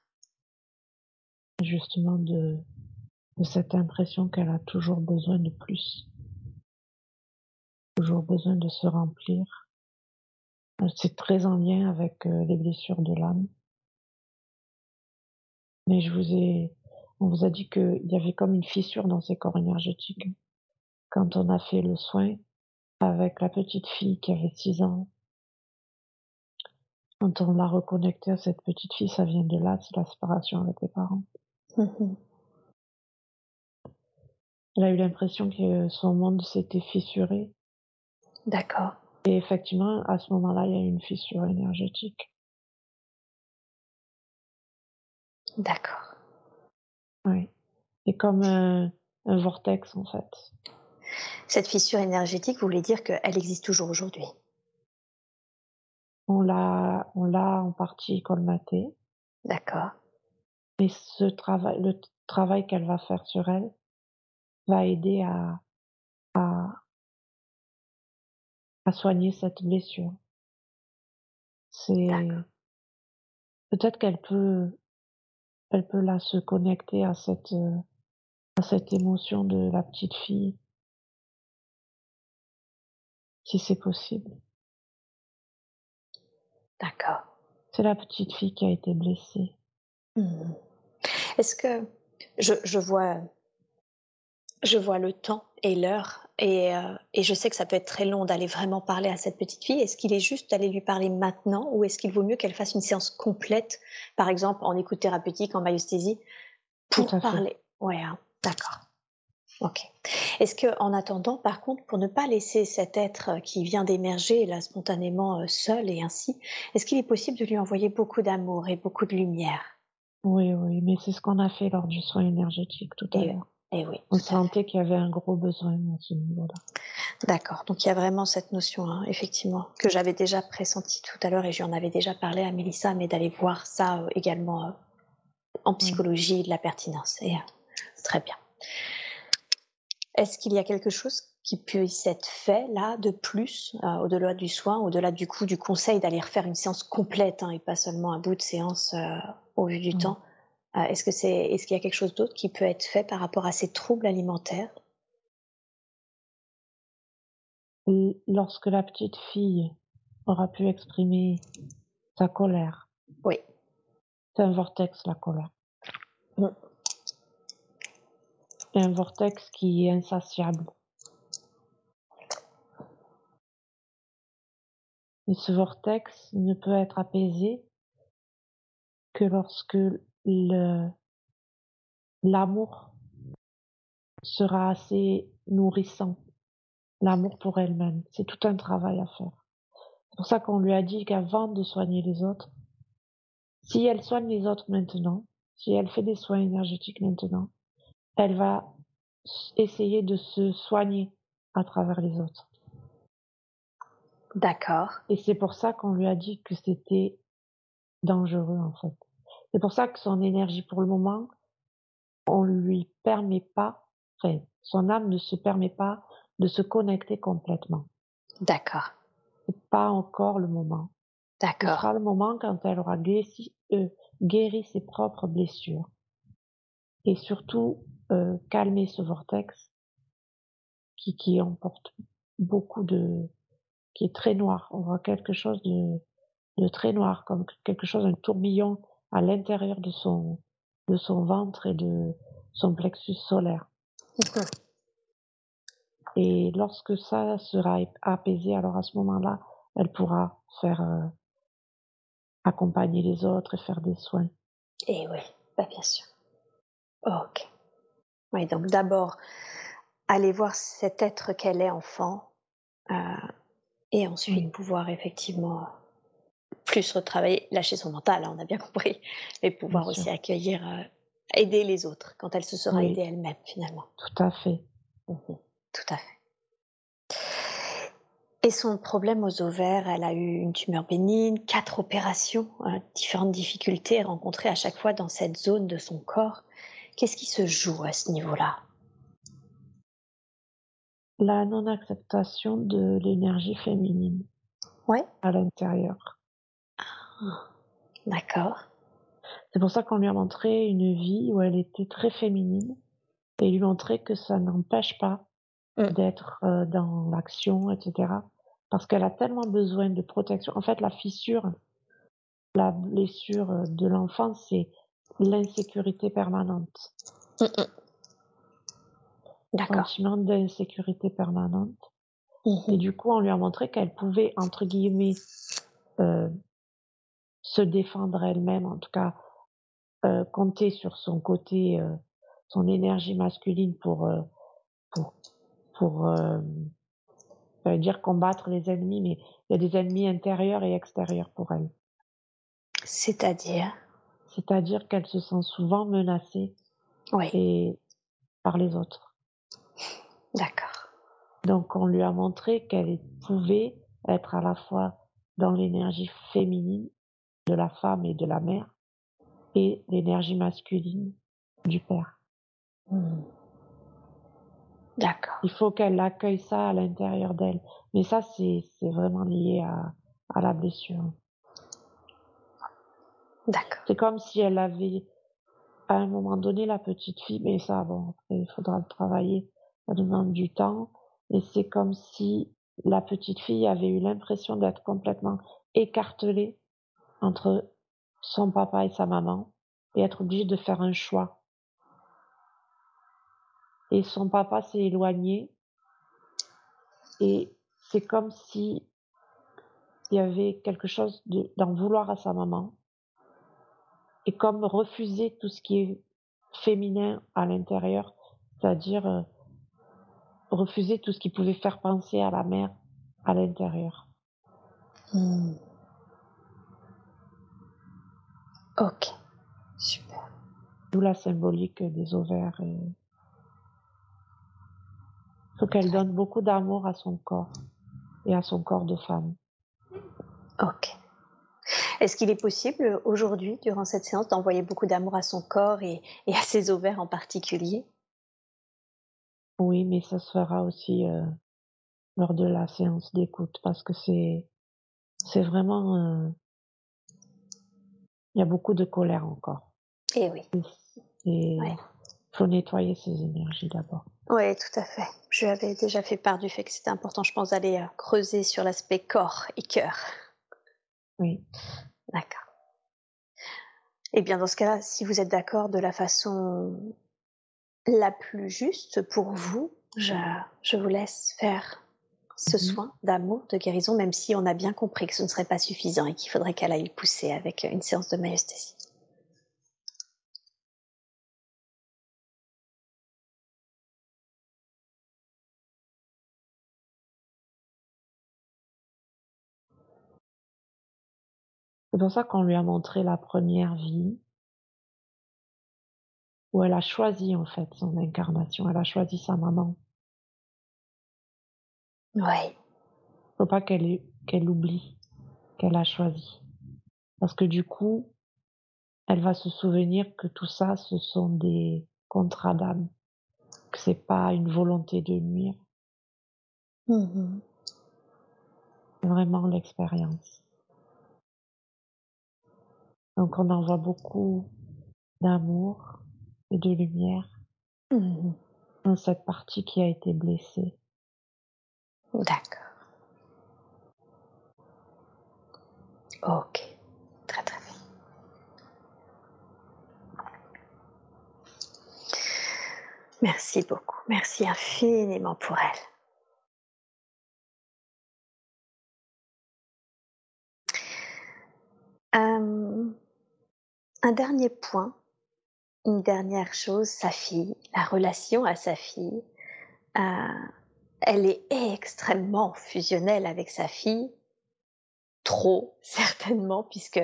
S2: Justement de, de cette impression qu'elle a toujours besoin de plus, toujours besoin de se remplir. C'est très en lien avec euh, les blessures de l'âme. Mais je vous ai, on vous a dit qu'il y avait comme une fissure dans ses corps énergétiques quand on a fait le soin avec la petite fille qui avait 6 ans. Quand on l'a reconnecté à cette petite fille, ça vient de là, c'est la séparation avec les parents. Mmh [LAUGHS] Elle a eu l'impression que son monde s'était fissuré.
S1: D'accord.
S2: Et effectivement, à ce moment-là, il y a eu une fissure énergétique.
S1: D'accord.
S2: Oui. C'est comme un, un vortex, en fait.
S1: Cette fissure énergétique, vous voulez dire qu'elle existe toujours aujourd'hui?
S2: On l'a, on l'a en partie colmatée.
S1: D'accord.
S2: Mais ce travail, le travail qu'elle va faire sur elle va aider à, à, à soigner cette blessure. C'est peut-être qu'elle peut, elle peut là se connecter à cette, à cette émotion de la petite fille si c'est possible.
S1: D'accord.
S2: C'est la petite fille qui a été blessée.
S1: Mmh. Est-ce que je, je, vois, je vois le temps et l'heure et, euh, et, je sais que ça peut être très long d'aller vraiment parler à cette petite fille. Est-ce qu'il est juste d'aller lui parler maintenant ou est-ce qu'il vaut mieux qu'elle fasse une séance complète, par exemple en écoute thérapeutique, en myosthésie, pour parler? Ouais, hein. d'accord. Ok. Est-ce que, en attendant, par contre, pour ne pas laisser cet être qui vient d'émerger là spontanément euh, seul et ainsi, est-ce qu'il est possible de lui envoyer beaucoup d'amour et beaucoup de lumière?
S2: Oui, oui, mais c'est ce qu'on a fait lors du soin énergétique tout à l'heure.
S1: Et oui.
S2: On sentait qu'il y avait un gros besoin à ce niveau-là.
S1: D'accord. Donc il y a vraiment cette notion, hein, effectivement, que j'avais déjà pressentie tout à l'heure et j'en avais déjà parlé à Mélissa, mais d'aller voir ça euh, également euh, en psychologie de la pertinence. Et, euh, très bien. Est-ce qu'il y a quelque chose qui puisse être fait là de plus, au-delà du soin, au-delà du coup du conseil d'aller refaire une séance complète hein, et pas seulement un bout de séance au vu du temps? Est-ce que c'est, est-ce qu'il y a quelque chose d'autre qui peut être fait par rapport à ces troubles alimentaires?
S2: Lorsque la petite fille aura pu exprimer sa colère.
S1: Oui.
S2: C'est un vortex, la colère. Mm. Un vortex qui est insatiable. Et ce vortex ne peut être apaisé que lorsque l'amour sera assez nourrissant l'amour pour elle-même. C'est tout un travail à faire. C'est pour ça qu'on lui a dit qu'avant de soigner les autres, si elle soigne les autres maintenant, si elle fait des soins énergétiques maintenant, elle va essayer de se soigner à travers les autres.
S1: D'accord.
S2: Et c'est pour ça qu'on lui a dit que c'était dangereux en fait. C'est pour ça que son énergie pour le moment, on lui permet pas, enfin, son âme ne se permet pas de se connecter complètement.
S1: D'accord.
S2: C'est pas encore le moment.
S1: D'accord.
S2: Ce sera le moment quand elle aura guéri, euh, guéri ses propres blessures. Et surtout, euh, calmer ce vortex qui, qui emporte beaucoup de, qui est très noir. On voit quelque chose de, de très noir, comme quelque chose, un tourbillon à l'intérieur de son, de son ventre et de son plexus solaire. Et lorsque ça sera apaisé, alors à ce moment-là, elle pourra faire euh, accompagner les autres et faire des soins.
S1: Et oui, bah bien sûr. ok. Oui, donc d'abord, aller voir cet être qu'elle est enfant, euh, et ensuite pouvoir effectivement plus retravailler, lâcher son mental, hein, on a bien compris, mais pouvoir aussi accueillir, euh, aider les autres quand elle se sera aidée elle-même finalement.
S2: Tout à fait.
S1: Mmh tout à fait. Et son problème aux ovaires, elle a eu une tumeur bénigne, quatre opérations, hein, différentes difficultés rencontrées à chaque fois dans cette zone de son corps. Qu'est-ce qui se joue à ce niveau-là?
S2: La non-acceptation de l'énergie féminine
S1: ouais.
S2: à l'intérieur.
S1: Ah, d'accord.
S2: C'est pour ça qu'on lui a montré une vie où elle était très féminine et lui montrer que ça n'empêche pas Mmh. d'être euh, dans l'action, etc. Parce qu'elle a tellement besoin de protection. En fait, la fissure, la blessure de l'enfant, c'est l'insécurité permanente. Mmh.
S1: D'accord.
S2: Sentiment d'insécurité permanente. Et du coup, on lui a montré qu'elle pouvait, entre guillemets, euh, se défendre elle-même, en tout cas, euh, compter sur son côté, euh, son énergie masculine pour, pour pour dire combattre les ennemis, mais il y a des ennemis intérieurs et extérieurs pour elle.
S1: C'est-à-dire?
S2: C'est-à-dire qu'elle se sent souvent menacée
S1: oui.
S2: et par les autres.
S1: D'accord.
S2: Donc on lui a montré qu'elle pouvait être à la fois dans l'énergie féminine de la femme et de la mère et l'énergie masculine du père.
S1: Mmh. D'accord.
S2: Il faut qu'elle accueille ça à l'intérieur d'elle. Mais ça, c'est, vraiment lié à, à la blessure. C'est comme si elle avait, à un moment donné, la petite fille, mais ça, bon, il faudra le travailler, ça demande du temps, mais c'est comme si la petite fille avait eu l'impression d'être complètement écartelée entre son papa et sa maman et être obligée de faire un choix. Et son papa s'est éloigné. Et c'est comme si il y avait quelque chose d'en vouloir à sa maman et comme refuser tout ce qui est féminin à l'intérieur, c'est-à-dire euh, refuser tout ce qui pouvait faire penser à la mère à l'intérieur.
S1: Hmm. Ok, super.
S2: D'où la symbolique des ovaires et faut qu'elle donne beaucoup d'amour à son corps et à son corps de femme.
S1: Ok. Est-ce qu'il est possible aujourd'hui, durant cette séance, d'envoyer beaucoup d'amour à son corps et, à ses ovaires en particulier?
S2: Oui, mais ça se fera aussi euh, lors de la séance d'écoute parce que c'est c'est vraiment euh, il y a beaucoup de colère encore.
S1: Et eh oui.
S2: Et il faut nettoyer ses énergies d'abord.
S1: Oui, tout à fait. Je lui avais déjà fait part du fait que c'était important, je pense, d'aller euh, creuser sur l'aspect corps et cœur.
S2: Oui.
S1: D'accord. Eh bien, dans ce cas-là, si vous êtes d'accord de la façon la plus juste pour vous, je, je vous laisse faire ce mmh soin d'amour, de guérison, même si on a bien compris que ce ne serait pas suffisant et qu'il faudrait qu'elle aille pousser avec une séance de maïesthésie.
S2: Pour ça qu'on lui a montré la première vie, où elle a choisi en fait son incarnation, elle a choisi sa maman.
S1: Oui.
S2: Faut pas qu'elle qu'elle oublie qu'elle a choisi. Parce que du coup, elle va se souvenir que tout ça, ce sont des contrats d'âme, que c'est pas une volonté de nuire.
S1: Mmh
S2: Vraiment l'expérience. Donc on envoie beaucoup d'amour et de lumière
S1: mmh
S2: dans cette partie qui a été blessée.
S1: D'accord. Ok, très très bien. Merci beaucoup, merci infiniment pour elle. Euh, un dernier point, une dernière chose, sa fille, la relation à sa fille. Euh, elle est extrêmement fusionnelle avec sa fille, trop [LAUGHS] certainement, puisque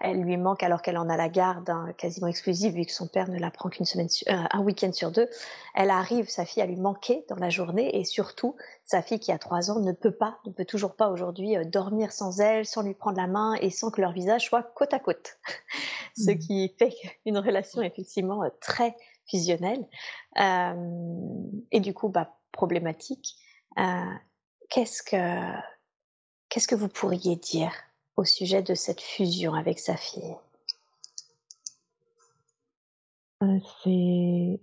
S1: elle lui manque alors qu'elle en a la garde hein, quasiment exclusive vu que son père ne la prend qu'une semaine, euh, un week-end sur deux. Elle arrive, sa fille, à lui manquer dans la journée et surtout, sa fille qui a trois ans ne peut pas, ne peut toujours pas aujourd'hui euh, dormir sans elle, sans lui prendre la main et sans que leur visage soit côte à côte. [LAUGHS] Ce mmh. qui fait une relation effectivement euh, très fusionnelle et du coup, bah, problématique. qu'est-ce que Qu'est-ce que vous pourriez dire au sujet de cette fusion avec sa fille?
S2: Euh, C'est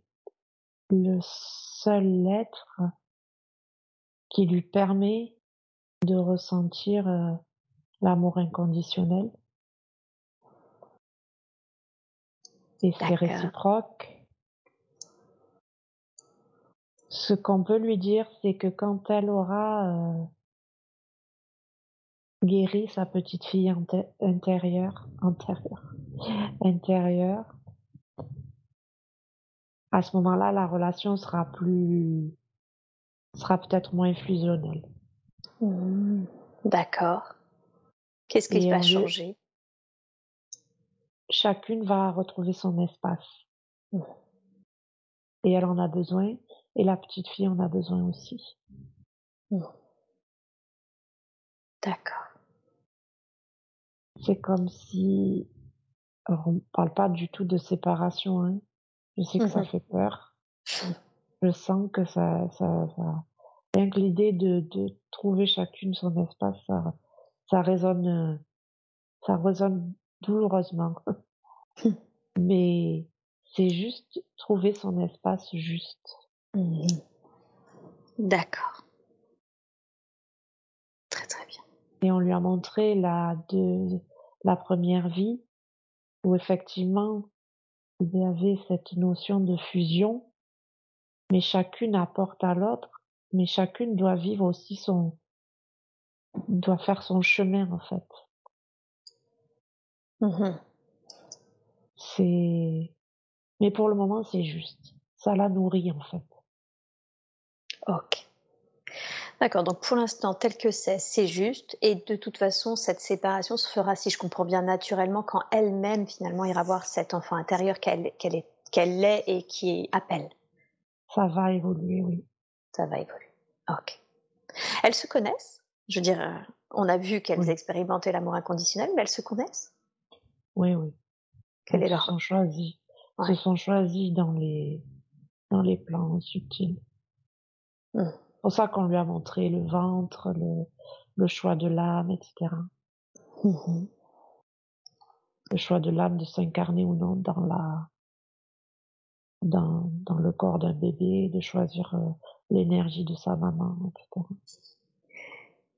S2: le seul être qui lui permet de ressentir euh, l'amour inconditionnel. Et c'est réciproque. Ce qu'on peut lui dire, c'est que quand elle aura euh, guérit sa petite fille intérieure, intérieure, intérieure. À ce moment-là, la relation sera plus, sera peut-être moins fusionnelle.
S1: Mmh. D'accord. Qu'est-ce qui va changer?
S2: Chacune va retrouver son espace. Mmh. Et elle en a besoin, et la petite fille en a besoin aussi.
S1: Mmh. D'accord.
S2: C'est comme si, alors on parle pas du tout de séparation, hein. Je sais que ça mmh fait peur. Je sens que ça, ça, ça... rien que l'idée de, de trouver chacune son espace, ça, ça résonne, ça résonne douloureusement. [LAUGHS] Mais c'est juste trouver son espace juste.
S1: Mmh D'accord. Très très bien.
S2: Et on lui a montré la, de, la première vie, où effectivement, il y avait cette notion de fusion, mais chacune apporte à l'autre, mais chacune doit vivre aussi son, doit faire son chemin en fait.
S1: Mmh
S2: c'est, mais pour le moment c'est juste. Ça la nourrit en fait.
S1: Ok. D'accord, donc pour l'instant, tel que c'est, c'est juste. Et de toute façon, cette séparation se fera, si je comprends bien, naturellement quand elle-même, finalement, ira voir cet enfant intérieur qu'elle est, qu'elle est et qui appelle.
S2: Ça va évoluer, oui.
S1: Ça va évoluer. Ok. Elles se connaissent? Je veux dire, euh, on a vu qu'elles
S2: Oui.
S1: expérimentaient l'amour inconditionnel, mais elles se connaissent?
S2: Oui, oui.
S1: Quel est leur...
S2: sont choisies.
S1: Ouais.
S2: Se sont choisies dans les, dans les plans subtils.
S1: Hmm.
S2: C'est pour ça qu'on lui a montré le ventre, le, le choix de l'âme, etc. [LAUGHS] Le choix de l'âme de s'incarner ou non dans la, dans, dans le corps d'un bébé, de choisir euh, l'énergie de sa maman, etc.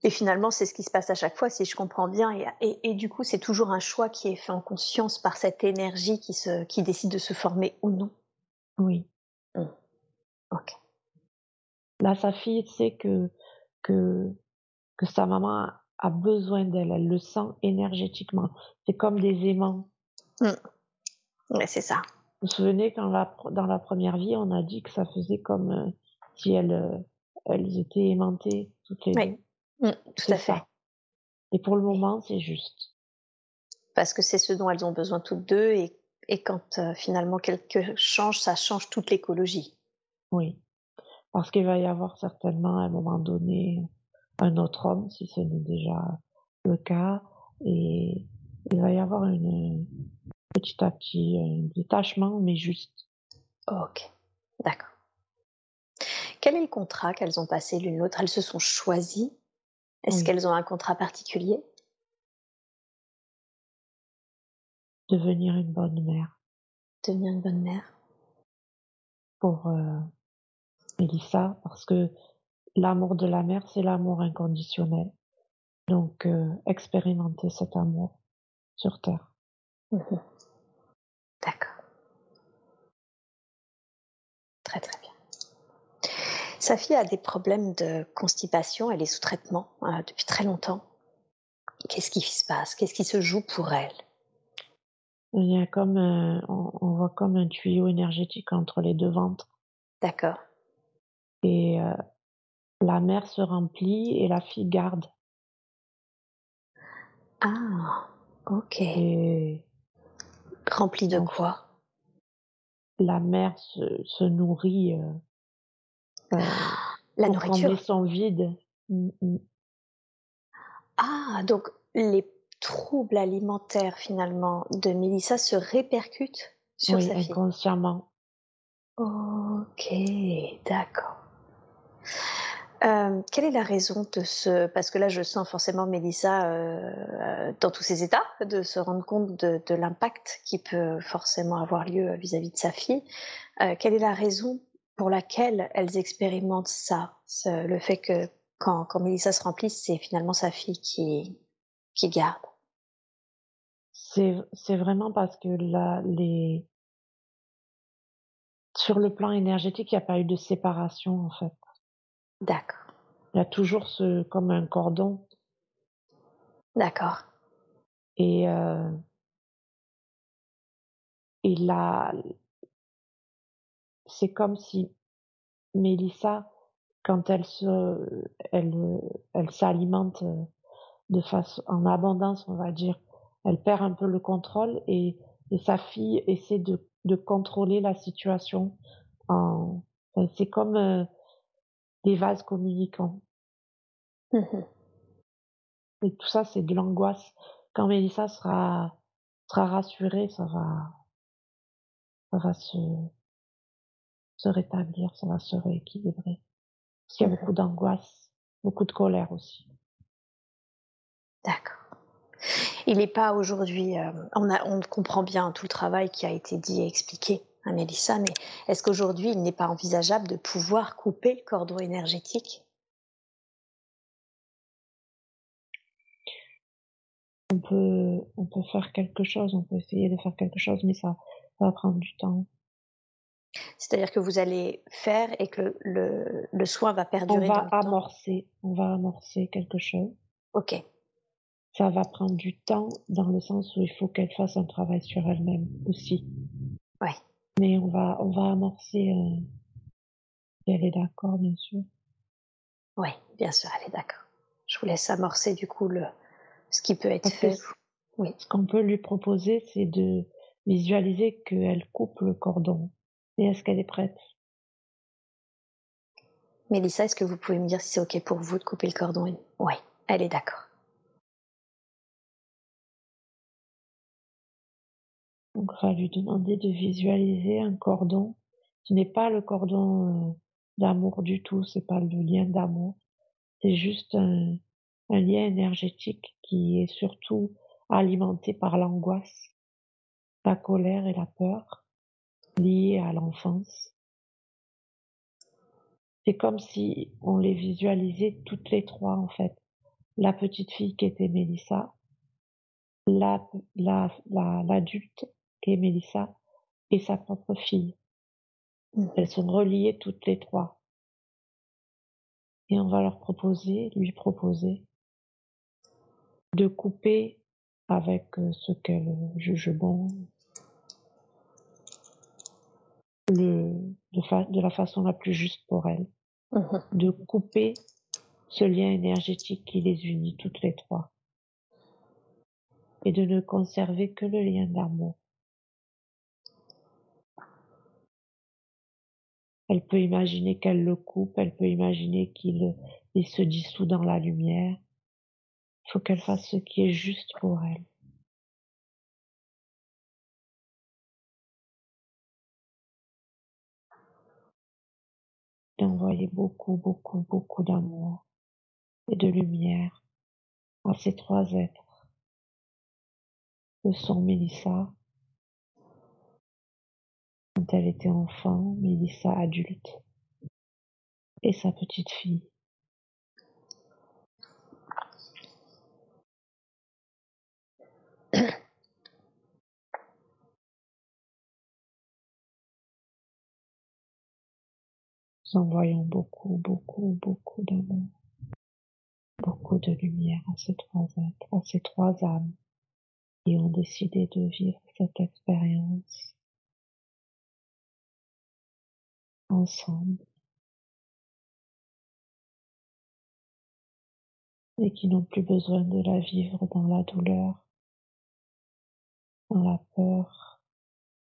S1: Et finalement, c'est ce qui se passe à chaque fois, si je comprends bien. Et, et- et du coup, c'est toujours un choix qui est fait en conscience par cette énergie qui, se, qui décide de se former ou non.
S2: Oui.
S1: Ok.
S2: Là, sa fille sait que, que, que sa maman a- besoin d'elle. Elle le sent énergétiquement. C'est comme des aimants.
S1: Ouais, c'est ça.
S2: Vous vous souvenez quand la, dans la première vie, on a dit que ça faisait comme euh, si elles, euh, elles étaient aimantées toutes les
S1: Oui.
S2: deux.
S1: Mm, tout à fait.
S2: ça. Et pour le moment, c'est juste.
S1: Parce que c'est ce dont elles ont besoin toutes deux. Et, et quand euh, finalement quelque change, ça change toute l'écologie.
S2: Oui. Parce qu'il va y avoir certainement à un moment donné un autre homme, si ce n'est déjà le cas, et il va y avoir une petit à petit un détachement, mais juste.
S1: Ok. D'accord. Quel est le contrat qu'elles ont passé l'une l'autre? Elles se sont choisies? Est-ce
S2: Oui.
S1: qu'elles ont un contrat particulier?
S2: Devenir une bonne mère
S1: Devenir une bonne mère
S2: pour euh, Mélissa, parce que l'amour de la mère, c'est l'amour inconditionnel. Donc, euh, expérimenter cet amour sur Terre.
S1: Mhm. D'accord. Très très bien. Sa fille a des problèmes de constipation, elle est sous traitement euh, depuis très longtemps. Qu'est-ce qui se passe? Qu'est-ce qui se joue pour elle?
S2: Il y a comme, on voit comme un tuyau énergétique entre les deux ventres.
S1: D'accord.
S2: Et euh, la mère se remplit et la fille garde.
S1: Ah, ok.
S2: Et
S1: Rempli de quoi?
S2: la mère se, se nourrit euh, euh,
S1: La nourriture?
S2: son vide. Mm, mm.
S1: Ah, donc les troubles alimentaires finalement de Mélissa se répercutent sur
S2: Oui,
S1: sa fille?
S2: inconsciemment.
S1: Ok, d'accord. Euh, quelle est la raison de ce... Parce que là, je sens forcément Mélissa euh, euh, dans tous ses états, de se rendre compte de, l'impact qui peut forcément avoir lieu vis-à-vis de sa fille. Quelle est la raison pour laquelle elles expérimentent ça Le fait que quand, quand Mélissa se remplit, c'est finalement sa fille qui, qui garde?
S2: C'est vraiment parce que là, sur le plan énergétique, il n'y a pas eu de séparation en fait.
S1: D'accord,
S2: Il y a toujours ce comme un cordon
S1: d'accord.
S2: et euh, et là, c'est comme si Mélissa, quand elle se, elle, elle s'alimente euh, de façon en abondance, on va dire, elle perd un peu le contrôle et, et sa fille essaie de, de contrôler la situation. En, enfin, c'est comme euh, des vases communicants.
S1: Mhm.
S2: Et tout ça, c'est de l'angoisse. Quand Mélissa sera, sera rassurée, ça va, ça va se, se rétablir, ça va se rééquilibrer. Parce qu'il y a
S1: Mhm.
S2: beaucoup d'angoisse, beaucoup de colère aussi.
S1: D'accord. Il n'est pas aujourd'hui. euh, on comprend bien tout le travail qui a été dit et expliqué à Mélissa, mais est-ce qu'aujourd'hui il n'est pas envisageable de pouvoir couper le cordon énergétique?
S2: On peut, on peut faire quelque chose, on peut essayer de faire quelque chose, mais ça, ça va prendre du temps.
S1: C'est-à-dire que vous allez faire et que le, le soin va
S2: On
S1: perdurer
S2: va
S1: dans le temps?
S2: amorcer, on va amorcer quelque chose.
S1: Ok,
S2: Ça va prendre du temps dans le sens où il faut qu'elle fasse un travail sur elle-même aussi.
S1: ouais,
S2: Mais on va, on va amorcer, euh, si elle est d'accord, bien sûr.
S1: ouais, bien sûr, elle est d'accord. Je vous laisse amorcer du coup le, ce qui peut être fait. Oui,
S2: ce qu'on peut lui proposer, c'est de visualiser qu'elle coupe le cordon. Et est-ce qu'elle est prête?
S1: Mélissa, est-ce que vous pouvez me dire si c'est OK pour vous de couper le cordon Oui, elle est d'accord.
S2: Donc, on va lui demander de visualiser un cordon. Ce n'est pas le cordon euh, d'amour du tout, c'est pas le lien d'amour. C'est juste un, lien énergétique qui est surtout alimenté par l'angoisse, la colère et la peur liées à l'enfance. C'est comme si on les visualisait toutes les trois en fait. La petite fille qui était Mélissa, la, la, l'adulte qui est Mélissa et sa propre fille. Mmh. Elles sont reliées toutes les trois. Et on va leur proposer, lui proposer, de couper avec euh, ce qu'elle juge bon, le, de, de, la façon la plus juste pour elle, mmh de couper ce lien énergétique qui les unit toutes les trois et de ne conserver que le lien d'amour. Elle peut imaginer qu'elle le coupe, elle peut imaginer qu'il il se dissout dans la lumière. Il faut qu'elle fasse ce qui est juste pour elle. D'envoyer beaucoup, beaucoup, beaucoup d'amour et de lumière à ces trois êtres Le son Mélissa, quand elle était enfant, Mélissa adulte, et sa petite fille. Nous envoyons beaucoup, beaucoup, beaucoup d'amour, beaucoup de lumière à ces trois êtres, à ces trois âmes qui ont décidé de vivre cette expérience ensemble et qui n'ont plus besoin de la vivre dans la douleur, dans la peur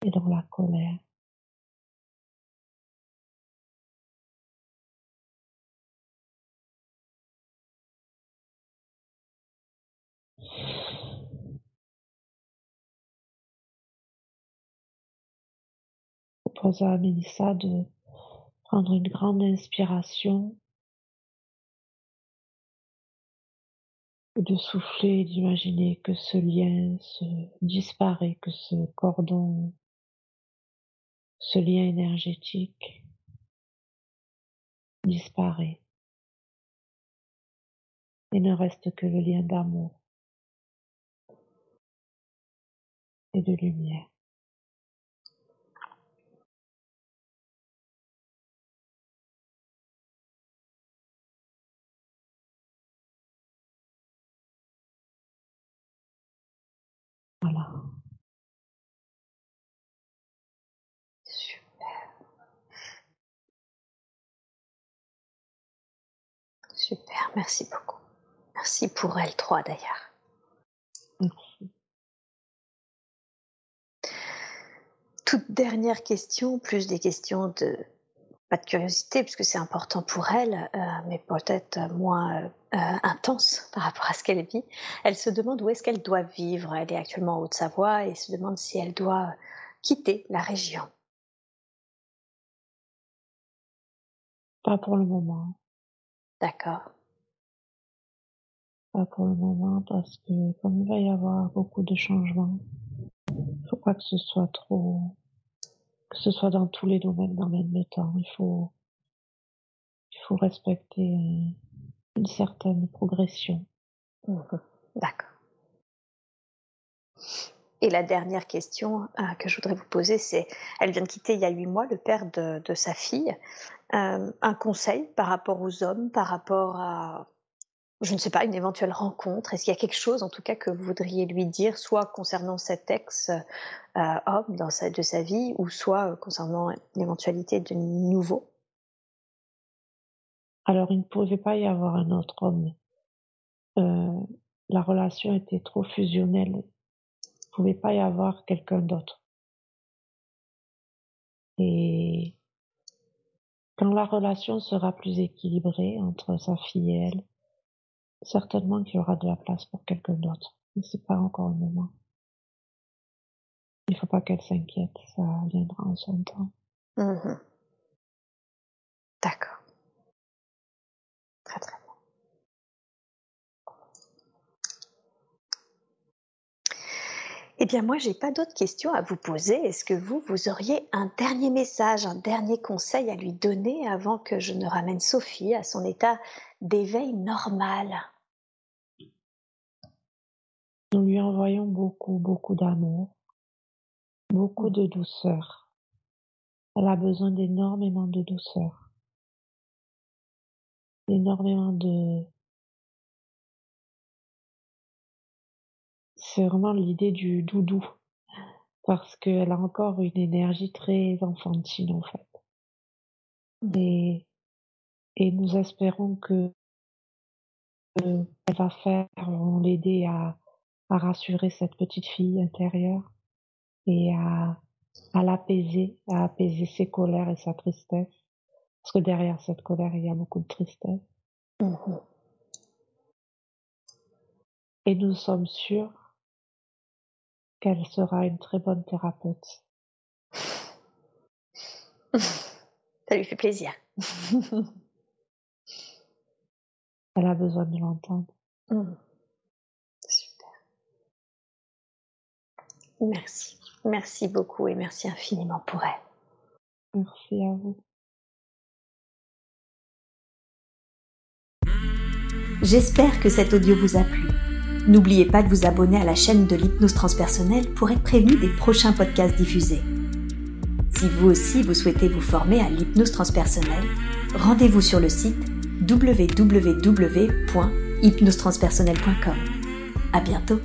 S2: et dans la colère. à de prendre une grande inspiration de souffler, d'imaginer que ce lien se disparaît, que ce cordon, ce lien énergétique disparaît et ne reste que le lien d'amour et de lumière. Voilà.
S1: Super. Super, merci beaucoup. Merci pour elle trois d'ailleurs.
S2: Merci.
S1: Toute dernière question, plus des questions de pas de curiosité puisque c'est important pour elle, euh, mais peut-être moins euh, intense par rapport à ce qu'elle vit. Elle se demande où est-ce qu'elle doit vivre. Elle est actuellement en Haute-Savoie et se demande si elle doit quitter la région.
S2: Pas pour le moment.
S1: D'accord.
S2: Pas pour le moment parce que comme il va y avoir beaucoup de changements, il faut pas que ce soit trop, que ce soit dans tous les domaines dans même temps. Il faut, respecter une certaine progression.
S1: Mmh D'accord. Et la dernière question euh, que je voudrais vous poser, c'est, elle vient de quitter il y a huit mois le père de, de sa fille. Euh, un conseil par rapport aux hommes, par rapport à, je ne sais pas, une éventuelle rencontre Est-ce qu'il y a quelque chose, en tout cas, que vous voudriez lui dire, soit concernant cet ex-homme euh, sa, de sa vie, ou soit concernant l'éventualité de nouveau?
S2: Alors il ne pouvait pas y avoir un autre homme. Euh, la relation était trop fusionnelle. Il ne pouvait pas y avoir quelqu'un d'autre. Et quand la relation sera plus équilibrée entre sa fille et elle, certainement qu'il y aura de la place pour quelqu'un d'autre. Mais c'est pas encore le moment. Il faut pas qu'elle s'inquiète, ça viendra en son temps.
S1: Mhm. D'accord. Très très bien. Eh bien moi, j'ai pas d'autres questions à vous poser. Est-ce que vous, vous auriez un dernier message, un dernier conseil à lui donner avant que je ne ramène Sophie à son état d'éveil normal
S2: Nous lui envoyons beaucoup, beaucoup d'amour, beaucoup de douceur. Elle a besoin d'énormément de douceur, d'énormément de... C'est vraiment l'idée du doudou, parce qu'elle a encore une énergie très enfantine en fait. Et, et nous espérons que euh, elle va faire, on l'aider à, à rassurer cette petite fille intérieure et à, à l'apaiser, à apaiser ses colères et sa tristesse. Parce que derrière cette colère, il y a beaucoup de tristesse.
S1: Mhm.
S2: Et nous sommes sûrs qu'elle sera une très bonne thérapeute. [LAUGHS]
S1: Ça lui fait plaisir. [LAUGHS]
S2: Elle a besoin de l'entendre.
S1: Mhm. Super. Merci. Merci beaucoup et merci infiniment pour elle.
S2: Merci à vous.
S1: J'espère que cet audio vous a plu. N'oubliez pas de vous abonner à la chaîne de l'hypnose transpersonnelle pour être prévenu des prochains podcasts diffusés. Si vous aussi vous souhaitez vous former à l'hypnose transpersonnelle, rendez-vous sur le site www.hypnosetranspersonnelle.com. À bientôt.